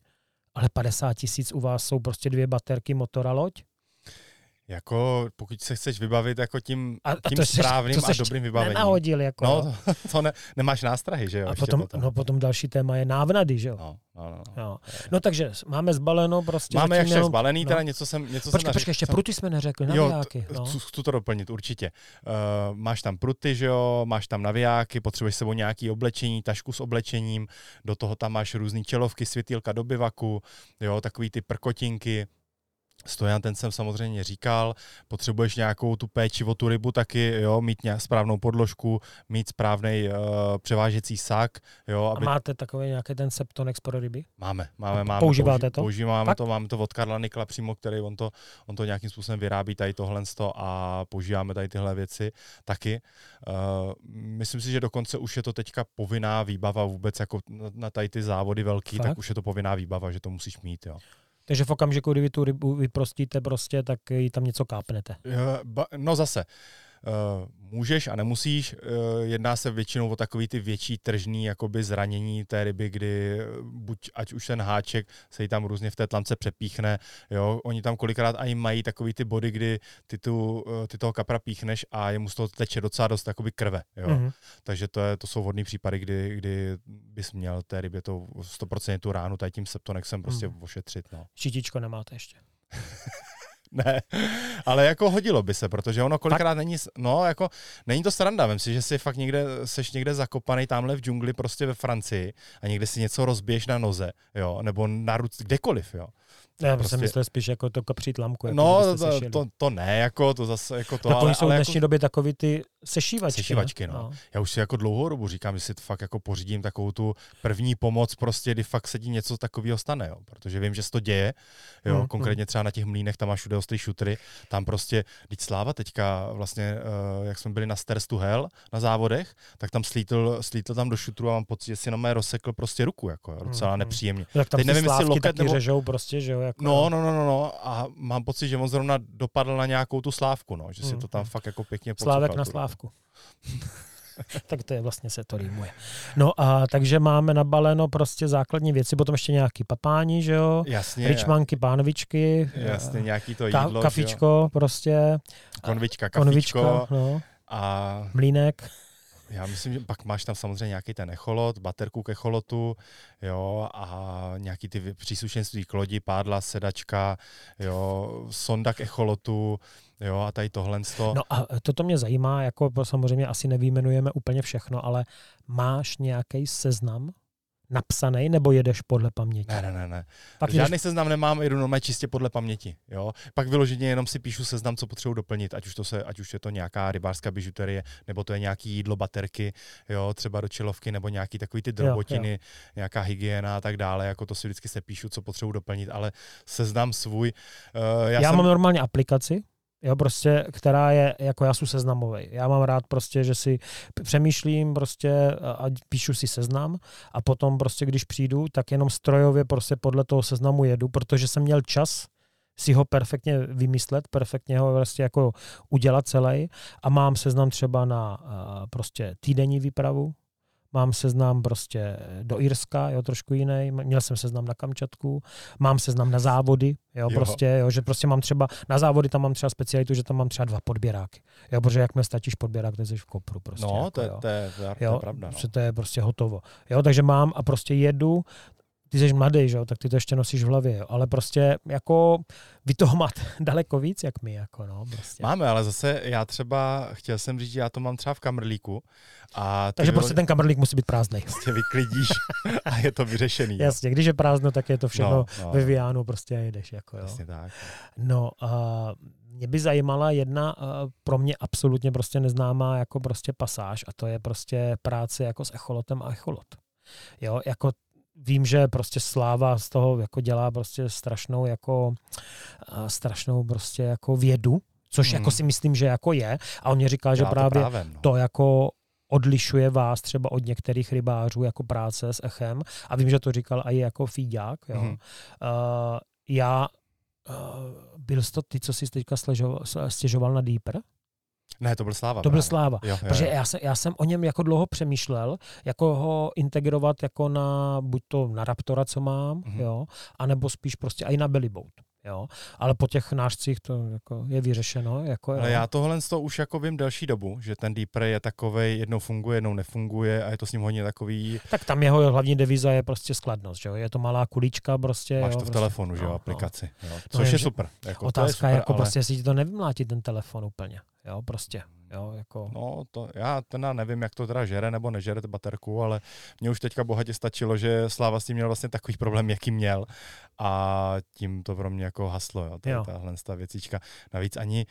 ale 50 tisíc u vás jsou prostě dvě baterky, motor a loď. Jako, pokud se chceš vybavit jako tím, A, a tím to seš- správným to a seš dobrým vybavením. Nenahodil, jako. No, to, to ne, nemáš nástrahy, že jo? a potom, potom. no, potom další téma je návnady, že jo. no, no, no, no. Jo. No takže máme zbaleno prostě. Máme jak jenom- zbalený, no. teda něco jsem, něco Počkej, jsem počkej, ještě jsem- pruty jsme neřekli, Jo, navijáky. t- No. chci- to doplnit, určitě. Uh, máš tam pruty, že jo, máš tam navijáky, potřebuješ sebou nějaký oblečení, tašku s oblečením, do toho tam máš různé čelovky, světýlka do bivaku, jo, takový ty prkotinky, Stojan, ten jsem samozřejmě říkal, potřebuješ nějakou tu péči o tu rybu taky, jo, mít nějak správnou podložku, mít správný uh, převážecí sak, jo, A aby... máte takový nějaký ten septonex pro ryby? Máme, máme, máme. používáte to? Používáme Fakt? to, máme to od Karla Nikla přímo, který on to, on to nějakým způsobem vyrábí tady tohle a používáme tady tyhle věci taky. Uh, myslím si, že dokonce už je to teďka povinná výbava vůbec jako na, na tady ty závody velký, Fakt? tak už je to povinná výbava, že to musíš mít, jo. Takže v okamžiku, kdy vy tu rybu vyprostíte prostě, tak jí tam něco kápnete. Eh, No zase, můžeš a nemusíš. Uh, jedná se většinou o takový ty větší tržní jakoby zranění té ryby, kdy eh, buď ať už ten háček se jí tam různě v té tlamce přepíchne. Jo? Oni tam kolikrát i mají takový ty body, kdy ty, tu, eh, ty toho kapra píchneš a jemu z toho teče docela dost jakoby krve. Jo? Mhm. Takže to, je, to jsou vhodné případy, kdy, kdy bys měl té rybě to 100% tu ránu tady tím septonexem prostě Mhm. ošetřit. No. Šitičko nemáte ještě. Ne, ale jako hodilo by se, protože ono kolikrát není, no jako, není to sranda, vem si, že si fakt někde, seš někde zakopaný tamhle v džungli prostě ve Francii a někde si něco rozbiješ na noze, jo, nebo na ruce, kdekoliv, jo. Já Prostě- prostě... jsem myslel spíš jako to kopřít lamku. Jako No, to, to, to, ne, jako to zase, jako to, tak ale, jsou v ale dnešní jako, době takový ty sešívačky. Sešívačky, ne? no. já už si jako dlouhou dobu říkám, že si to fakt jako pořídím takovou tu první pomoc, prostě, kdy fakt se ti něco takového stane, jo, protože vím, že se to děje, jo, Hmm, konkrétně třeba na těch mlínech, tam máš všude ostrý šutry, tam prostě, teď Sláva teďka vlastně, uh, jak jsme byli na Stairs to Hell na závodech, tak tam slítl, slítl tam do šutru a mám pocit, že si na mé rozsekl prostě ruku, jako, jo, docela Hmm, hmm. nepříjemně. Tak tam Teď nevím, jestli loket nebo- řežou prostě, že jo. Jako, No, no, no, no, no, a mám pocit, že on zrovna dopadl na nějakou tu slávku, no, že si Hmm, to tam hmm. fakt jako pěkně Slávek na tu slávku. tak to je vlastně se to rýmuje. No a takže máme nabaleno prostě základní věci, potom ještě nějaký papáni, že jo? Jasně. Ričmanky, pánvičky. Jasně, nějaký to jídlo, ka- Kafičko prostě. Konvička, kafičko. Konvička, no. A mlínek. Já myslím, že pak máš tam samozřejmě nějaký ten echolot, baterku k echolotu, jo, a nějaký ty příslušenství k lodi, pádla, sedačka, jo, sonda k echolotu, jo, a tady tohle. No a toto mě zajímá, jako samozřejmě asi nevýjmenujeme úplně všechno, ale máš nějaký seznam napsaný, nebo jedeš podle paměti? Ne, ne, ne. ne. Pak Žádný jdeš... seznam nemám, jedu normálně čistě podle paměti. Jo? Pak vyloženě jenom si píšu seznam, co potřebuji doplnit, ať už, to se, ať už je to nějaká rybářská bižuterie, nebo to je nějaký jídlo, baterky, jo, třeba do čelovky, nebo nějaký takový ty drobotiny, jo, jo. nějaká hygiena a tak dále. Jako to si vždycky se píšu, co potřebuji doplnit, ale seznam svůj. Uh, já já jsem... mám normálně aplikaci, jo, prostě, která je, jako já jsem seznamový. Já mám rád prostě, že si přemýšlím prostě a píšu si seznam a potom prostě, když přijdu, tak jenom strojově prostě podle toho seznamu jedu, protože jsem měl čas si ho perfektně vymyslet, perfektně ho prostě jako udělat celý a mám seznam třeba na prostě týdenní výpravu, mám seznam prostě do Irska, jo, trošku jiný, měl jsem seznam na Kamčatku, mám seznam na závody, jo, jo. prostě, jo, že prostě mám třeba, na závody tam mám třeba specialitu, že tam mám třeba dva podběráky, jo, protože jak mi stačíš podběrák, to jsi v kopru prostě. No, jako, to, je, to, je, to, je, to je pravda. No. To je prostě hotovo. Jo, takže mám a prostě jedu, ty jsi mladý, že jo, tak ty to ještě nosíš v hlavě, jo. ale prostě jako vy toho máte daleko víc, jak my, jako no, prostě. Máme, ale zase já třeba, chtěl jsem říct, že já to mám třeba v kamrlíku. A Takže prostě ten kamrlík musí být prázdný. Prostě vyklidíš a je to vyřešený. Jasně, když je prázdno, tak je to všechno no, no. ve Viánu, prostě jedeš, jako jo. Jasně tak. No, uh, mě by zajímala jedna uh, pro mě absolutně prostě neznámá jako prostě pasáž a to je prostě práce jako s echolotem a echolot. Jo, jako vím, že prostě Sláva z toho jako dělá prostě strašnou jako strašnou prostě jako vědu, což hmm. jako si myslím, že jako je. A on mě říkal, že právě, to, právě no. to jako odlišuje vás třeba od některých rybářů jako práce s echem. A vím, že to říkal i jako Fíďák. Jo. Hmm. Uh, já uh, byl jsi to ty, co jsi teďka stěžoval na Deeper? Ne, to byl Sláva. To byl Sláva. Jo, jo, protože Já, jsem, já jsem o něm jako dlouho přemýšlel, jako ho integrovat jako na, buď to na Raptora, co mám, mm-hmm. jo, anebo spíš prostě i na Bellyboat. Jo? Ale po těch nářcích to jako je vyřešeno. Jako, Ale já tohle z toho už jako vím delší dobu, že ten Deeper je takový, jednou funguje, jednou nefunguje a je to s ním hodně takový... Tak tam jeho hlavní deviza je prostě skladnost, že jo? Je to malá kulička prostě. Máš jo, to v prostě, telefonu, že jo, no, aplikaci. No. Jo. Což no, je, je super. Jako, otázka je, super, jako ale... prostě, jestli ti to nevymlátí ten telefon úplně. Jo, prostě. Jo, jako... No, to, já teda nevím, jak to teda žere nebo nežere baterku, ale mě už teďka bohatě stačilo, že Sláva s tím měl vlastně takový problém, jaký měl a tím to pro mě jako haslo, jo, to jo. tahle ta věcička. Navíc ani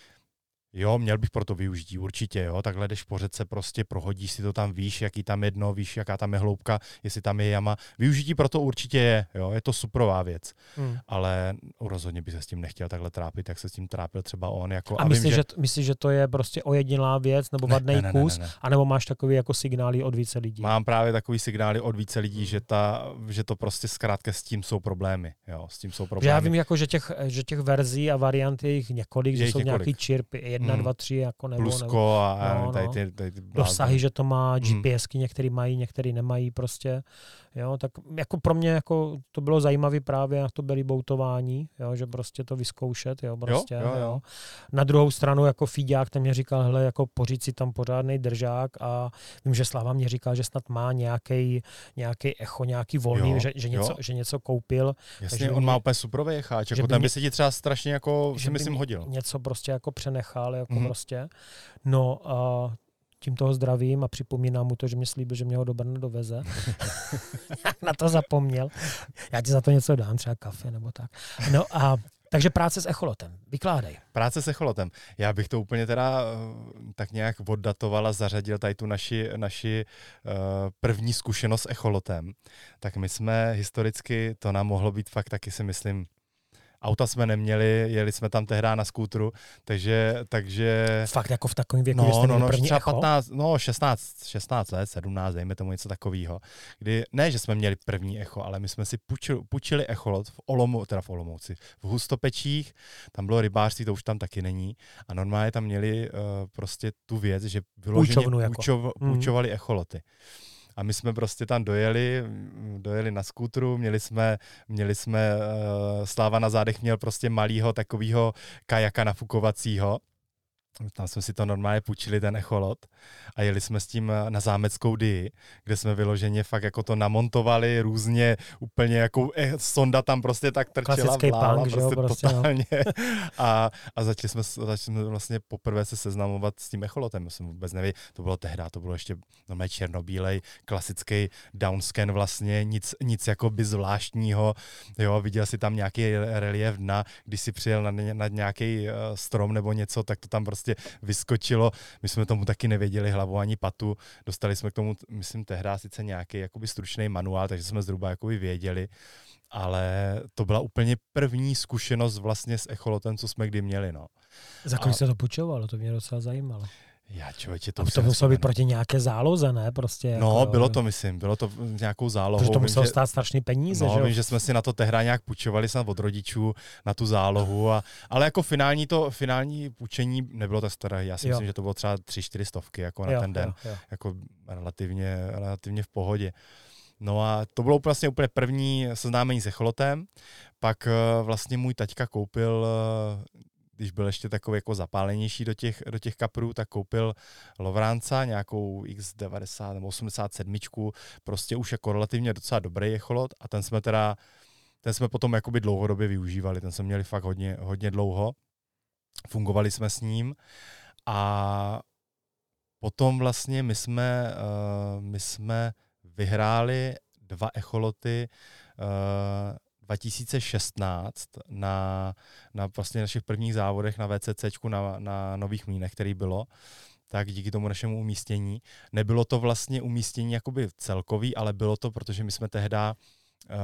Jo, měl bych pro to využití, určitě, jo. Takhle jdeš po řece, prostě prohodíš si to tam, víš, jaký tam je dno, víš, jaká tam je hloubka, jestli tam je jama. Využití pro to určitě je, jo, je to superová věc. Hmm. Ale rozhodně by se s tím nechtěl takhle trápit, jak se s tím trápil třeba on. Jako, a, a myslíš, že... Že, myslí, že to je prostě ojedinilá věc, nebo vadný ne, ne, kus, ne, ne, ne. anebo máš takový jako signály od více lidí? Mám právě takový signály od více lidí, že, ta, že to prostě zkrátka s tím jsou problémy, jo, s tím jsou problémy. Že já vím, jako, že těch, že těch verzí a variant je jich několik, že jsou několik. nějaký čirpy, jedna, hmm. dva, tři, jako nebo... Plusko nebo, a no, tady, ty, tady ty Dosahy, že to má, hmm. GPSky některý mají, některý nemají prostě. Jo, tak jako pro mě jako to bylo zajímavé právě na to byly boutování, jo, že prostě to vyzkoušet, jo, prostě, jo, jo, jo. jo. Na druhou stranu jako Fíďák ten mě říkal, hele, jako pořiď si tam pořádný držák a vím, že Slava mě říkal, že snad má nějaký nějaký echo, nějaký volný, jo, že, že, něco, že něco koupil. Jasně, takže on mě, má úplně super jako ten by se ti třeba strašně jako, si myslím, hodil. Něco prostě jako přenechal, jako mm-hmm. prostě. No a tím toho zdravím a připomínám mu to, že mě slíbil, že mě ho do Brna doveze. na to zapomněl. Já ti za to něco dám, třeba kafe nebo tak. No a takže práce s echolotem. Vykládej. Práce s echolotem. Já bych to úplně teda uh, tak nějak oddatoval a zařadil tady tu naši, naši uh, první zkušenost s echolotem. Tak my jsme historicky, to nám mohlo být fakt taky si myslím Auta jsme neměli, jeli jsme tam tehdy na skútru, takže, takže... Fakt jako v takovém věku, no, jste no, no, první třeba echo? 15, no 16, 16 let, 17, dejme tomu něco takového. Kdy, ne, že jsme měli první echo, ale my jsme si půjčili, půjčili echolot v Olomou, teda v Olomouci, v Hustopečích, tam bylo rybářství, to už tam taky není. A normálně tam měli uh, prostě tu věc, že vyloženě Půjčovnu jako. půjčov, Mhm. půjčovali echoloty. A my jsme prostě tam dojeli, dojeli na skútru, měli jsme, měli jsme, uh, Sláva na zádech měl prostě malýho takového kajaka nafukovacího, tam jsme si to normálně půjčili, ten echolot, a jeli jsme s tím eh, na zámeckou dii, kde jsme vyloženě fakt jako to namontovali různě, úplně jako eh, sonda tam prostě tak trčela, Klasický vlála, punk, že jo, prostě, prostě, no. totálně. A, a začali, jsme, začali jsme vlastně poprvé se seznamovat s tím echolotem, jsem vůbec nevěděl, to bylo tehdy, to bylo ještě normálně černobílej, klasický downscan vlastně, nic, nic jako by zvláštního, jo, viděl si tam nějaký relief dna, když si přijel na, ně- na nějaký uh, strom nebo něco, tak to tam prostě vyskočilo. My jsme tomu taky nevěděli hlavu ani patu. Dostali jsme k tomu, myslím, tehdy sice nějaký jakoby stručný manuál, takže jsme zhruba jakoby věděli, ale to byla úplně první zkušenost vlastně s echolotem, co jsme kdy měli, no. Za kolik se to půjčovalo? To mě docela zajímalo. Já člověče, to To, už to muselo být proti nějaké záloze, ne? Prostě No, jako, bylo to, myslím, bylo to nějakou zálohou. Protože to Vím, muselo že- stát strašný peníze, No, že vím, že jsme si na to tehdy nějak půjčovali snad od rodičů na tu zálohu, a, ale jako finální to, finální půjčení nebylo tak staré. Já si Jo. myslím, že to bylo třeba tři, čtyři stovky jako na Jo, ten den, jo, jo. jako relativně, relativně v pohodě. No a to bylo vlastně úplně první seznámení s echolotem, pak eh, vlastně můj taťka koupil eh, když byl ještě takový jako zapálenější do těch, do těch kaprů, tak koupil Lovránca, nějakou X90 nebo 87, prostě už jako relativně docela dobrý echolot a ten jsme teda, ten jsme potom jakoby dlouhodobě využívali, ten jsme měli fakt hodně, hodně dlouho, fungovali jsme s ním a potom vlastně my jsme, uh, my jsme vyhráli dva echoloty uh, 2016 na, na vlastně našich prvních závodech na VCC, na, na Nových Mlínech, který bylo, tak díky tomu našemu umístění. Nebylo to vlastně umístění jakoby celkový, ale bylo to, protože my jsme tehdy uh,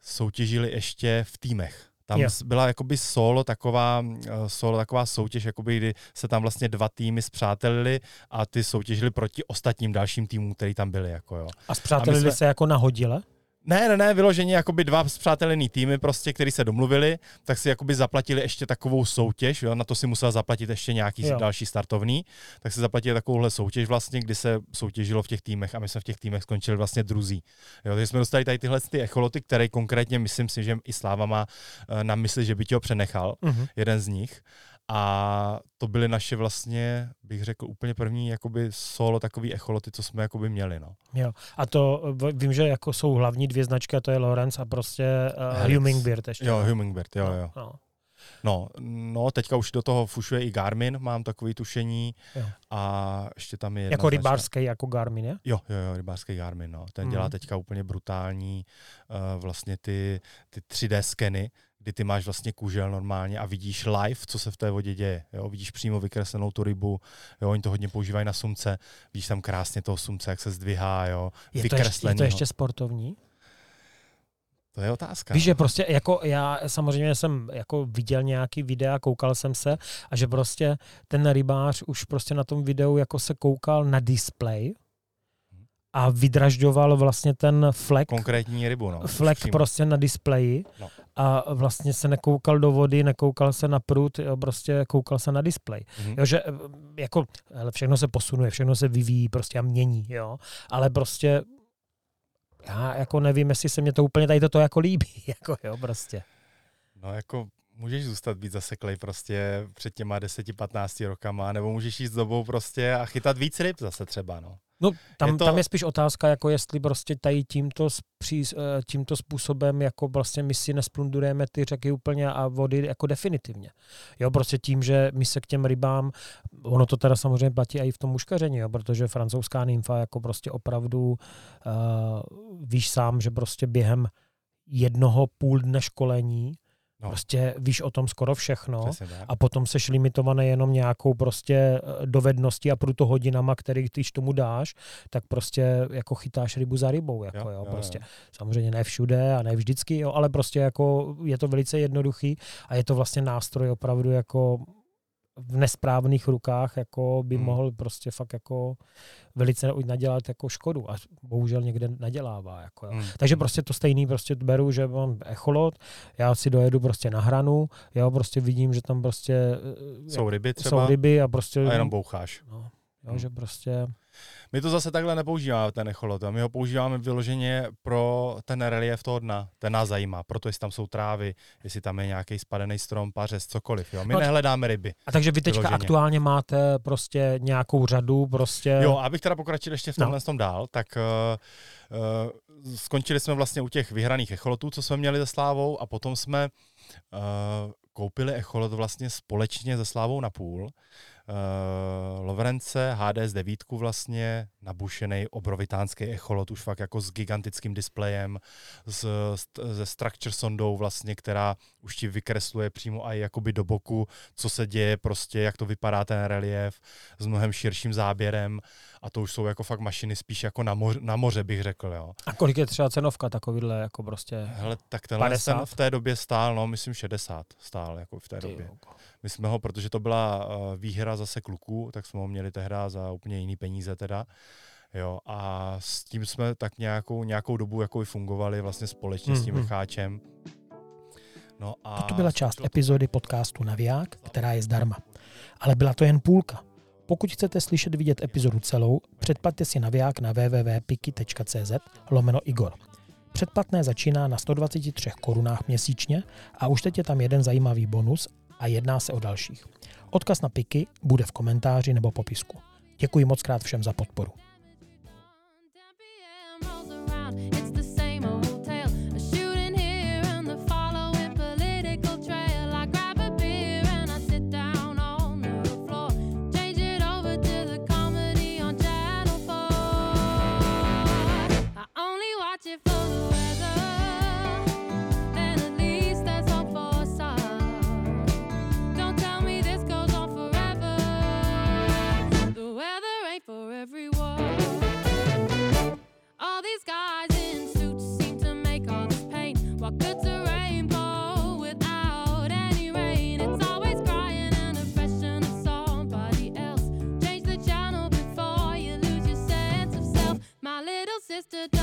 soutěžili ještě v týmech. Tam yeah. byla jakoby solo taková, uh, solo taková soutěž, jakoby, kdy se tam vlastně dva týmy zpřátelili a ty soutěžili proti ostatním dalším týmům, který tam byli. Jako jo. A zpřátelili jsme- se jako nahodile? Ne, ne, ne, vyloženě jakoby dva zpřátelený týmy, prostě, který se domluvili, tak si jakoby zaplatili ještě takovou soutěž, jo, na to si musel zaplatit ještě nějaký Jo. další startovný, tak si zaplatili takovouhle soutěž vlastně, kdy se soutěžilo v těch týmech a my jsme v těch týmech skončili vlastně druzí. Jo, takže jsme dostali tady tyhle ty echoloty, které konkrétně myslím si, že i Sláva má eh, na mysli, že by ti ho přenechal, Mhm. jeden z nich. A to byly naše vlastně, bych řekl, úplně první jakoby solo takový echoloty, co jsme jakoby měli. No. Jo. A to vím, že jako jsou hlavní dvě značky, a to je Lorenz a prostě uh. Hummingbird ještě. Jo, no. Hummingbird, jo, No, jo. No. No, no, teďka už do toho fušuje i Garmin, mám takový tušení Jo. a ještě tam je Jako značka- rybářský, jako Garmin, je? Jo, jo, jo, rybářský Garmin, no. Ten Mhm. dělá teďka úplně brutální uh, vlastně ty, ty 3D skeny, kdy ty máš vlastně kužel normálně a vidíš live, co se v té vodě děje. Jo? Vidíš přímo vykreslenou tu rybu, jo? oni to hodně používají na sumce, vidíš tam krásně toho sumce, jak se zdvihá, jo? Je to, ještě, je to ještě sportovní? to je otázka. Víš, že prostě jako já samozřejmě jsem jako viděl nějaký videa, koukal jsem se a že prostě ten rybář už prostě na tom videu jako se koukal na display a vydražďoval vlastně ten flek, Konkrétní rybu, no. flek přímo. prostě na displeji No. A vlastně se nekoukal do vody, nekoukal se na prut, jo, prostě koukal se na displej. Mhm. Jo, že eh, jako, hele, všechno se posunuje, všechno se vyvíjí prostě a mění, jo, ale prostě já jako nevím, jestli se mě to úplně tady toto jako líbí, jako jo, prostě. No jako můžeš zůstat být zaseklej prostě před těma 10-15 rokama, nebo můžeš jít s dobou prostě a chytat víc ryb zase třeba, no. No, tam, Je to- tam je spíš otázka, jako jestli prostě tady tímto, spří, eh, tímto způsobem jako vlastně my si nesplundujeme ty řeky úplně a vody jako definitivně. Jo, prostě tím, že my se k těm rybám, ono to teda samozřejmě platí i v tom muškaření, jo, protože francouzská nymfa jako prostě opravdu uh, víš sám, že prostě během jednoho půl dne školení No. Prostě víš o tom skoro všechno a potom seš limitovaný jenom nějakou prostě eh, dovedností a průto hodinama, který když tomu dáš, tak prostě jako chytáš rybu za rybou. Jako, jo, jo, prostě. Jo. Samozřejmě ne všude a ne vždycky, jo, ale prostě jako je to velice jednoduchý a je to vlastně nástroj opravdu jako v nesprávných rukách jako by hmm. mohl prostě fakt jako velice nadělat jako škodu a bohužel někde nadělává. Jako, jo. Hmm. Takže prostě to stejný prostě beru, že mám echolot, já si dojedu prostě na hranu, já prostě vidím, že tam prostě eh, jsou ryby třeba jsou ryby a prostě a jenom boucháš. No, jo, hmm. že prostě my to zase takhle nepoužíváme, ten echolot. My ho používáme vyloženě pro ten relief toho dna. Ten nás zajímá, proto jestli tam jsou trávy, jestli tam je nějaký spadený strom, pařez, cokoliv. Jo. My no, nehledáme ryby. A takže vy teďka vyloženě. aktuálně máte prostě nějakou řadu prostě... Jo, abych teda pokračil ještě v tomhle no. tom dál, tak uh, uh, skončili jsme vlastně u těch vyhraných echolotů, co jsme měli se Slávou a potom jsme uh, koupili echolot vlastně společně se Slávou na půl uh, Lovrence HDS 9 vlastně, nabušený obrovitánský echolot, už fakt jako s gigantickým displejem, s, se structure sondou vlastně, která už ti vykresluje přímo i jakoby do boku, co se děje prostě, jak to vypadá ten relief, s mnohem širším záběrem a to už jsou jako fakt mašiny spíš jako na, moř, na moře, bych řekl, jo. A kolik je třeba cenovka takovýhle jako prostě Hele, tak tenhle 50? ten v té době stál, no, myslím 60 stál jako v té Ty době. Joko. My jsme ho, protože to byla uh, výhra zase kluků, tak jsme ho měli tehdy za úplně jiný peníze teda. Jo, a s tím jsme tak nějakou, nějakou dobu jako i fungovali vlastně společně mm, s tím Micháčem. Mhm. No a to byla část epizody podcastu Naviják, která je zdarma. Ale byla to jen půlka. Pokud chcete slyšet vidět epizodu celou, předplatte si naviják na www.piki.cz lomeno Igor. Předplatné začíná na 123 korunách měsíčně a už teď je tam jeden zajímavý bonus a jedná se o dalších. Odkaz na Piky bude v komentáři nebo popisku. Děkuji moc krát všem za podporu. sister